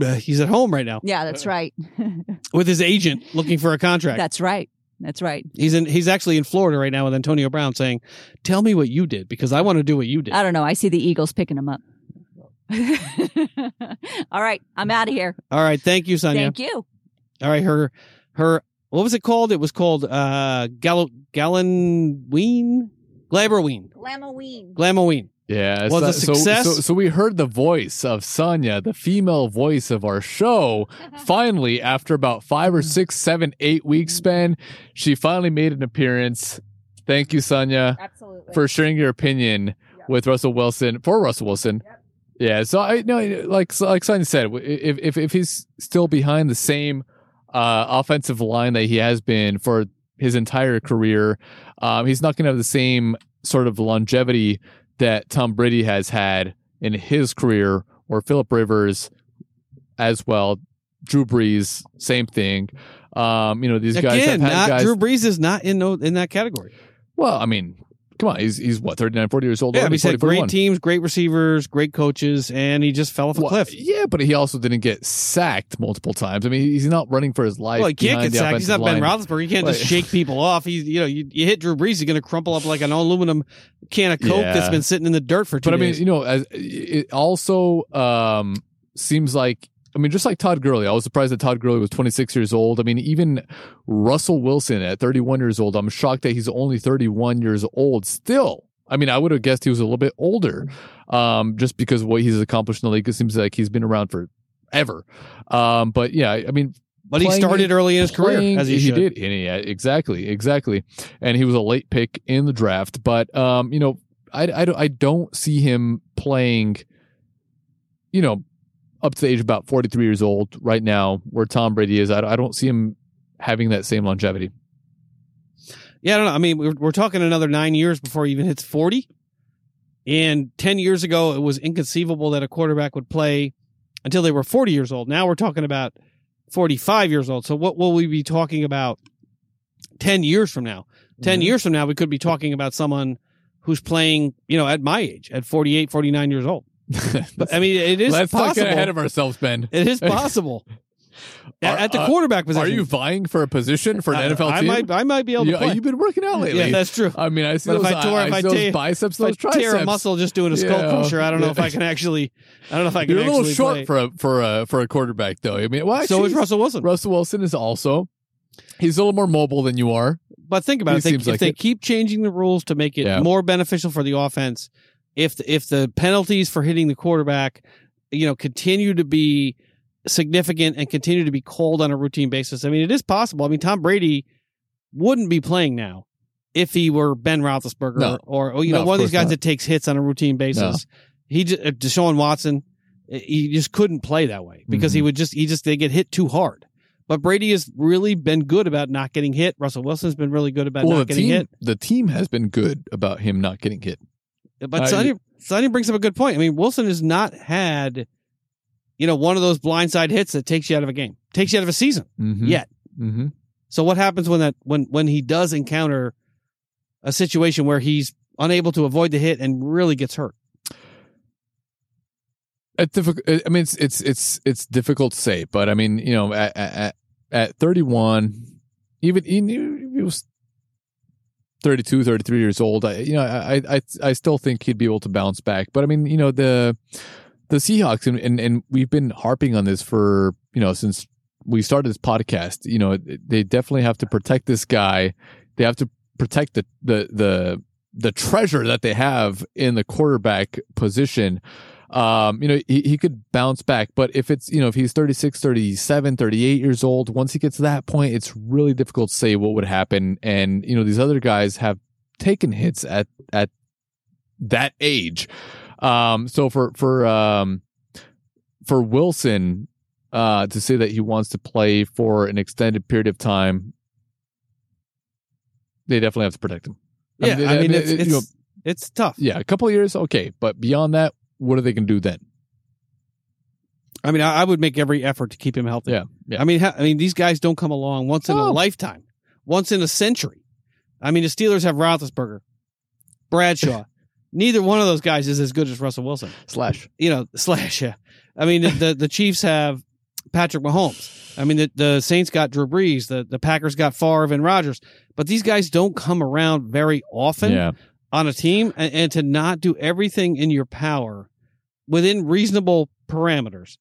uh, he's at home right now Yeah, that's right. <laughs> with his agent looking for a contract. that's right. That's right. he's in. He's actually in Florida right now with Antonio Brown, saying, "Tell me what you did because I want to do what you did." I don't know. I see the Eagles picking him up. <laughs> All right, I'm out of here. All right, thank you, Sonia. Thank you. All right, her her what was it called? It was called uh Gall Gallenween, Glaberween, Glamoween. Glamoween. Yeah, Was so, a success? So, so, so we heard the voice of Sonya, the female voice of our show. <laughs> finally, after about five or six, seven, eight weeks span, she finally made an appearance. Thank you, Sonya, Absolutely. for sharing your opinion with Russell Wilson for Russell Wilson. Yeah, so I know, like so- like Sonya said, if if if he's still behind the same uh, offensive line that he has been for his entire career, um, he's not going to have the same sort of longevity that Tom Brady has had in his career, or Philip Rivers as well. Drew Brees, same thing. Um, you know, these guys Again, have had not guys. Drew Brees is not in no, in that category. well, I mean, come on, he's he's what 39, 40 years old. Yeah, but already, he's had 41. great teams, great receivers, great coaches, and he just fell off a Well, cliff. Yeah, but he also didn't get sacked multiple times. I mean, he's not running for his life. Well, he can't get sacked. He's not offensive Ben. Roethlisberger. He can't just shake people off. He's you know you, you hit Drew Brees, he's going to crumple up like an aluminum can of Coke Yeah. that's been sitting in the dirt for two But I mean, you know, as it also um, seems like I mean, just like Todd Gurley, I was surprised that Todd Gurley was 26 years old. I mean, even Russell Wilson at 31 years old, I'm shocked that he's only 31 years old still. I mean, I would have guessed he was a little bit older, um, just because of what he's accomplished in the league. It seems like he's been around for ever. Um, but yeah, I mean, but he started early in his career as he, should. did. And yeah, exactly, exactly. And he was a late pick in the draft, but um, you know, I, I, I don't see him playing, you know, up to the age of about 43 years old right now, where Tom Brady is. I, I don't see him having that same longevity. Yeah, I don't know. I mean, we're, we're talking another nine years before he even hits 40. And 10 years ago, it was inconceivable that a quarterback would play until they were 40 years old. Now we're talking about 45 years old. So what will we be talking about 10 years from now? 10 Mhm. years from now, we could be talking about someone who's playing, you know, at my age, at 48, 49 years old. <laughs> But I mean, it is Let's not possible. get ahead of ourselves, Ben. it is <laughs> possible. at, Are- at the uh, quarterback position. Are you vying for a position for an I- NFL I team? might, I might be able to You- play. you've been working out lately. Yeah, that's true. I mean, I see But if those, I tore- if I I tear- biceps, If I those triceps. tear a muscle just doing a skull Yeah. crusher, I don't know if I <laughs> can actually. I don't know if I can. You're a little short play. for a for a for a quarterback, though. I mean, well, so actually, is Russell Wilson. Russell Wilson is also. He's a little more mobile than you are. But think about He it. If they, if like they it. keep changing the rules to make it Yeah. more beneficial for the offense, if the, if the penalties for hitting the quarterback, you know, continue to be significant and continue to be called on a routine basis, I mean, it is possible. I mean, Tom Brady wouldn't be playing now if he were Ben Roethlisberger No. or, or you No, know one of these guys not. that takes hits on a routine basis. He just, uh, Deshaun Watson, he just couldn't play that way because he Mhm. would just he just they get hit too hard. But Brady has really been good about not getting hit. Russell Wilson's been really good about well, not getting team hit. the team has been good about him not getting hit. But Uh, Sonny, Sonny brings up a good point. I mean, Wilson has not had, you know, one of those blindside hits that takes you out of a game, takes you out of a season Mm-hmm. yet. Mm-hmm. So what happens when that when when he does encounter a situation where he's unable to avoid the hit and really gets hurt? It's difficult. I mean, it's it's it's it's difficult to say, but I mean, you know, at at, at 31, even he, he was 32, 33 years old. I, you know, I, I I still think he'd be able to bounce back. But I mean, you know, the the Seahawks and and, and we've been harping on this for you know since we started this podcast. You know, they definitely have to protect this guy. They have to protect the the the the treasure that they have in the quarterback position um, you know, he, he could bounce back. But if it's, you know, if he's 36, 37, 38 years old, once he gets to that point, it's really difficult to say what would happen. And, you know, these other guys have taken hits at, at that age. Um, so for, for, um, for Wilson, uh, to say that he wants to play for an extended period of time, they definitely have to protect him. Yeah, I mean, I mean it's, it's, you know, it's tough. Yeah, a couple of years, okay, but beyond that, what are they going to do then? I mean, I, I, would make every effort to keep him healthy. Yeah, yeah. I mean, ha- I mean, these guys don't come along once in oh. a lifetime, once in a century. I mean, the Steelers have Roethlisberger, Bradshaw. <laughs> Neither one of those guys is as good as Russell Wilson. Slash, you know, <laughs> slash. Yeah. I mean, the, the, the Chiefs have Patrick Mahomes. I mean, the, the Saints got Drew Brees. The the Packers got Favre and Rodgers. But these guys don't come around very often. Yeah on a team and, and to not do everything in your power within reasonable parameters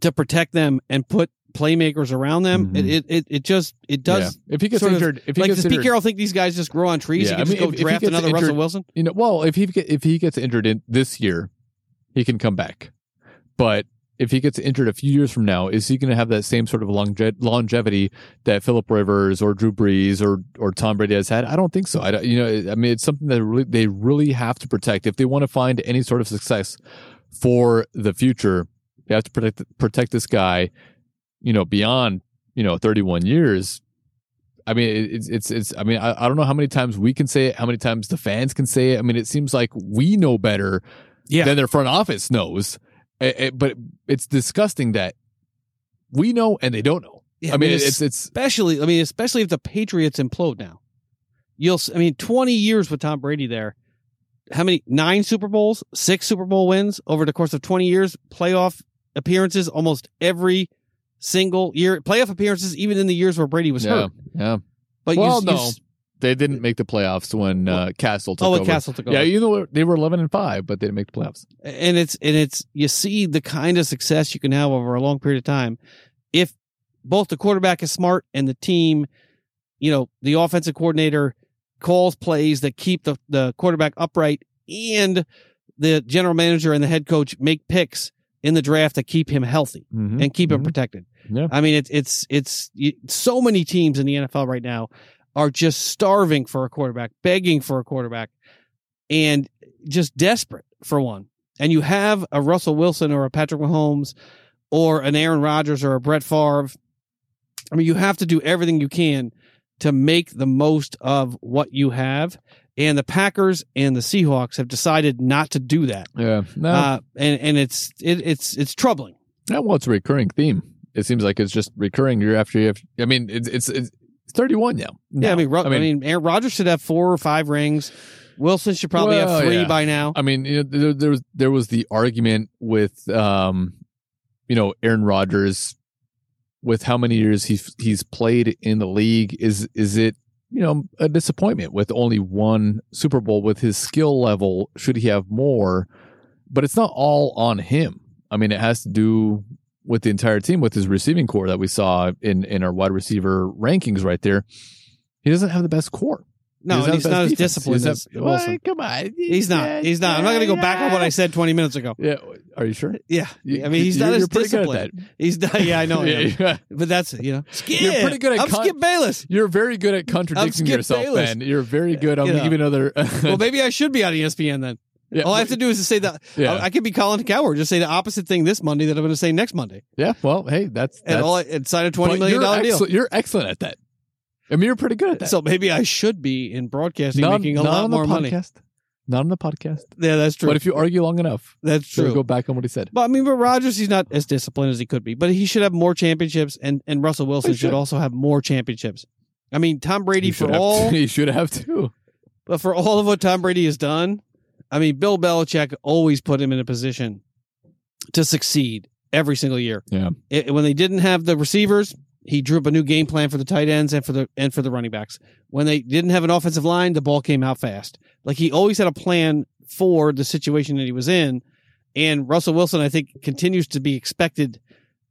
to protect them and put playmakers around them. Mm-hmm. It, it it just it does. Yeah. If he gets injured, of, if he like gets does Pete Carroll think these guys just grow on trees? Yeah, he can I mean, just go if, draft if another injured, Russell Wilson. You know, well, if he if he gets injured in this year, he can come back. But if he gets injured a few years from now, is he going to have that same sort of longe- longevity that Philip Rivers or Drew Brees or or Tom Brady has had? I don't think so. I you know, I mean, it's something that really, they really have to protect if they want to find any sort of success for the future. They have to protect protect this guy, you know, beyond you know 31 years. I mean, it's it's it's. I mean, I, I don't know how many times we can say it, how many times the fans can say it. I mean, it seems like we know better yeah. than their front office knows it, it, but it's disgusting that we know and they don't know. Yeah, I mean, it's, it's, it's especially. I mean, especially if the Patriots implode now. You'll. I mean, twenty years with Tom Brady there. How many? Nine Super Bowls, six Super Bowl wins over the course of twenty years. Playoff appearances almost every single year. Playoff appearances, even in the years where Brady was yeah, hurt. Yeah. But well, you, no. You, they didn't make the playoffs when uh, Cassel took oh, over. Cassel took over. Yeah, you know they were eleven and five, but they didn't make the playoffs. And it's and it's you see the kind of success you can have over a long period of time if both the quarterback is smart and the team, you know, the offensive coordinator calls plays that keep the the quarterback upright, and the general manager and the head coach make picks in the draft that keep him healthy mm-hmm. and keep mm-hmm. him protected. Yeah. I mean, it's it's it's so many teams in the NFL right now are just starving for a quarterback, begging for a quarterback, and just desperate for one. And you have a Russell Wilson or a Patrick Mahomes or an Aaron Rodgers or a Brett Favre. I mean, you have to do everything you can to make the most of what you have. And the Packers and the Seahawks have decided not to do that. Yeah, no. Uh, and and it's it, it's it's troubling. Yeah, well, it's a recurring theme. It seems like it's just recurring year after year. I mean, it's it's, it's 31 now. Yeah, I mean, I mean, I mean, Aaron Rodgers should have four or five rings. Wilson should probably well, have three yeah. by now. I mean, you know, there, there, was there was the argument with, um, you know, Aaron Rodgers with how many years he's he's played in the league. Is is it you know a disappointment with only one Super Bowl with his skill level? Should he have more? But it's not all on him. I mean, it has to do with the entire team with his receiving corps that we saw in in our wide receiver rankings right there. He doesn't have the best corps. No, he's not as disciplined as Wilson. come on, he's not. He's not. I'm not going to go back on what I said 20 minutes ago. Yeah, are you sure? Yeah, I mean he's not as disciplined. He's not. Yeah, I know. yeah, <laughs> yeah. But that's you know, Skip. You're pretty good at. I'm con- Skip Bayless. You're very good at contradicting yourself, Bayless. Ben. You're very good. I'm you know. even other. well, maybe I should be on ESPN then. Yeah, All I have to do is to say that yeah. I, I could be Colin Cowherd, just say the opposite thing this Monday that I'm going to say next Monday. Yeah, well, hey, that's, that's and all and sign a twenty million dollar deal. You're excellent at that. I mean, you're pretty good at that. So maybe I should be in broadcasting, not, making a lot more money. Not on the podcast. Yeah, that's true. But if you argue long enough, that's true. Go back on what he said. But I mean, but Rodgers, he's not as disciplined as he could be, but he should have more championships, and and Russell Wilson should. should. also have more championships. I mean, Tom Brady for all <laughs> he should have too. But for all of what Tom Brady has done, I mean, Bill Belichick always put him in a position to succeed every single year. Yeah. It- when they didn't have the receivers, he drew up a new game plan for the tight ends and for the and for the running backs. When they didn't have an offensive line, the ball came out fast. Like he always had a plan for the situation that he was in. And Russell Wilson, I think, continues to be expected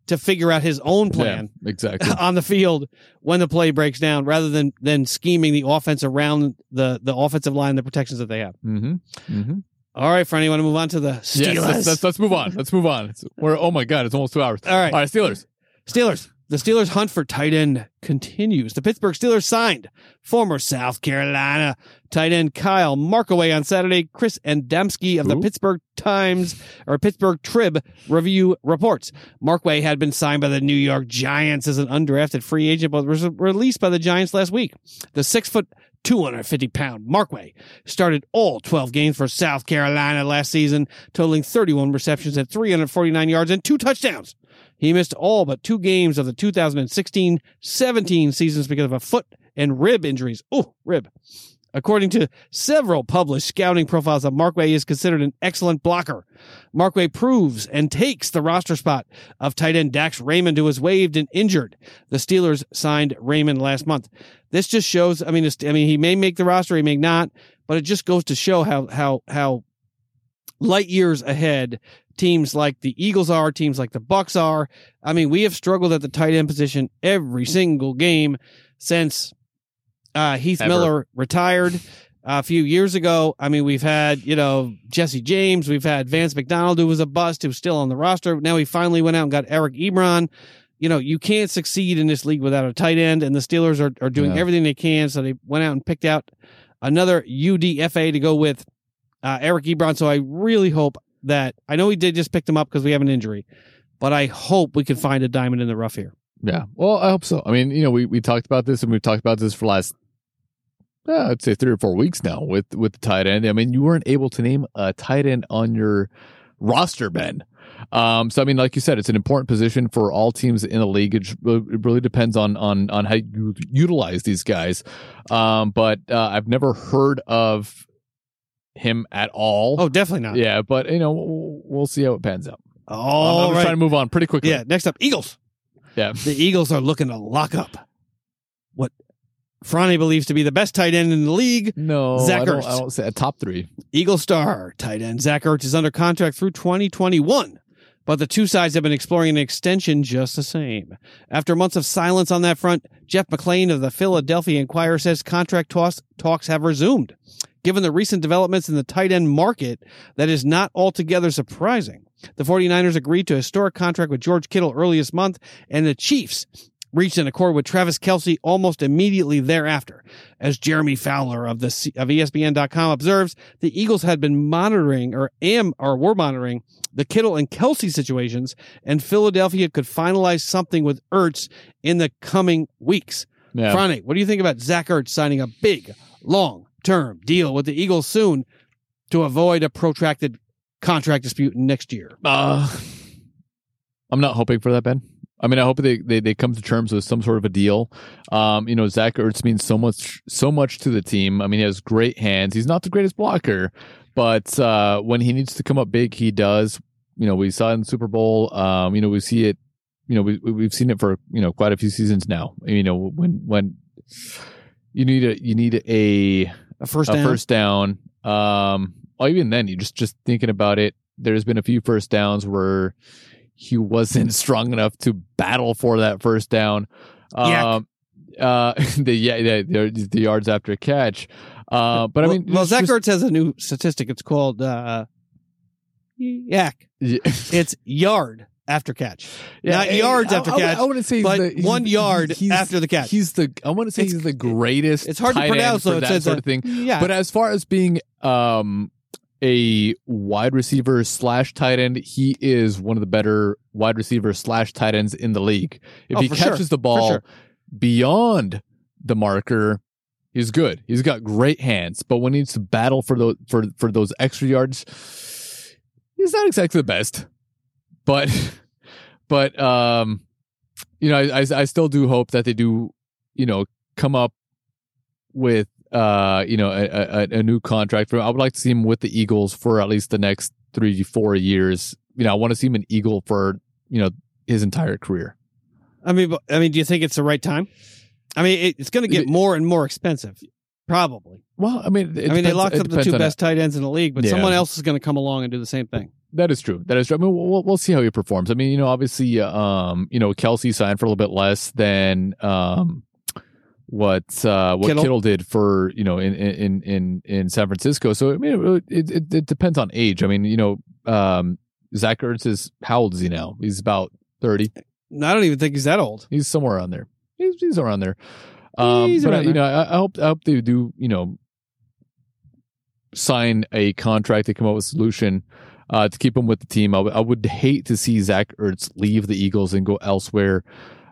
to figure out his own plan Yeah, exactly. <laughs> on the field when the play breaks down, rather than than scheming the offense around the the offensive line, the protections that they have. mm-hmm. Mm-hmm. All right, Franny, want to move on to the Steelers? Yes, let's, let's, let's move on. Let's move on. It's, we're oh my god, it's almost two hours. All right. all right, Steelers. Steelers. The Steelers' hunt for tight end continues. The Pittsburgh Steelers signed former South Carolina tight end Kyle Markway on Saturday. Chris Adamski of the Who? Pittsburgh Times or Pittsburgh Trib Review reports Markway had been signed by the New York Giants as an undrafted free agent, but was released by the Giants last week. The six foot 250 pound Markway started all 12 games for South Carolina last season, totaling 31 receptions at 349 yards and two touchdowns. He missed all but two games of the 2016 17 seasons because of a foot and rib injuries. Oh, rib. According to several published scouting profiles, of Markway is considered an excellent blocker. Markway proves and takes the roster spot of tight end Dax Raymond, who was waived and injured. The Steelers signed Raymond last month. This just shows. I mean, I mean, he may make the roster, he may not, but it just goes to show how how how light years ahead teams like the Eagles are, teams like the Bucks are. I mean, we have struggled at the tight end position every single game since uh, Heath Ever. Miller retired a few years ago. I mean, we've had, you know, Jesse James, we've had Vance McDonald, who was a bust, who's still on the roster. Now he finally went out and got Eric Ebron. You know, you can't succeed in this league without a tight end, and the Steelers are, are doing Yeah. everything they can. So they went out and picked out another UDFA to go with uh, Eric Ebron. So I really hope that I know we did just pick them up because we have an injury, but I hope we can find a diamond in the rough here. Yeah. Well, I hope so. I mean, you know, we, we talked about this and we've talked about this for last, uh, I'd say three or four weeks now with, with the tight end. I mean, you weren't able to name a tight end on your roster, Ben. Um, so I mean, like you said, it's an important position for all teams in the league. It really depends on on on how you utilize these guys. Um, but uh, I've never heard of him at all. Oh, definitely not. yeah, but you know, we'll, we'll see how it pans out. I'm- I'm, right. trying to move on pretty quickly. Yeah. Next up, Eagles. yeah. The Eagles are looking to lock up what Franny believes to be the best tight end in the league. No, Zach I don't, I don't say a top three. Eagle star tight end Zach Ertz is under contract through 2021, but the two sides have been exploring an extension just the same. After months of silence on that front, Jeff McLane of the Philadelphia Inquirer says contract talks, talks have resumed. Given the recent developments in the tight end market, that is not altogether surprising. The 49ers agreed to a historic contract with George Kittle early this month, and the Chiefs reached an accord with Travis Kelce almost immediately thereafter. As Jeremy Fowler of the C- of ESPN.com observes, the Eagles had been monitoring or am or were monitoring the Kittle and Kelce situations, and Philadelphia could finalize something with Ertz in the coming weeks. Yeah. Franny, what do you think about Zach Ertz signing a big, long term deal with the Eagles soon to avoid a protracted contract dispute next year? Uh, I'm not hoping for that, Ben. I mean, I hope they, they, they come to terms with some sort of a deal. Um, you know, Zach Ertz means so much so much to the team. I mean, he has great hands. He's not the greatest blocker, but uh, when he needs to come up big, he does. You know, we saw it in the Super Bowl. Um, you know, we see it. You know, we- we've seen it for you know quite a few seasons now. You know, when when you need a you need a A first a down. first down. Um, or even then, you just just thinking about it. There's been a few first downs where he wasn't <laughs> strong enough to battle for that first down. Yak. Um, uh, <laughs> the yeah, the, the, yards after catch. Uh, but I mean, well, Zach just- Ertz has a new statistic. It's called uh, yak. Yeah. <laughs> It's yard after catch. Not eh, yards I- after I, catch, I wouldn't say but the, one yard he's- after the catch. He's the. I want to say It's- he's the greatest. it's hard to pronounce, so that sort of thing. Yeah, But as far as being um a wide receiver slash tight end, he is one of the better wide receiver slash tight ends in the league. If Oh, he for sure. catches the ball sure. beyond the marker, he's good. He's got great hands, but when he needs to battle for those for for those extra yards, he's not exactly the best. But <laughs> but um you know, I, I I still do hope that they do, you know, come up with uh, you know, a, a, a new contract for him. I would like to see him with the Eagles for at least the next three, four years. You know, I want to see him an Eagle for, you know, his entire career. I mean, I mean, do you think it's the right time? I mean, it, it's going to get more and more expensive, probably. Well, I mean, I mean, they locked up the two best tight ends in the league, but Yeah. someone else is going to come along and do the same thing. That is true. That is true. I mean, we'll, we'll see how he performs. I mean, you know, obviously, uh, um, you know, Kelce signed for a little bit less than um, what uh, what Kittle. Kittle. did for you know in in in in San Francisco. So I mean, it it, it depends on age. I mean, you know, um, Zach Ertz is how old is he now? He's about thirty. I don't even think he's that old. He's somewhere around there. He's, he's around there. Um, He's but around you there. know, I, I hope I hope they do. You know, sign a contract to come up with a solution uh, to keep him with the team. I would- I would hate to see Zach Ertz leave the Eagles and go elsewhere.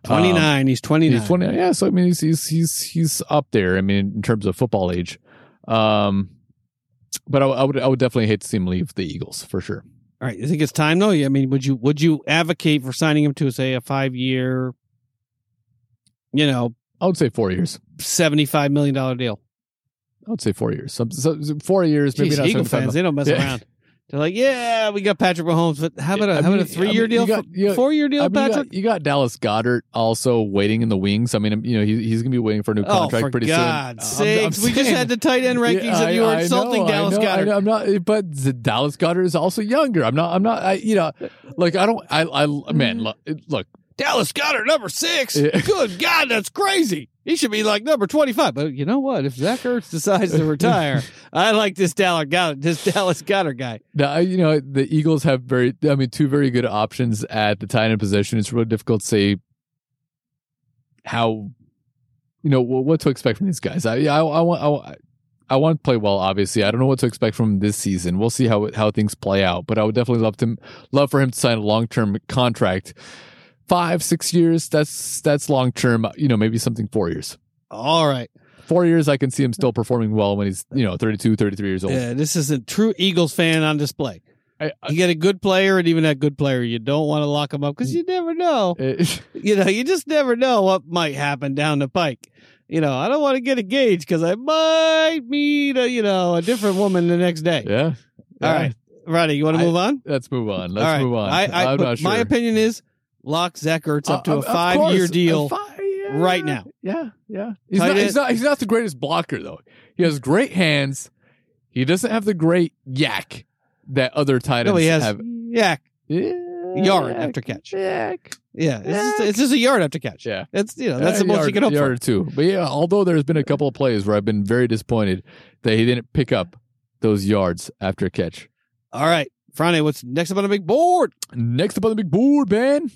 Um, 29. he's 29. he's twenty. Yeah, so I mean, he's he's he's he's up there. I mean, in terms of football age. Um, but I, I would I would definitely hate to see him leave the Eagles for sure. All right. You think it's time though? I mean, would you would you advocate for signing him to say a five year, you know, I would say four years. seventy five million dollar deal? I would say four years. So, so four years, maybe Jeez, not Eagle 75 fans, they don't mess Yeah. around. <laughs> They're like, yeah, we got Patrick Mahomes, but how about a how about a mean- three year I mean, deal, you got- you got- four year deal, I mean, you Patrick? got, you got Dallas Goedert also waiting in the wings. I mean, you know, he, he's going to be waiting for a new Oh, contract for pretty God's soon. I'm- I'm sakes! we just had the tight end <laughs> rankings, Yeah, and you were insulting know, Dallas know, Goedert. I I'm not, but Dallas Goedert is also younger. I'm not. I'm not. I, you know, like I don't. I. I man, mm-hmm. look. look Dallas Goedert, number six. Yeah. Good God, that's crazy. He should be like number twenty-five. But you know what? If Zach Ertz decides to retire, <laughs> I like this Dallas Goedert, this Dallas Goedert guy. Now, I- you know, the Eagles have very, I mean, two very good options at the tight end position. It's really difficult to say how, you know, wh- what to expect from these guys. I, I, I want, I, want- I want to play well. Obviously, I don't know what to expect from this season. We'll see how how things play out. But I would definitely love to, love for him to sign a long term contract, five, six years. That's that's long term. Uh, you know, maybe something four years. All right. Four years, I can see him still performing well when he's, you know, 32, 33 years old. Yeah, this is a true Eagles fan on display. I, I, You get a good player, and even that good player, you don't want to lock him up because you never know. it- <laughs> eh. You know, you just never know what might happen down the pike. You know, I don't want to get engaged because I might meet a you know a different woman the next day. yeah. All Yeah. right, Roddy, you want to move on? Let's move on. Let's All right. move on. I, I, not sure. My opinion is lock Zach Ertz up to Uh, a of- of five year deal. A fi- yeah. right now. Yeah, yeah. He's not, he's not. He's not the greatest blocker though. He has great hands. He doesn't have the great yak that other tight ends No, he has have. yak Yeah, yard yak, after catch. Yak. Yeah, it's just, it's just a yard after catch. Yeah. it's you know that's Uh, the most yard, you can hope yard for. or two. But yeah, although there's been a couple of plays where I've been very disappointed that he didn't pick up those yards after a catch. All right, Friday, what's next up on the big board? Next up on the big board, man,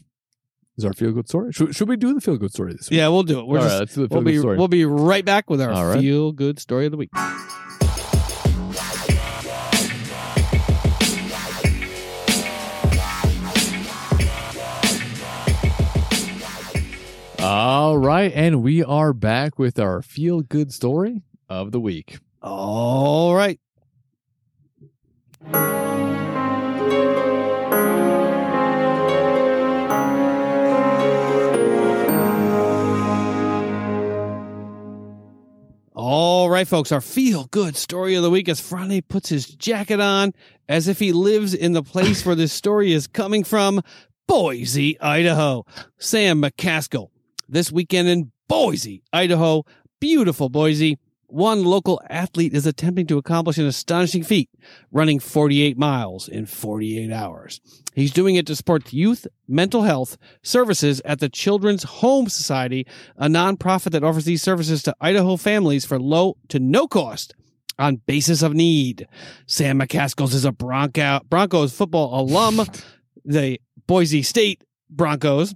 is our feel good story. Should, should we do the feel good story this week? Yeah, we'll do it. We're All right, just let's do the we'll good be story. we'll be right back with our All right. feel good story of the week. All right, and we are back with our feel good story of the week. All right. All right, folks, our feel good story of the week as Friday puts his jacket on as if he lives in the place where this story is coming from Boise, Idaho. Sam McCaskill. This weekend in Boise, Idaho. Beautiful Boise. One local athlete is attempting to accomplish an astonishing feat, running 48 miles in 48 hours. He's doing it to support youth mental health services at the Children's Home Society, a nonprofit that offers these services to Idaho families for low to no cost on basis of need. Sam McCaskills is a Bronco, Broncos football alum, <laughs> the Boise State Broncos,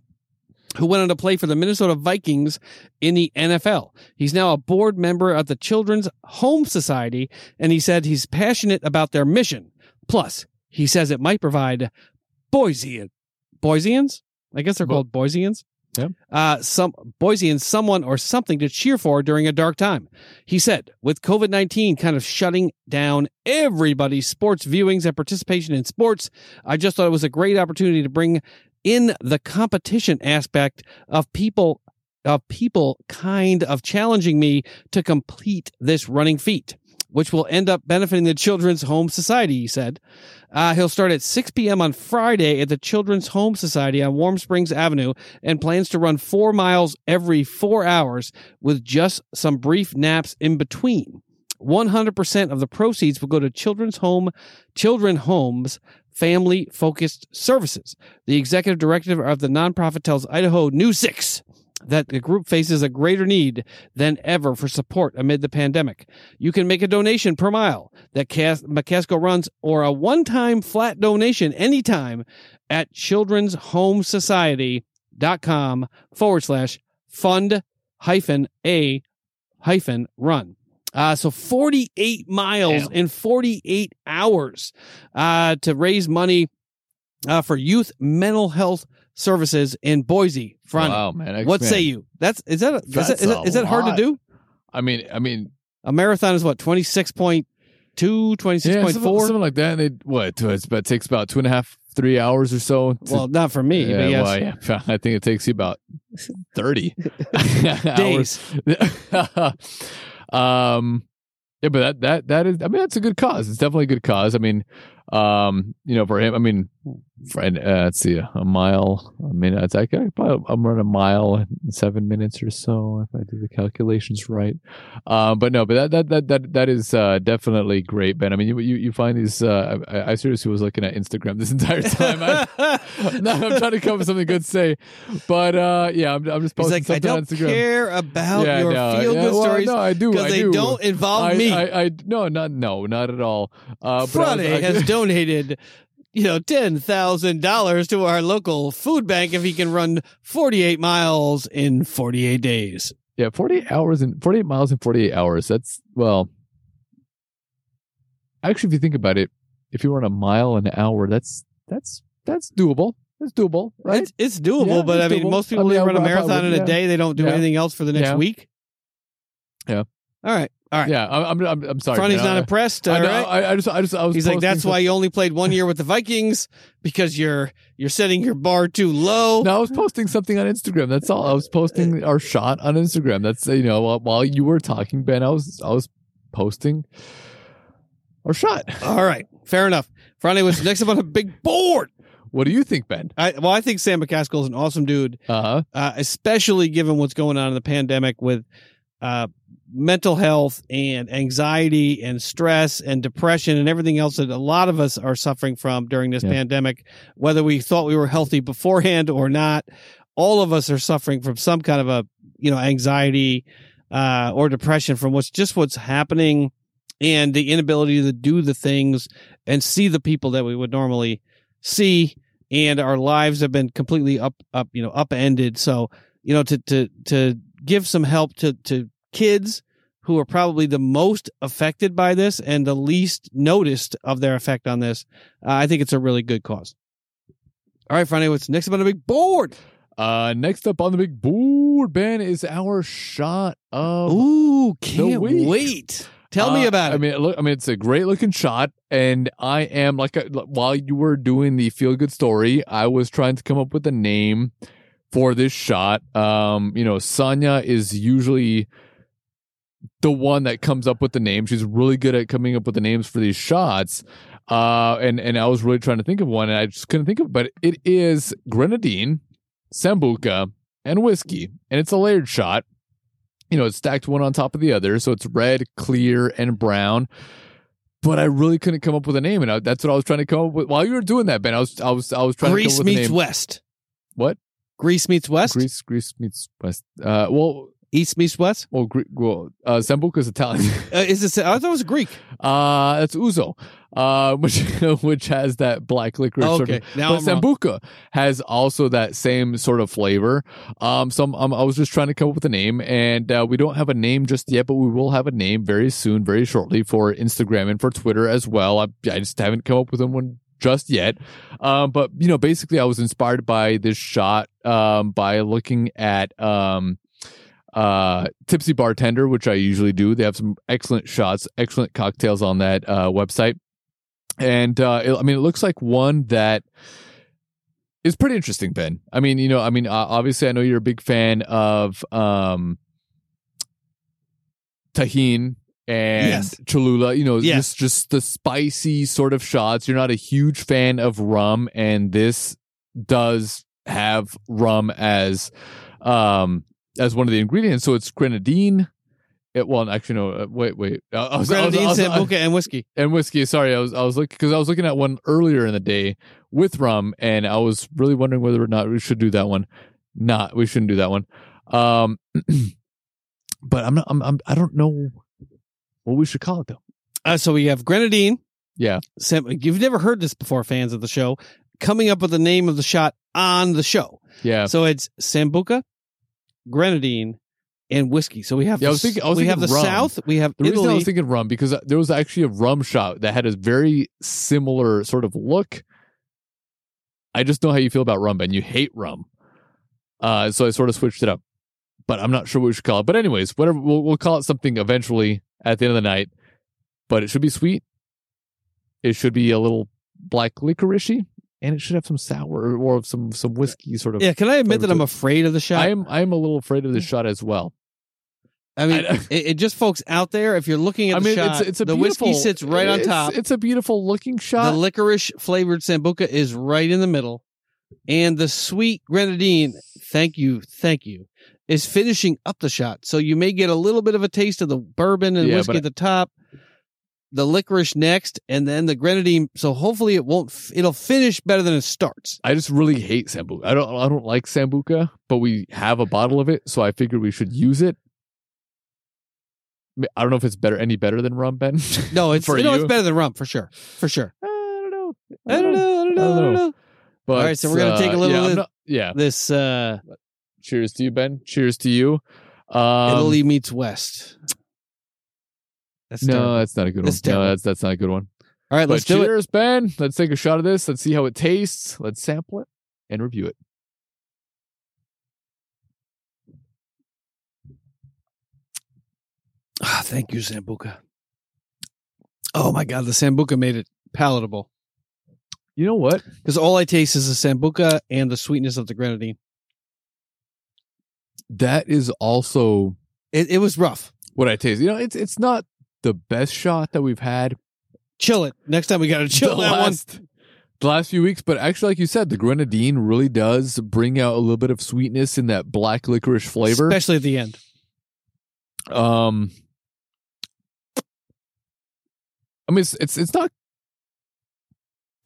who went on to play for the Minnesota Vikings in the NFL. He's now a board member of the Children's Home Society, and he said he's passionate about their mission. Plus, he says it might provide Boise Boiseans. I guess they're Bo- called Boiseans. Yeah. Uh, some Boiseans, someone or something to cheer for during a dark time. He said, with COVID 19 kind of shutting down everybody's sports viewings and participation in sports, I just thought it was a great opportunity to bring in the competition aspect of people of people kind of challenging me to complete this running feat, which will end up benefiting the Children's Home Society, he said. Uh, he'll start at 6 p.m. on Friday at the Children's Home Society on Warm Springs Avenue and plans to run four miles every four hours with just some brief naps in between. 100% of the proceeds will go to Children's Home, Children Homes, Family Focused Services. The executive director of the nonprofit tells Idaho News 6 that the group faces a greater need than ever for support amid the pandemic. You can make a donation per mile that Cas- McCaskill runs or a one-time flat donation anytime at children's home society.com forward slash fund hyphen a hyphen run. Uh, so 48 miles Damn. in 48 hours uh, to raise money uh, for youth mental health services in Boise. Front. Wow, man. What man. say you? That's is that is that, is that, is a that hard to do? I mean, I mean, A marathon is what 26.2, 26.4? yeah, something, something like that. And it what? It's about takes about two and a half, three hours or so. to- well, not for me, yeah, but yes. well, yeah, <laughs> I think it takes you about thirty <laughs> <laughs> Days. Um, yeah, but that that that is. I mean, that's a good cause. It's definitely a good cause. I mean, um, you know, for him, I mean, friend, uh, let's see, a mile, a minute. It's like I probably I'm running a mile in seven minutes or so if I do the calculations right. Um, but no, but that that that that that is uh, definitely great, Ben. I mean, you you, you find these. Uh, I, I seriously was looking at Instagram this <laughs> entire time. I, <laughs> no, I'm trying to come up with something good to say, but uh, yeah, I'm, I'm just He's posting like, I something on don't Instagram. care about yeah, your no, feel yeah, well, stories No, I do. because they do. don't involve I, me. I, I, no, not no, not at all. Uh, but I was- Friday I- has <laughs> donated, you know, ten thousand dollars to our local food bank if he can run forty-eight miles in forty-eight days. Yeah, 48 hours and 48 miles in 48 hours. That's, well, actually, if you think about it, if you run a mile an hour, that's, that's, that's doable. That's doable, right? It's, it's doable, Yeah, but I mean, doable. most people I mean, run a marathon in a yeah. day. They don't do Yeah. anything else for the next week. Yeah. All right. All right. yeah, I'm, I'm, I'm, I'm sorry. Fronty's not impressed. I, know, right. I, I just, I just, I was He's like, that's why you only played one year with the Vikings because you're you're setting your bar too low. No, I was posting something on Instagram. That's all. I was posting our shot on Instagram. That's you know while, while you were talking, Ben, I was I was posting our shot. All right. Fair enough. Friday was next up on a big board. What do you think, Ben? I, well, I think Sam McCaskill is an awesome dude. Uh huh. uh, especially given what's going on in the pandemic with uh, mental health and anxiety and stress and depression and everything else that a lot of us are suffering from during this Yeah. pandemic, whether we thought we were healthy beforehand or not. All of us are suffering from some kind of a you know anxiety uh, or depression from what's just what's happening and the inability to do the things and see the people that we would normally see and our lives have been completely up up you know upended so you know to to to give some help to to kids who are probably the most affected by this and the least noticed of their effect on this uh, i think it's a really good cause all right friday what's next up on the big board Uh, next up on the big board, Ben, is our shot of. ooh can't wait tell me Uh, about I it mean, look, I mean, it's a great looking shot, and I am like, uh, while you were doing the feel good story, I was trying to come up with a name for this shot. Um, you know, Sonya is usually the one that comes up with the name. She's really good at coming up with the names for these shots. Uh, and and I was really trying to think of one, and I just couldn't think of. It. But it is grenadine, sambuca, and whiskey, and it's a layered shot you know, it's stacked one on top of the other. So it's red, clear, and brown. But I really couldn't come up with a name, and I, that's what I was trying to come up with. While you were doing that, Ben, I was I was I was trying to come up with a meets west What? greece meets west Greece, Greece meets West. Uh, well, east meets west well, Gre- well, uh, Sambuca is Italian. <laughs> uh, is it i thought it was greek uh, that's ouzo, uh, <laughs> which which has that black licorice. sort okay of now but I'm wrong. Sambuca has also that same sort of flavor. Um, so I'm, I'm- I was just trying to come up with a name, and uh, we don't have a name just yet, but we will have a name very soon, very shortly for Instagram and for Twitter as well. I, I just haven't come up with one just yet. Um, but you know, basically, I was inspired by this shot um, by looking at um, uh, Tipsy Bartender, which I usually do. They have some excellent shots, excellent cocktails on that uh, website. And uh, it, I mean, it looks like one that is pretty interesting, Ben. I mean, you know, I mean, obviously, I know you're a big fan of um, Tajín and Yes. Cholula. You know, Yes. just just the spicy sort of shots. You're not a huge fan of rum, and this does have rum as um as one of the ingredients. So it's grenadine. It well, actually, no. Uh, wait, wait. I, was, I was- I Grenadine, I- Sambuca, and whiskey. <laughs> and whiskey. Sorry, I was I was looking because I was looking at one earlier in the day with rum, and I was really wondering whether or not we should do that one. Not, we shouldn't do that one. Um, <clears throat> but I'm not. I'm, I'm. I don't know what we should call it though. Uh, so we have grenadine. Yeah. Sam, you've never heard this before, fans of the show. Coming up with the name of the shot on the show. Yeah. So it's Sambuca, grenadine, and whiskey. So we have Yeah, I the was thinking- we have the rum. South. We have The reason I was thinking rum because uh, there was actually a rum shot that had a very similar sort of look. I just know how you feel about rum, Ben. You hate rum, uh, so I sort of switched it up. But I'm not sure what we should call it. But anyways, whatever we'll, we'll call it something eventually at the end of the night. But it should be sweet. It should be a little black licoricey, and it should have some sour or some some whiskey sort of. yeah, can I admit that I'm afraid of the shot? I am I am a little afraid of the mm. shot as well. I mean, I- it, it just folks out there. If you're looking <laughs> at I the mean, shot, it's it's a the whiskey sits right on top. It's a beautiful looking shot. the licorice flavored sambuca is right in the middle, and the sweet grenadine. Thank you, thank you. Is finishing up the shot, so you may get a little bit of a taste of the bourbon and Yeah, whiskey at the top, the licorice next, and then the grenadine. So hopefully it won't. f- It'll finish better than it starts. I just really hate sambuca. I don't I don't like sambuca, but we have a bottle of it, so I figured we should use it. I don't know if it's better any better than rum, Ben. No, <laughs> it's you know it's better than rum for sure, for sure. I don't know. I don't know. I don't know. I don't know. But, All right, so we're gonna take a uh, little Yeah, I'm not- yeah. This uh, Cheers to you, Ben. Cheers to you. Um, Italy meets West. That's no, terrible. that's not a good one. Terrible. No, that's that's not a good one. All right, But let's do it. cheers, Ben. Let's take a shot of this. Let's see how it tastes. Let's sample it and review it. Ah, thank you, Sambuca. Oh my god, the Sambuca made it palatable. You know what? Because all I taste is the Sambuca and the sweetness of the grenadine. That is also It, it was rough. what I taste. You know, it's it's not the best shot that we've had Chill it. Next time we got <laughs> to chill the that one. last, the last few weeks, but actually, like you said, the grenadine really does bring out a little bit of sweetness in that black licorice flavor. Especially at the end. Um, I mean, it's it's it's not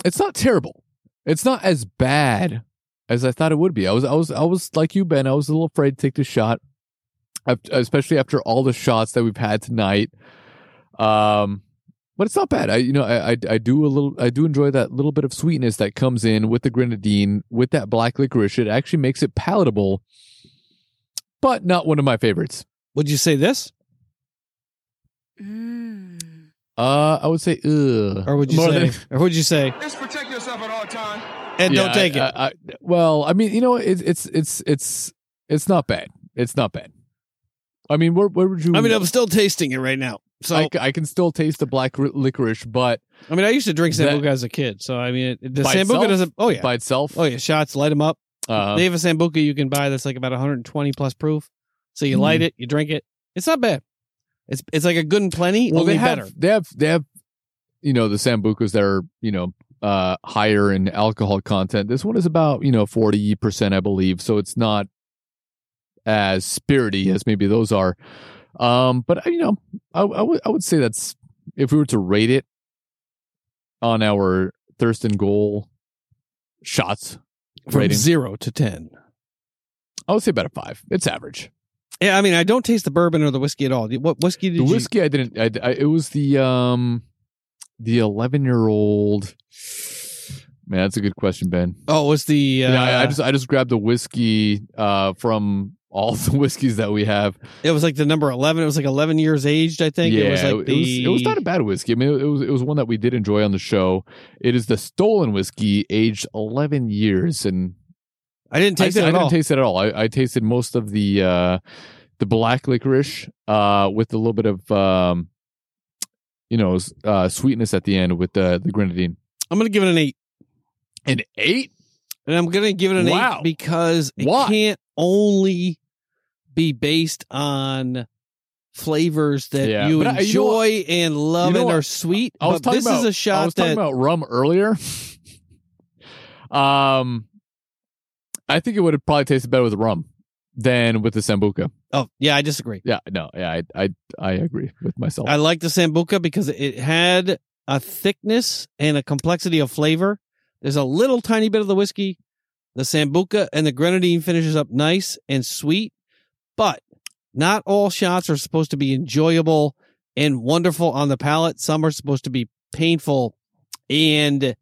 it's not terrible. It's not as bad as I thought it would be. I was I was I was like you, Ben. I was a little afraid to take the shot, especially after all the shots that we've had tonight. Um, but it's not bad. I you know I, I I do a little I do enjoy that little bit of sweetness that comes in with the grenadine with that black licorice. It actually makes it palatable, but not one of my favorites. Would you say this? Mm. Uh, I would say, ugh. Or would you More say than- or would you say Just protect yourself at all times. and Yeah, don't take I- it? I- I- well, I mean, you know, it's it's it's it's it's not bad. It's not bad. I mean, where where would you? I mean, I'm still tasting it right now. So I can still taste the black licorice, but I mean, I used to drink Sambuca as a kid. So I mean, it, the Sambuca itself? doesn't. Oh yeah. by itself, Oh yeah. Shots light them up. uh, They have a Sambuca you can buy that's like about 120 plus proof. So you Mm. light it, you drink it. It's not bad. It's it's like a good and plenty, well, they have better. they have they have you know the sambucas that are you know uh higher in alcohol content. This one is about you know forty percent, I believe, so it's not as spirity as maybe those are. Um, but you know, I, I would I would say that's if we were to rate it on our Thurston goal shots From rating, zero to ten. I would say about a five. It's average. Yeah, I mean, I don't taste the bourbon or the whiskey at all. What whiskey did the you? whiskey I didn't. I, I, it was the um the eleven year old. Man, that's a good question, Ben. Oh, it was the. Uh, yeah, I, I just I just grabbed the whiskey uh from all <laughs> the whiskeys that we have. it was like the number eleven. It was like eleven years aged. I think yeah, it was like it, the. was, it was not a bad whiskey. I mean, it, was it was one that we did enjoy on the show. It is the stolen whiskey, aged eleven years, and I didn't I, taste did, it I didn't all. taste it at all. I, I tasted most of the uh the black licorice uh with a little bit of um you know uh sweetness at the end with the the grenadine. I'm gonna give it an eight. An eight? And I'm going to give it an Wow. eight because it Why? can't only be based on flavors that Yeah, you but I- you know enjoy and love you know and are sweet. I was but talking this about is a shot I was talking that about rum earlier. <laughs> um, I think it would have probably tasted better with rum than with the sambuca. oh yeah, I disagree. Yeah, no, yeah, I I, I agree with myself. I like the sambuca because it had a thickness and a complexity of flavor. There's a little tiny bit of the whiskey. The sambuca and the grenadine finishes up nice and sweet, but not all shots are supposed to be enjoyable and wonderful on the palate. Some are supposed to be painful and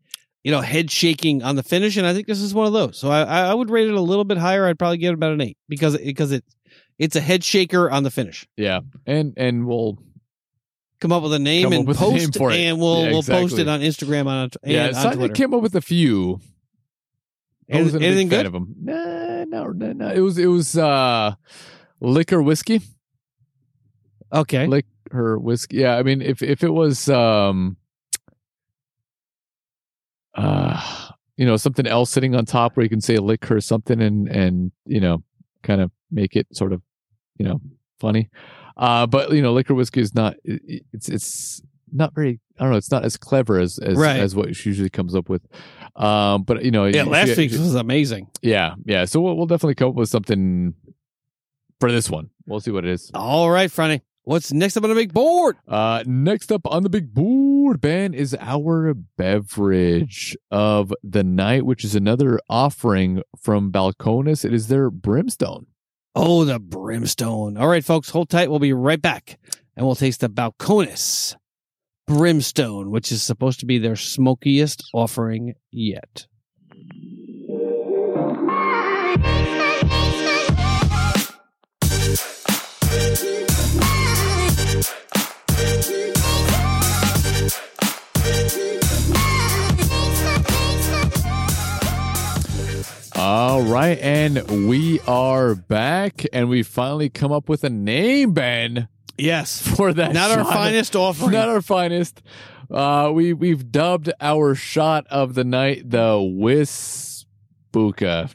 you know head shaking on the finish. And I think this is one of those. So I, I would rate it a little bit higher. I'd probably give it about an eight because because it it's a head shaker on the finish. yeah, and and we'll come up with a name and name post for it. and we'll Yeah, we'll post it on Instagram on and yeah. on Twitter. came up with a few. I wasn't anything good? of them. Nah, no, no, no. It was it was uh, liquor whiskey. Okay. liquor whiskey. Yeah, I mean, if if it was um, uh, you know, something else sitting on top where you can say liquor her something and and you know, kind of make it sort of, you know, funny. Uh, but you know, liquor whiskey is not. It's it's not very. I don't know. It's not as clever as as, Right. as what she usually comes up with. Um, but you know, yeah, she- last week's was amazing. yeah, yeah. So we'll, we'll definitely come up with something for this one. We'll see what it is. All right, Franny. What's next up on the big board? Uh, next up on the big board, Ben, is our beverage of the night, which is another offering from Balcones. It is their brimstone. Oh, the brimstone. All right, folks, hold tight. We'll be right back, and we'll taste the Balcones brimstone, which is supposed to be their smokiest offering yet. All right, and we are back, and we finally come up with a name, Ben, Yes, <laughs> for that. not our finest offering. not our finest. Uh, we we've dubbed our shot of the night the Wisbuka.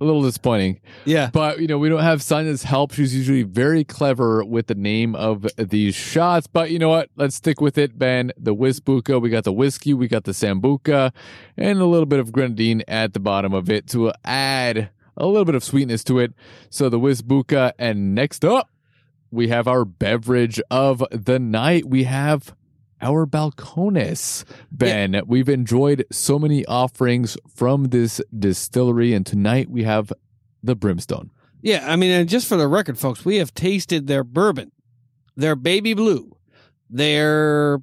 A little disappointing, yeah, but you know we don't have Sonya's help. She's usually very clever with the name of these shots. But you know what? Let's stick with it, Ben. The Wisbuka. We got the whiskey. We got the Sambuca, and a little bit of grenadine at the bottom of it to add a little bit of sweetness to it. So the Wisbuka, and next up we have our beverage of the night. We have our Balcones. Ben, we've enjoyed so many offerings from this distillery, and tonight we have the Brimstone. yeah. I mean, and just for the record, folks, we have tasted their bourbon, their baby blue, their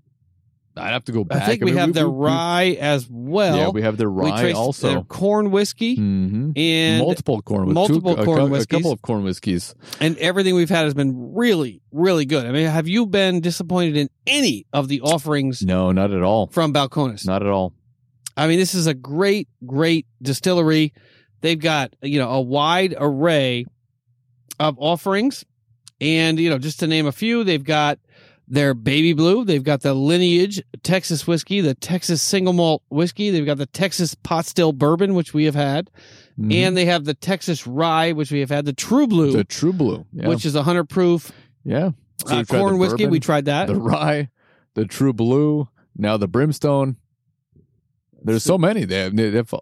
I'd have to go back. I think we mean, have their we- rye as well. yeah, we have their rye also. their corn whiskey hmm and multiple corn, multiple two, a corn a, whiskeys. couple of corn whiskeys. and everything we've had has been really, really good. I mean, have you been disappointed in any of the offerings No, not at all. from Balcones? Not at all. I mean, this is a great, great distillery. They've got you know a wide array of offerings, and you know just to name a few, they've got their baby blue, they've got the lineage Texas whiskey, the Texas single malt whiskey, they've got the Texas pot still bourbon, which we have had, Mhm. and they have the Texas rye, which we have had, the True Blue, the True Blue, yeah, which is a hundred proof yeah. So uh, corn whiskey. bourbon, We tried that. the rye, the True Blue, now the Brimstone. There's so many. They have, they have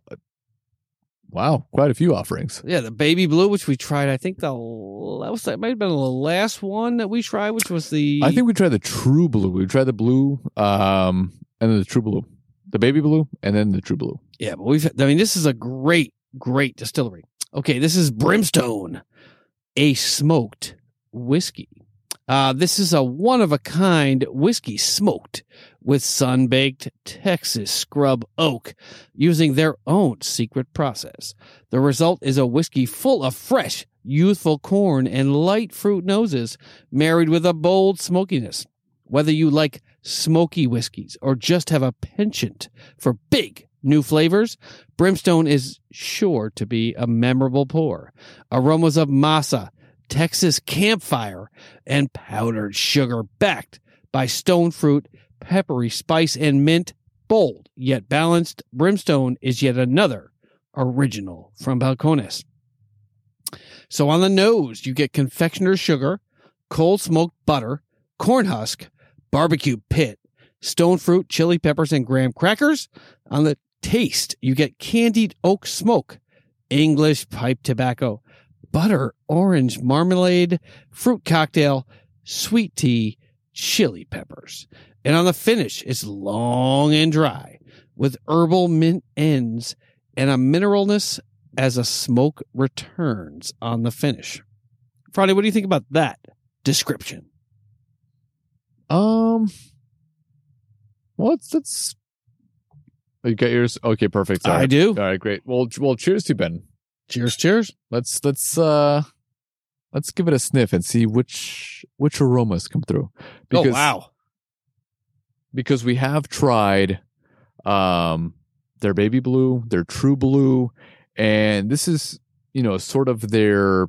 wow, quite a few offerings. yeah, the baby blue, which we tried. I think the that was that might have been the last one that we tried, which was the I think we tried the True Blue. We tried the blue, um, and then the True Blue, the baby blue, and then the True Blue. Yeah, but we've. I mean, this is a great, great distillery. Okay, this is Brimstone, a smoked whiskey. Uh, this is a one of a kind whiskey smoked with sun baked Texas scrub oak using their own secret process. The result is a whiskey full of fresh, youthful corn and light fruit noses married with a bold smokiness. Whether you like smoky whiskeys or just have a penchant for big new flavors, Brimstone is sure to be a memorable pour. Aromas of masa, Texas campfire, and powdered sugar backed by stone fruit, peppery spice, and mint. Bold yet balanced, Brimstone is yet another original from Balcones. So on the nose, you get confectioner's sugar, cold smoked butter, corn husk, barbecue pit, stone fruit, chili peppers, and graham crackers. On the taste, you get candied oak smoke, English pipe tobacco, butter, orange marmalade, fruit cocktail, sweet tea, chili peppers. And on the finish, it's long and dry with herbal mint ends and a mineralness as a smoke returns on the finish. Friday, what do you think about that description? Um, well, it's that's. Oh, you got yours? Okay, perfect. Sorry. I do. All right, great. Well, well, cheers to Ben. Cheers, cheers. Let's let's uh let's give it a sniff and see which which aromas come through. oh, wow. Because we have tried um their baby blue, their true blue, and this is, you know, sort of their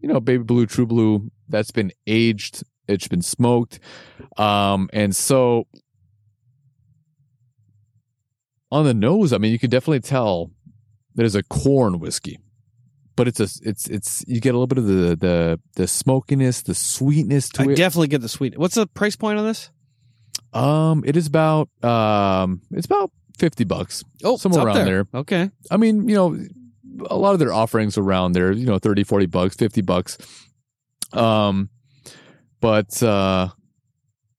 you know, baby blue, true blue that's been aged, it's been smoked. Um and so on the nose, I mean, you can definitely tell there's a corn whiskey. But it's a it's it's you get a little bit of the the the smokiness, the sweetness to it. I it. definitely get the sweet. What's the price point on this? Um, it is about um, it's about fifty bucks. Oh, Somewhere around there. Okay. I mean, you know, a lot of their offerings around there, you know, 30, 40 bucks, 50 bucks. Um, but, uh,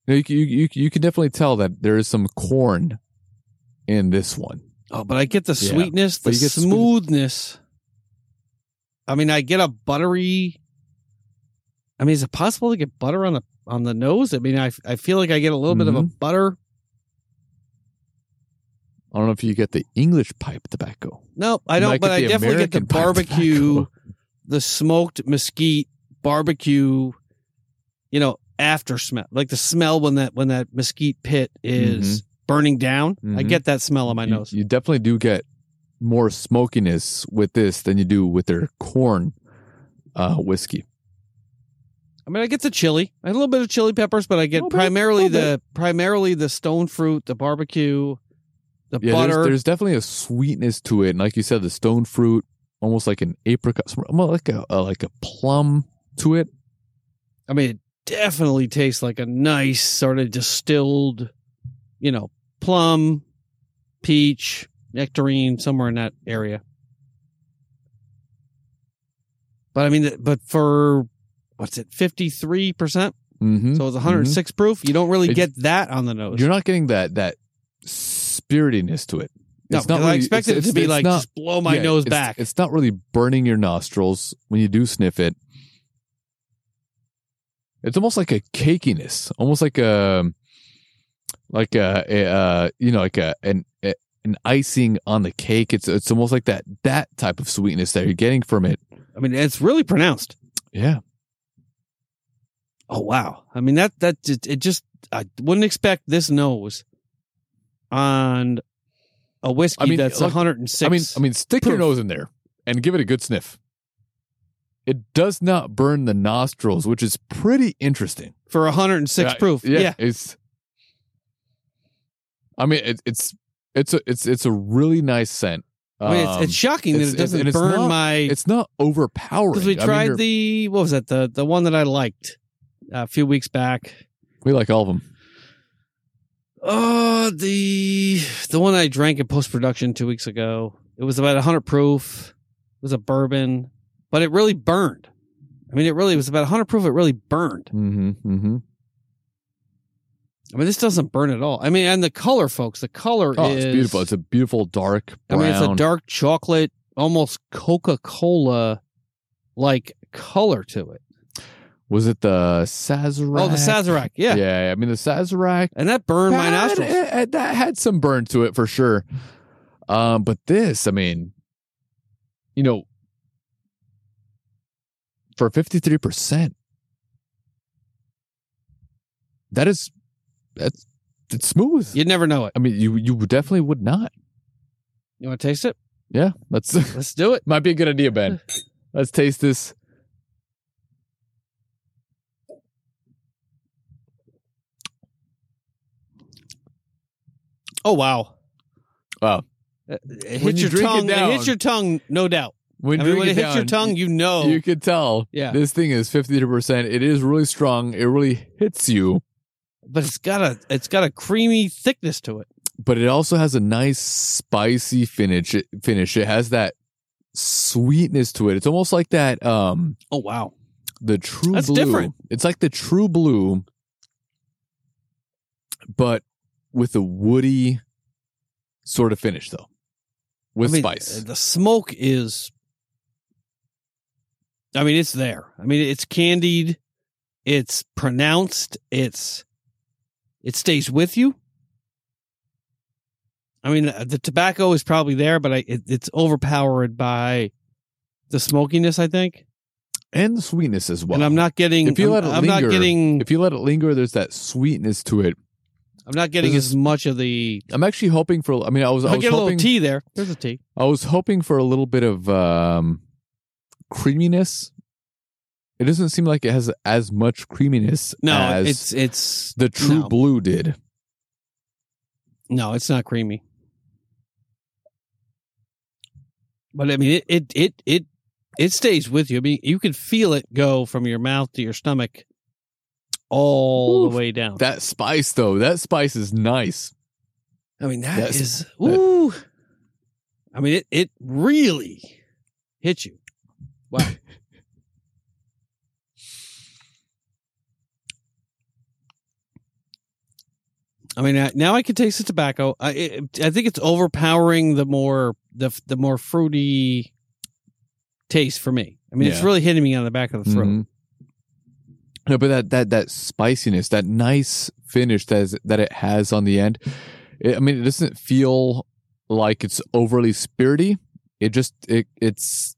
you, you, you, you can definitely tell that there is some corn in this one. Oh, but I get the Yeah, sweetness, the but you get the sweet- smoothness. I mean, I get a buttery. I mean, is it possible to get butter on the on the nose? I mean, I I feel like I get a little bit of a Mm-hmm. butter. I don't know if you get the English pipe tobacco. No, I don't. But I definitely get the barbecue, the smoked mesquite barbecue. You know, after smell, like the smell when that when that mesquite pit is burning down. I Mhm. get that smell on my you, nose. You definitely do get more smokiness with this than you do with their corn uh, whiskey. I mean, I get the chili, I a little bit of chili peppers, but I get oh, Little bit, primarily the primarily the stone fruit, the barbecue, the Yeah, butter. There's, there's definitely a sweetness to it, and like you said, the stone fruit, almost like an apricot, almost like a, a like a plum to it. I mean, it definitely tastes like a nice sort of distilled, you know, plum, peach, nectarine, somewhere in that area. But I mean, but for what's it, fifty three percent? Mm-hmm. So it's one hundred six proof. You don't really It's- get that on the nose. You're not getting that that spiritiness to it. no, It's not I really- expected it's- it to be like not- just blow my yeah, nose it's- back. It's not really burning your nostrils when you do sniff it. It's almost like a cakiness, almost like a like a, a uh, you know like a an a, an icing on the cake. It's it's almost like that that type of sweetness that you're getting from it. I mean, it's really pronounced. Yeah. Oh wow! I mean that that just, it just I wouldn't expect this nose on a whiskey I mean, that's look, 106. I mean, I mean, stick your nose in there and give it a good sniff. It does not burn the nostrils, which is pretty interesting. for 106 Yeah, proof. Yeah. yeah, it's. I mean, it, it's it's a it's it's a really nice scent. I mean, Um, it's, it's shocking that it doesn't it's burn not- my It's not overpowering. because we I mean, tried the what was that the the one that I liked a few weeks back. we like all of them. Oh, the the one I drank in post production two weeks ago. It was about 100 proof. It was a bourbon, but it really burned. I mean, it really was about 100 proof. It really burned. Mm-hmm, mm-hmm. I mean, this doesn't burn at all. I mean, and the color, folks, the color Oh, is it's beautiful. It's a beautiful dark I mean, it's a dark chocolate, almost Coca Cola like color to it. Was it the Sazerac? Oh, the Sazerac, yeah. yeah. I mean, the Sazerac And that burned my That- nostrils. it- it- that had some burn to it for sure. Um, but this, I mean, you know, for fifty three percent, that is that's it's smooth. You'd never know it. I mean, you you definitely would not. You want to taste it? Yeah, let's Let's do it. <laughs> might be a good idea, Ben. <laughs> Let's taste this. Oh wow. Oh, It When hits you your drink it tongue. It, down- hits your tongue, no doubt. When I mean, when it drink hits your down, tongue, you know. you could tell. Yeah. this thing is fifty percent. It is really strong. It really hits you, but it's got a it's got a creamy thickness to it. but it also has a nice spicy finish. It, finish. It has that sweetness to it. It's almost like that. Um, Oh wow. the true That's blue. different. It's like the true blue, but with a woody sort of finish, though, with I mean, spice. The smoke is. I mean, it's there. I mean, it's candied. It's pronounced. It's. It stays with you. I mean, uh, the tobacco is probably there, but I, it, it's overpowered by the smokiness. I think, and the sweetness as well. and I'm not getting. If you I'm, let it I'm not linger, getting. if you let it linger, there's that sweetness to it. I'm not getting this as much of the. I'm actually hoping for. I mean, I was. I I was get a little hoping. tea there. There's a tea. I was hoping for a little bit of um, creaminess. It doesn't seem like it has as much creaminess No, as it's it's the True no. Blue did. No, it's not creamy. But I mean, it it it it it stays with you. I mean, you can feel it go from your mouth to your stomach, all Oof. the way down. That spice, though, that spice is nice. I mean, that That's- is ooh. I mean, it it really hits you. Wow. <laughs> I mean, now I can taste the tobacco. I it, I think it's overpowering the more the the more fruity taste for me. I mean, it's really hitting me on the back of the throat. Mhm. No, but that that that spiciness, that nice finish that is, that it has on the end. It, I mean, it doesn't feel like it's overly spirity. It just it it's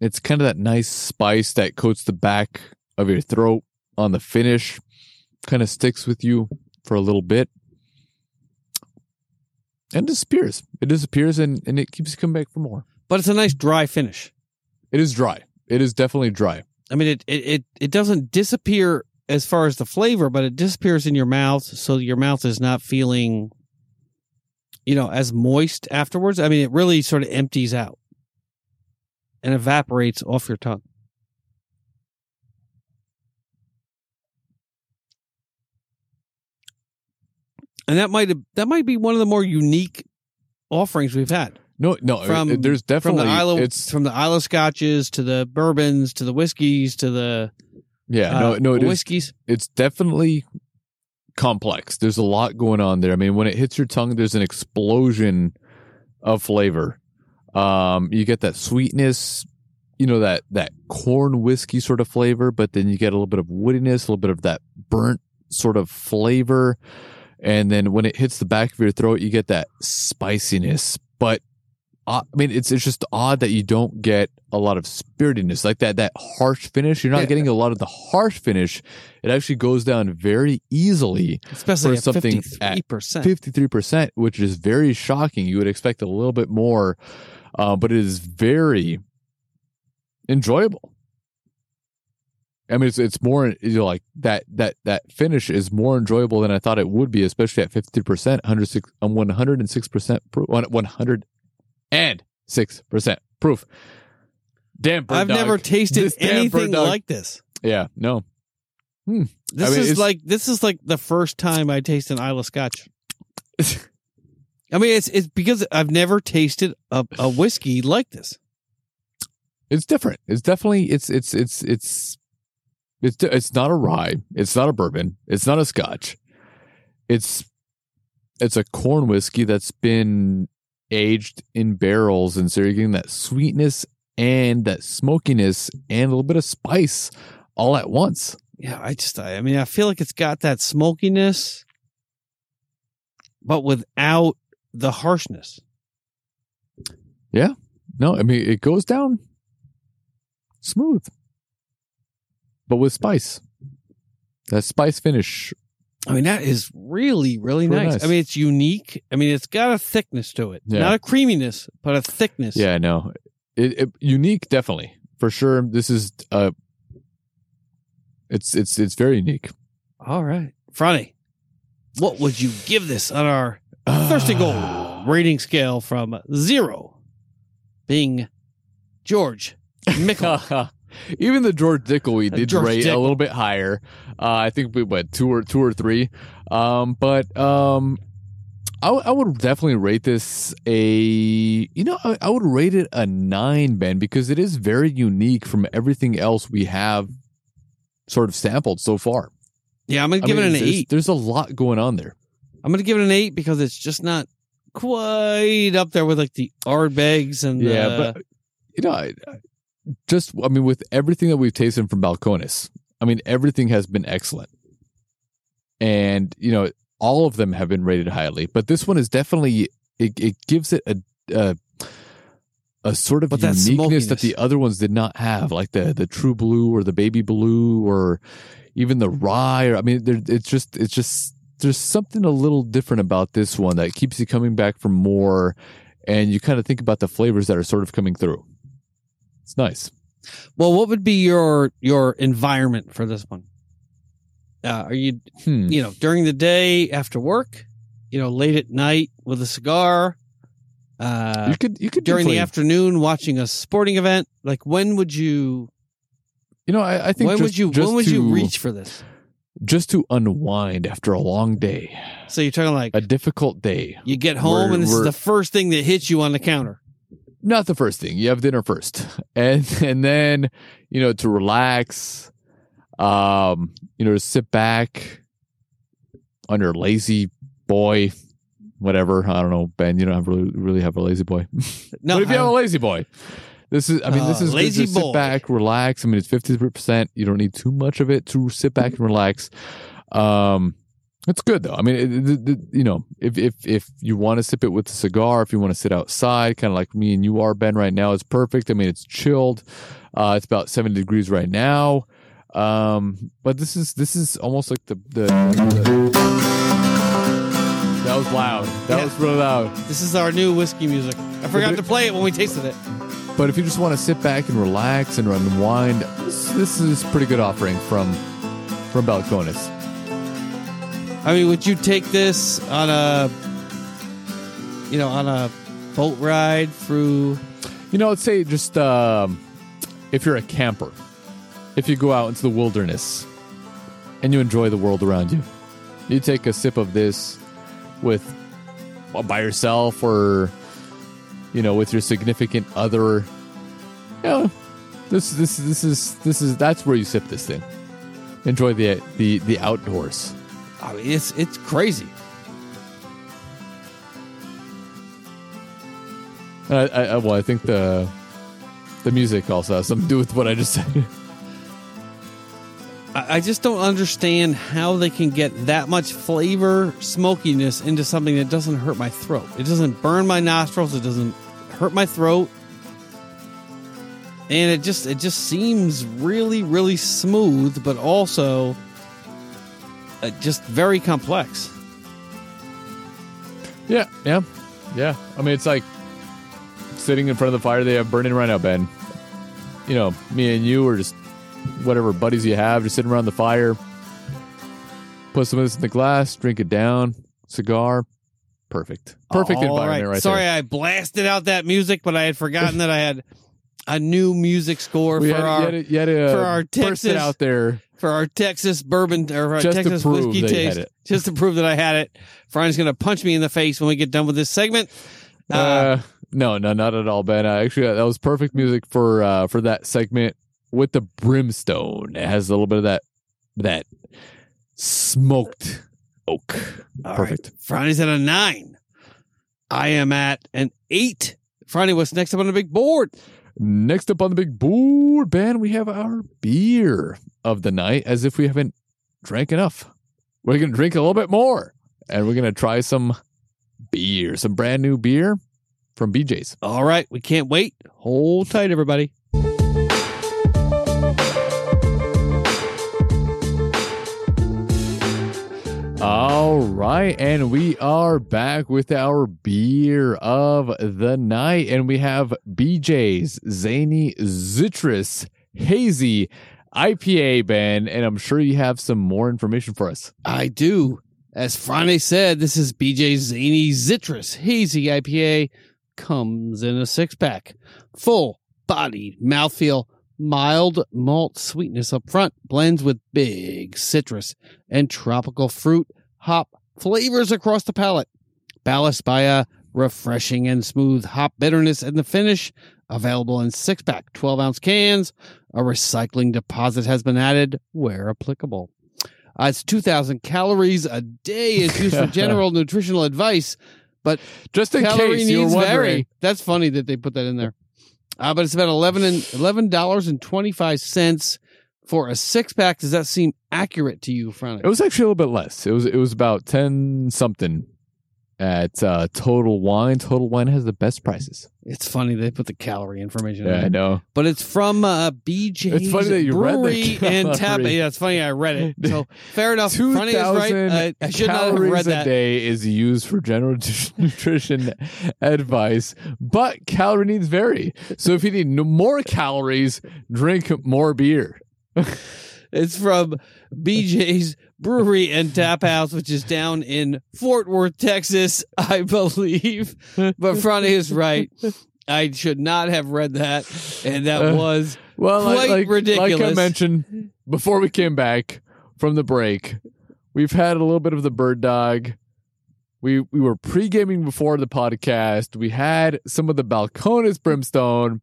it's kind of that nice spice that coats the back of your throat on the finish, kind of sticks with you for a little bit, and disappears. It disappears and and it keeps coming back for more. But it's a nice dry finish. It is dry. It is definitely dry. I mean, it, it, it, it doesn't disappear as far as the flavor, but it disappears in your mouth. So your mouth is not feeling, you know, as moist afterwards. I mean, it really sort of empties out and evaporates off your tongue. And that might that might be one of the more unique offerings we've had No, no. From- there's from definitely the Isle it's from the Islay Scotches to the bourbons to the whiskeys to the yeah. uh, no, no. It is whiskeys. it's definitely complex. There's a lot going on there. I mean, when it hits your tongue, there's an explosion of flavor. Um, you get that sweetness, you know that that corn whiskey sort of flavor, but then you get a little bit of woodiness, a little bit of that burnt sort of flavor, and then when it hits the back of your throat, you get that spiciness. But I mean, it's it's just odd that you don't get a lot of spiritiness like that. That harsh finish, you're not Yeah. getting a lot of the harsh finish. It actually goes down very easily, especially for at something fifty at fifty three percent, which is very shocking. You would expect a little bit more, uh, but it is very enjoyable. I mean, it's it's more you know, like that that that finish is more enjoyable than I thought it would be, especially at fifty percent, um, one hundred and six percent one hundred and six percent proof. Damn, I've dog. never tasted This anything like this. Yeah, no, hmm. This I mean, is like this is like the first time I taste an Islay Scotch. <laughs> I mean, it's it's because I've never tasted a, a whiskey like this. it's different. It's definitely it's it's it's it's it's it's not a rye. It's not a bourbon. It's not a Scotch. It's it's a corn whiskey that's been aged in barrels, and so you're getting that sweetness and that smokiness and a little bit of spice all at once. Yeah, I just I mean, I feel like it's got that smokiness, but without the harshness. Yeah. No, I mean it goes down smooth, but with spice. That spice finish. I mean, that is really, really nice. nice. I mean, it's unique. I mean, it's got a thickness to it. Yeah. Not a creaminess, but a thickness. Yeah, no, it, it unique definitely for sure. This is uh, it's it's it's very unique. All right. Friday, what would you give this on our Thirsty Gold? rating scale from zero being George <laughs> Dickel. Even the George Dickel we did George rate a little bit higher. Uh, I think we went two or two or three. Um, but um, I, w- I would definitely rate this a you know I, I would rate it a nine, Ben, because it is very unique from everything else we have sort of sampled so far. yeah, I'm gonna I give mean, it an there's, eight. There's a lot going on there. I'm gonna give it an eight because it's just not quite up there with like the Ardbegs and Yeah, the, but you know, I, I- just I mean, with everything that we've tasted from Balcones, I mean, everything has been excellent, and you know, all of them have been rated highly. But this one is definitely it. It gives it a a, a sort of But that uniqueness that smokiness. the other ones did not have, like the the True Blue or the Baby Blue or even the Rye. Or I mean, there, it's just it's just there's something a little different about this one that keeps you coming back for more and you kind of think about the flavors that are sort of coming through. It's nice. well, what would be your your environment for this one? Uh, are you Hmm. you know during the day after work? You know, late at night with a cigar. Uh, you could you could during the afternoon watching a sporting event. Like when would you? You know, I, I think When just, would you? When would to, you reach for this? just to unwind after a long day, So you're talking like a difficult day. you get home we're- and this is the first thing that hits you on the counter. Not the first thing. You have dinner first, <laughs> and and then you know to relax. Um, you know, to sit back on your lazy boy, whatever. I don't know, Ben. You don't have really really have a lazy boy. <laughs> No, but if you have a lazy boy, this is. I mean, this Uh, is good lazy to sit back, relax. I mean, it's fifty percent. You don't need too much of it to sit back and relax. Um, it's good though. I mean, it, it, it- you know, if if if you want to sip it with a cigar, if you want to sit outside, kind of like me and you are, Ben, right now, it's perfect. I mean, it's chilled. Uh, it's about seventy degrees right now. Um, but this is this is almost like the the. the that was loud. That Yeah. was really loud. This is our new whiskey music. I forgot to play it when we tasted it. But if you just want to sit back and relax and unwind, this, this is a pretty good offering from from Balcones. I mean, would you take this on a, you know, on a boat ride through? You know, let's say just um, if you're a camper, if you go out into the wilderness and you enjoy the world around you, you take a sip of this with well, by yourself or you know with your significant other. You know, this this this is this is that's where you sip this thing. Enjoy the the the outdoors. I mean, it's it's crazy. I, I, I- well, I think the the music also has something to do with what I just said. I, I just don't understand how they can get that much flavor, smokiness into something that doesn't hurt my throat. It doesn't burn my nostrils. It doesn't hurt my throat. And it just it just seems really really smooth, but also uh, just very complex. Yeah, yeah, yeah. I mean, it's like sitting in front of the fire they have burning right now, Ben. You know, me and you, or just whatever buddies you have, just sitting around the fire. Put some of this in the glass, drink it down, cigar. Perfect, perfect All environment right, Sorry, there. I blasted out that music, but I had forgotten that I had a new music score We for had, our you had to, you had to, for uh, our Texas- out there. for our Texas bourbon or our Just Texas whiskey taste, just to prove that I had it. Brian's going to punch me in the face when we get done with this segment. Uh, Uh, no, no, not at all, Ben. Uh, actually, that was perfect music for uh, for that segment with the brimstone. It has a little bit of that that smoked oak. all perfect. right. Friday's at a nine. I am at an eight. Friday, what's next up on the big board? Next up on the big board, Ben, we have our beer of the night. As if we haven't drank enough, we're gonna drink a little bit more, and we're gonna try some beer, some brand new beer from BJ's. All right, we can't wait. Hold tight, everybody. All right, and we are back with our beer of the night, and we have BJ's Zany Citrus Hazy IPA, Ben, and I'm sure you have some more information for us. I do. As Friday said, this is BJ's Zany Citrus Hazy IPA. Comes in a six pack. Full bodied mouthfeel, mild malt sweetness up front, blends with big citrus and tropical fruit hop flavors across the palate. Ballast by a refreshing and smooth hop bitterness in the finish. Available in six pack, 12 ounce cans. A recycling deposit has been added where applicable. Uh, it's 2,000 calories a day. is used for <laughs> general nutritional advice, but Just in calorie case you're wondering. vary. That's funny that they put that in there. Uh, but it's about 11 and $11.25 for a six pack. Does that seem accurate to you, Frank? It was actually a little bit less. It was it was about ten something at uh, Total Wine. Total Wine has the best prices. It's funny they put the calorie information in Yeah, there. I know. But it's from uh, BJ's It's funny that you read the Brewery <laughs> and Tap. Yeah, it's funny I read it. So fair enough. Two Funny is right. thousand Uh, I should not have read a that. day is used for general <laughs> nutrition advice, but calorie needs vary. So if you need more calories, drink more beer. <laughs> It's from BJ's Brewery and Tap House, which is down in Fort Worth, Texas, I believe. But Friday is right. I should not have read that, and that Uh, was Well, like, Quite like, like I mentioned before we came back from the break, we've had a little bit of the bird dog. We we were pre gaming before the podcast. We had some of the Balcones brimstone,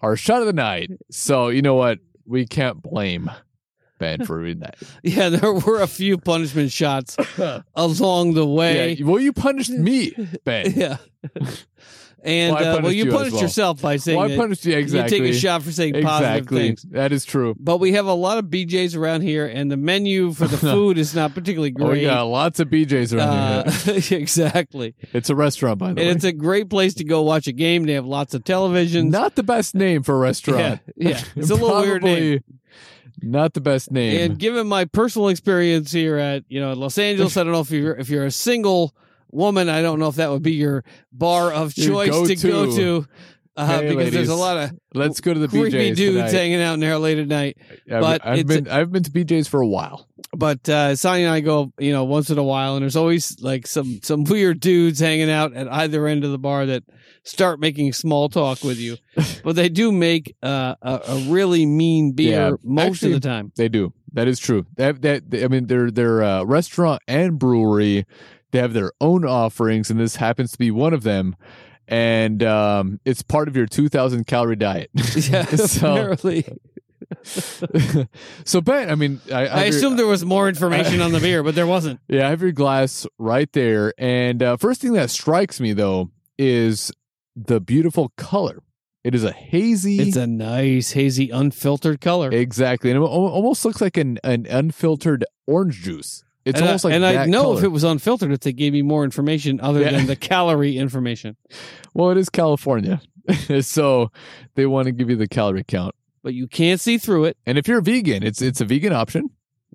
our shot of the night. So you know what? We can't blame Ben for reading that. <laughs> yeah. There were a few punishment shots <coughs> along the way. yeah, well, you punished me, Ben. <laughs> Yeah. <laughs> And Well, uh, well, you you punished well. yourself by saying Well, I punished you exactly. you take a shot for saying positive things. that is true. But we have a lot of BJ's around here, and the menu for the <laughs> food is not particularly great. Oh, we great. got lots of BJ's around here. Uh, <laughs> exactly. It's a restaurant, by the And way. it's a great place to go watch a game. They have lots of televisions. Not the best name for a restaurant. yeah. <laughs> It's a little weird name. Not the best name. And given my personal experience here at you know Los Angeles, I don't know if you're if you're a single woman, I don't know if that would be your bar of choice to go go-to. Uh, Hey, because there's a lot of Let's go to the creepy BJ's dudes tonight. hanging out in there late at night. I've, but I've it's- been I've been to BJ's for a while. But uh, Sonya and I go, you know, once in a while, and there's always like some some weird dudes hanging out at either end of the bar that start making small talk with you. <laughs> but they do make uh, a, a really mean beer Yeah, most actually- of the time. They do. That is true. That that I mean, their their uh, restaurant and brewery, they have their own offerings, and this happens to be one of them. And um, it's part of your 2,000 calorie diet. <laughs> <laughs> Yeah, So- apparently. <laughs> so Ben, I mean, I, I assumed there was more information on the beer, but there wasn't. Yeah, I have your glass right there. And uh, first thing that strikes me though is the beautiful color. It is a hazy. It's a nice, hazy, unfiltered color. exactly, and it almost looks like an an unfiltered orange juice. It's and almost I, like and I'd know color. if it was unfiltered if they gave me more information other Yeah. than the calorie information. <laughs> well, it is California, <laughs> so they want to give you the calorie count. But you can't see through it. And if you're vegan, it's it's a vegan option.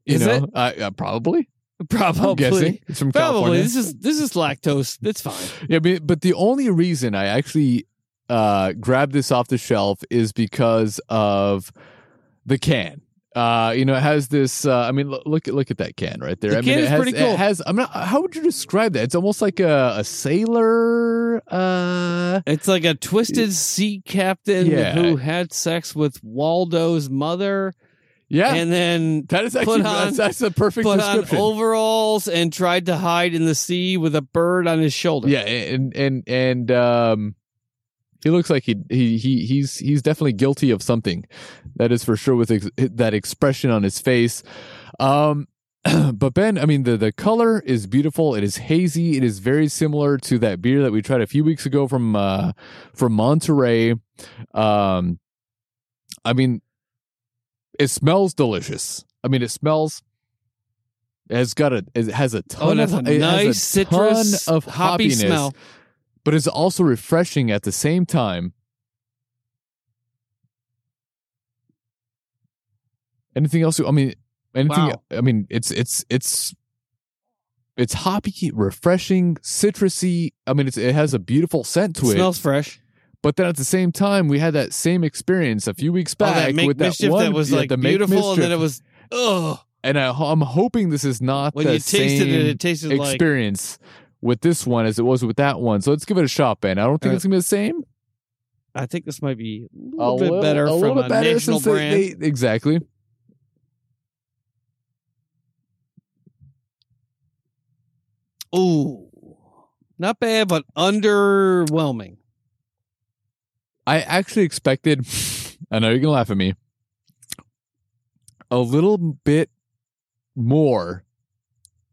You Is know, it? Uh, probably. Probably. I'm guessing it's from Probably. California. This is this is lactose. It's fine. Yeah, but, but the only reason I actually uh, grabbed this off the shelf is because of the can. Uh, you know, it has this. Uh, I mean, look at look at that can right there. The I can mean, it is has, pretty cool. It has. I'm not. How would you describe that? It's almost like a, a sailor. Uh, It's like a twisted sea captain Yeah. who had sex with Waldo's mother yeah, and then that is actually on- that's, that's a perfect put on overalls and tried to hide in the sea with a bird on his shoulder. Yeah, and and and um, he looks like he he he he's he's definitely guilty of something. That is for sure with ex- that expression on his face. Um, <clears throat> but Ben, I mean the the color is beautiful. It is hazy. It is very similar to that beer that we tried a few weeks ago from uh from Monterey. Um, I mean, it smells delicious. I mean, it smells. It has got a. It has a ton Oh, of a nice citrus of hoppy hoppiness, smell. But it's also refreshing at the same time. Anything else? I mean, anything? Wow. I mean, it's it's it's it's hoppy, refreshing, citrusy. I mean, it's, it has a beautiful scent to it. smells fresh. But then at the same time, we had that same experience a few weeks Oh, back that with that one that was yeah, like the beautiful, and then it was ugh. and I, I'm hoping this is not When the you tasted same it, it tasted like experience with this one as it was with that one. So let's give it a shot, Ben. I don't think Uh, it's gonna be the same. I think this might be a little bit better a from little a bit better national since they- they- exactly. Ooh, not bad, but underwhelming. I actually expected. <laughs> I know you're gonna laugh at me. A little bit more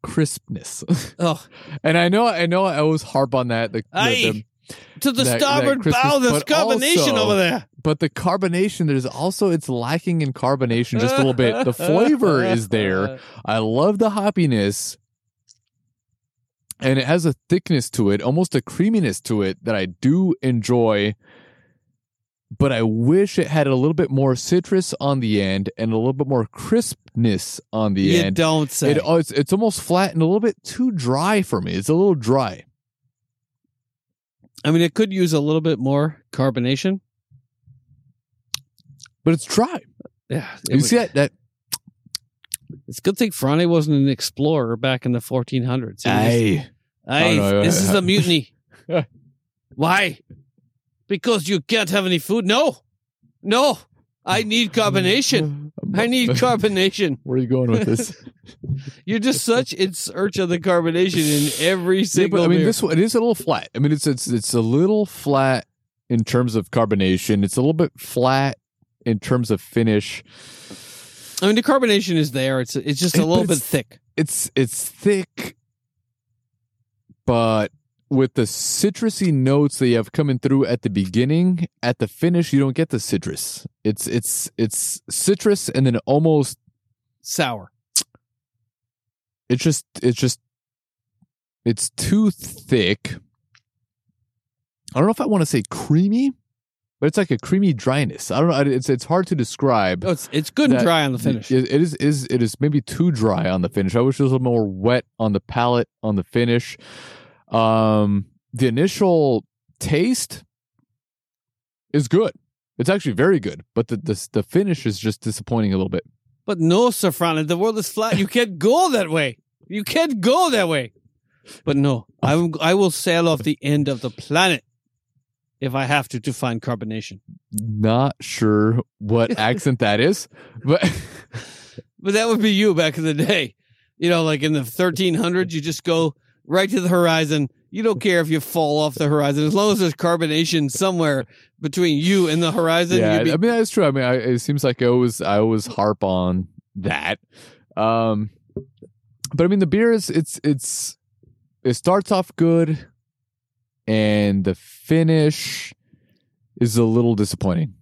crispness, Oh, <laughs> and I know, I know, I always harp on that. The, the- the- to the That- that starboard Christmas- bow, there's carbonation also- over there. but the carbonation, there's also it's lacking in carbonation just a little bit. The <laughs> flavor is there. I love the hoppiness. And it has a thickness to it, almost a creaminess to it that I do enjoy. But I wish it had a little bit more citrus on the end and a little bit more crispness on the You end. don't say. It, it's, it's almost flat and a little bit too dry for me. It's a little dry. I mean, it could use a little bit more carbonation. But it's dry. Yeah, You see that? that It's a good thing Frane wasn't an explorer back in the 1400s. He was just- Aye. Aye, Oh, this is a mutiny. <laughs> Why? Because you can't have any food? No, no. I need carbonation. I need <laughs> carbonation. Where are you going with this? <laughs> You're just such in search of the carbonation in every Yeah, single. but I mean, beer. this one it is a little flat. I mean, it's it's it's a little flat in terms of carbonation. It's a little bit flat in terms of finish. I mean, the carbonation is there. It's it's just a little bit thick. It's it's thick, but with the citrusy notes that you have coming through at the beginning, at the finish, you don't get the citrus. It's it's it's citrus, and then almost Sour. it's just it's just it's too thick. I don't know if I want to say creamy, but it's like a creamy dryness. I don't know. It's it's hard to describe. Oh, it's it's good and dry on the finish. It, it is is it is maybe too dry on the finish. I wish it was a little more wet on the palate on the finish. Um, the initial taste is good. It's actually very good, but the the, the finish is just disappointing a little bit. But no, Safran, the world is flat. You can't go that way. You can't go that way. But no, I will, I will sail off the end of the planet if I have to to find carbonation. Not sure what <laughs> accent that is, but But that would be you back in the day. You know, like in the 1300s, you just go right to the horizon. You don't care if you fall off the horizon as long as there's carbonation somewhere between you and the horizon. yeah, be- I mean that's true. I mean, I, it seems like I always I always harp on that. Um, but I mean, the beer is it's it's it starts off good, and the finish is a little disappointing.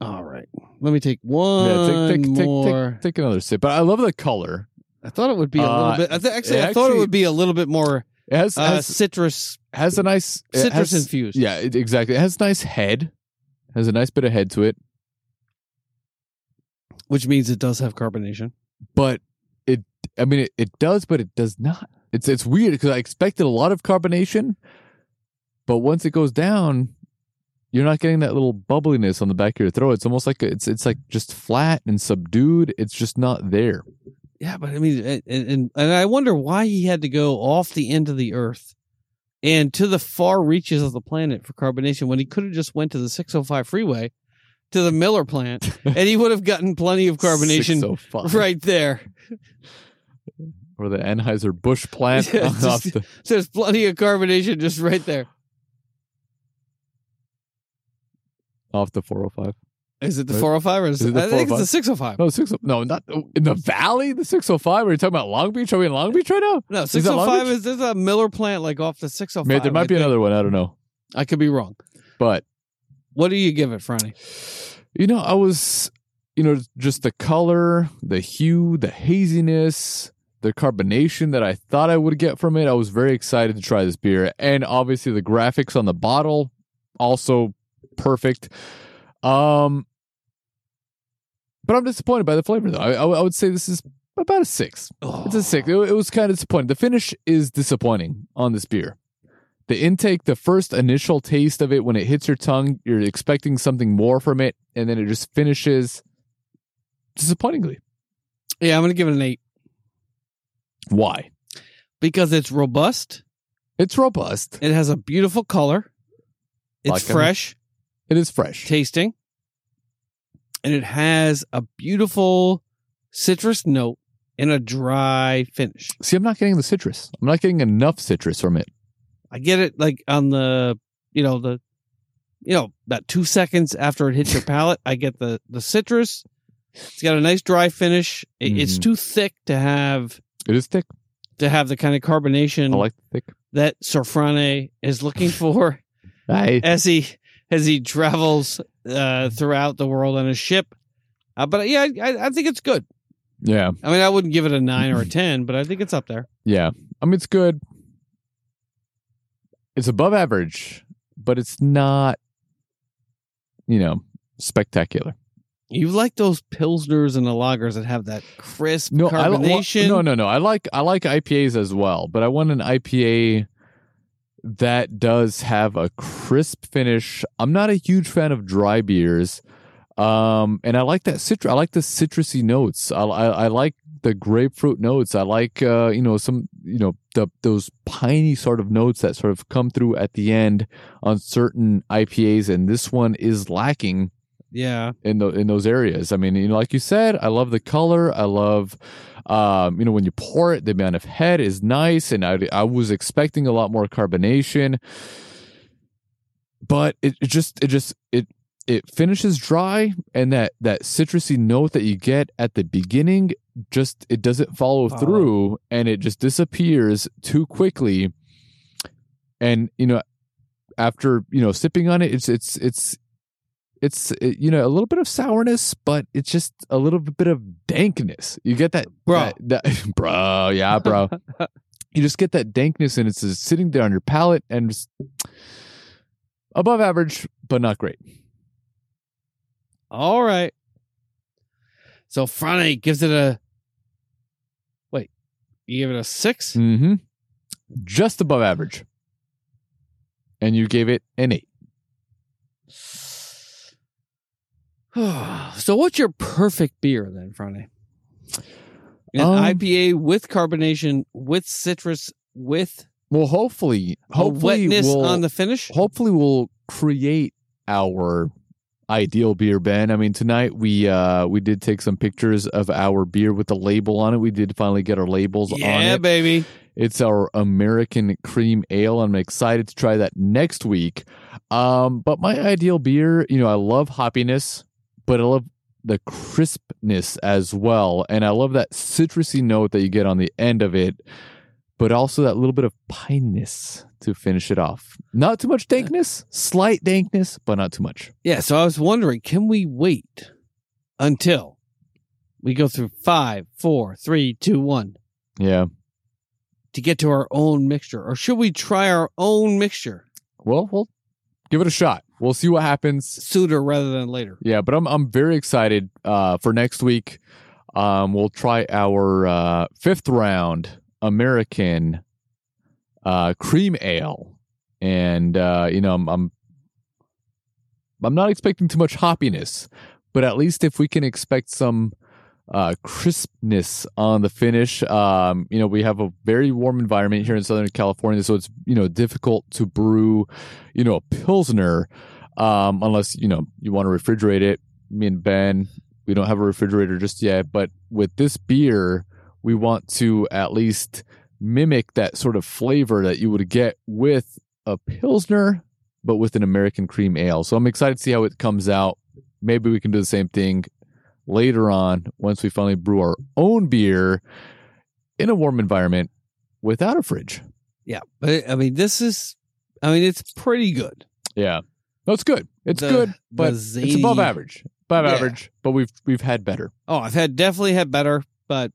all right. Let me take one yeah, take take, take more. take take another sip. But I love the color. I thought it would be a little Uh, bit. I th- actually, I thought it would be a little bit more It has uh, has, citrus, has a nice citrus has- infused. Yeah, it, exactly. It has nice head. Has a nice bit of head to it. which means it does have carbonation. but it i mean it, it does but it does not it's it's weird because i expected a lot of carbonation but once it goes down you're not getting that little bubbliness on the back of your throat it's almost like it's it's like just flat and subdued it's just not there Yeah, but I mean, and, and and I wonder why he had to go off the end of the Earth and to the far reaches of the planet for carbonation when he could have just went to the 605 freeway to the Miller plant and he would have gotten plenty of carbonation oh right there. <laughs> or the anheuser busch plant <laughs> Yeah, off just- the- So there's plenty of carbonation just right there. off the 405 Is it the Right. 405 or is Is it the I think it's the 605. no six no not in the valley the 605 are you talking about long beach are we in long beach right now No, 605 Long is there's a Miller plant like off the 605. Maybe there might I be think. another one i don't know I could be wrong. but What do you give it, Franny? You know, I was, you know, just the color, the hue, the haziness, the carbonation that I thought I would get from it. I was very excited to try this beer. And obviously the graphics on the bottle also perfect. Um but I'm disappointed by the flavor though. I, I, I would say this is about a 6. It's a 6. It, it was kind of disappointing. The finish is disappointing on this beer. The intake, the first initial taste of it, when it hits your tongue, you're expecting something more from it, and then it just finishes disappointingly. Yeah, I'm going to give it an eight Why? because it's robust. It's robust. It has a beautiful color. It's Like 'em. fresh It is fresh. tasting, and it has a beautiful citrus note and a dry finish. See, I'm not getting the citrus. I'm not getting enough citrus from it. I get it like on the, you know, the, you know, about two seconds after it hits your <laughs> palate, I get the the citrus. It's got a nice dry finish. It- It's Mhm. too thick to have It is thick. to have the kind of carbonation I like thick. that Sofrane is looking for <laughs> I, as he as he travels uh, throughout the world on a ship. Uh, but yeah, I, I think it's good. yeah, I mean, I wouldn't give it a nine or a ten, but I think it's up there. yeah. I mean, it's good. It's above average, but it's not, you know, spectacular. You like those pilsners and the lagers that have that crisp No, I, carbonation. no, no, no. I like I like IPAs as well, but I want an IPA that does have a crisp finish. I'm not a huge fan of dry beers, um, and I like that citrus. I like the citrusy notes. I, I, I like the grapefruit notes. I like uh, you know some you know the those piney sort of notes that sort of come through at the end on certain IPAs, and this one is lacking Yeah, in the in those areas. I mean, you know, like you said, I love the color. I love, um, you know, when you pour it, the amount of head is nice, and I I was expecting a lot more carbonation, but it, it just it just it it finishes dry, and that that citrusy note that you get at the beginning just it doesn't follow Follow. through, and it just disappears too quickly, and you know. After you know sipping on it, it's it's it's it's uh, you know a little bit of sourness, but it's just a little bit of dankness. You get that, Bro. that, that <laughs> bro, yeah, bro. <laughs> you just get that dankness, and it's just sitting there on your palate, and just above average, but not great. all right. So Frane gives it a wait. You give it a six. Mm-hmm. Just above average, and you gave it an eight. <sighs> so what's your perfect beer then, Frane? An Um, IPA with carbonation, with citrus, with Well, hopefully, a hopefully, wetness we'll, on the finish. hopefully we'll create our ideal beer ben i mean tonight we uh we did take some pictures of our beer with the label on it we did finally get our labels on Yeah, it baby. it's our american cream ale i'm excited to try that next week um but my ideal beer you know i love hoppiness but i love the crispness as well and i love that citrusy note that you get on the end of it but also that little bit of pineness to finish it off. Not too much dankness, slight dankness, but not too much. Yeah, so I was wondering, can we wait until we go through five, four, three, two, one Yeah. to get to our own mixture, or should we try our own mixture Well, we'll give it a shot. We'll see what happens. sooner rather than later? Yeah, but I'm I'm very excited uh, for next week. Um, we'll try our uh, fifth round American uh, cream ale, and uh, you know I'm, I'm I'm not expecting too much hoppiness, but at least if we can expect some uh, crispness on the finish, um, you know we have a very warm environment here in Southern California, so it's you know difficult to brew, you know, a pilsner um, unless you know you want to refrigerate it. Me and Ben, we don't have a refrigerator just yet, but with this beer, we want to at least mimic that sort of flavor that you would get with a pilsner, but with an American cream ale. So I'm excited to see how it comes out. Maybe we can do the same thing later on once we finally brew our own beer in a warm environment without a fridge. Yeah, I mean, this is, I mean, it's pretty good. Yeah. No, it's good. It's The- good, but it's above average. Above Yeah. average, but we've we've had better. Oh, I've had definitely had better, but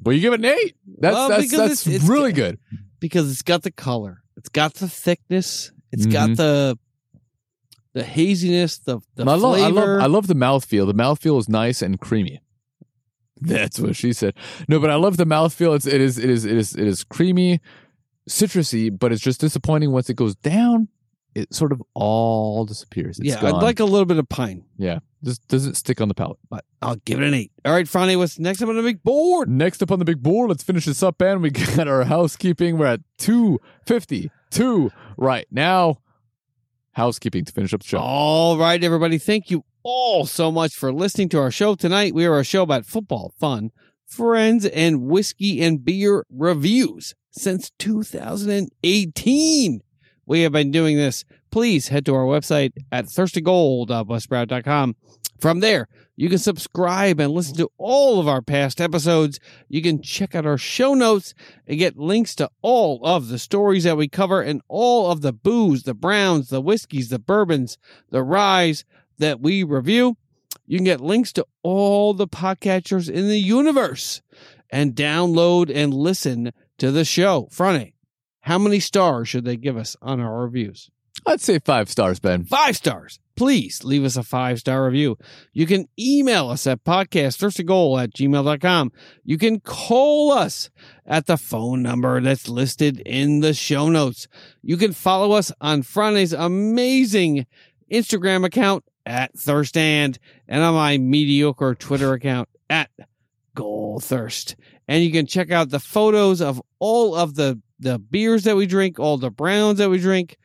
But you give it an eight. That's Well, that's that's it's- it's- really good. because it's got the color, it's got the thickness, it's Mhm. got the the haziness, the the I love, I flavor. love I love the mouthfeel. The mouthfeel is nice and creamy. That's what she said. No, but I love the mouthfeel. It's it is it is it is it is creamy, citrusy, but it's just disappointing once it goes down. it sort of all disappears. It's yeah, gone. I'd like a little bit of pine, yeah, just doesn't stick on the palate. but I'll give it an eight. All right, Friday, what's next up on the big board? Next up on the big board, let's finish this up, and We <laughs> got our housekeeping. We're at 252 right now. Housekeeping to finish up the show. All right, everybody. Thank you all so much for listening to our show tonight. We are a show about football, fun, friends, and whiskey and beer reviews since 2018. We have been doing this. Please head to our website at thirstygold.buzzsprout.com. From there, you can subscribe and listen to all of our past episodes. You can check out our show notes and get links to all of the stories that we cover and all of the booze, the browns, the whiskeys, the bourbons, the ryes that we review. You can get links to all the podcatchers in the universe and download and listen to the show. Fronte, how many stars should they give us on our reviews? I'd say five stars, Ben. Five stars. Please leave us a five star review. You can email us at podcastthirstygoal at gmail.com. You can call us at the phone number that's listed in the show notes. You can follow us on Fronte's amazing Instagram account at Thirstand and on my mediocre Twitter account at Goal Thirst. And you can check out the photos of all of the, the beers that we drink, all the browns that we drink,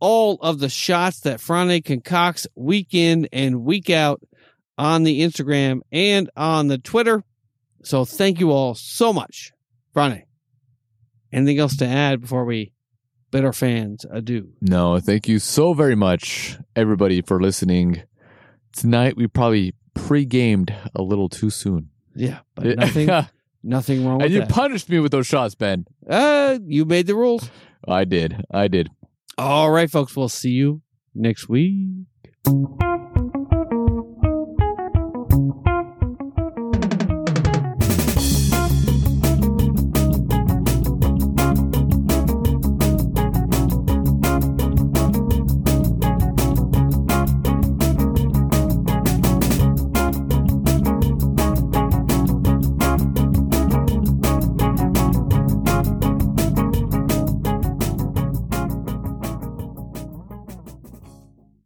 all of the shots that Frane concocts week in and week out on the Instagram and on the Twitter. So thank you all so much. Frane, anything else to add before we bid our fans adieu? No, thank you so very much, everybody, for listening. Tonight, we probably pre-gamed a little too soon. Yeah, but nothing, <laughs> nothing wrong with and you that. punished me with those shots, Ben. uh, you made the rules. I did. I did. All right, folks. We'll see you next week.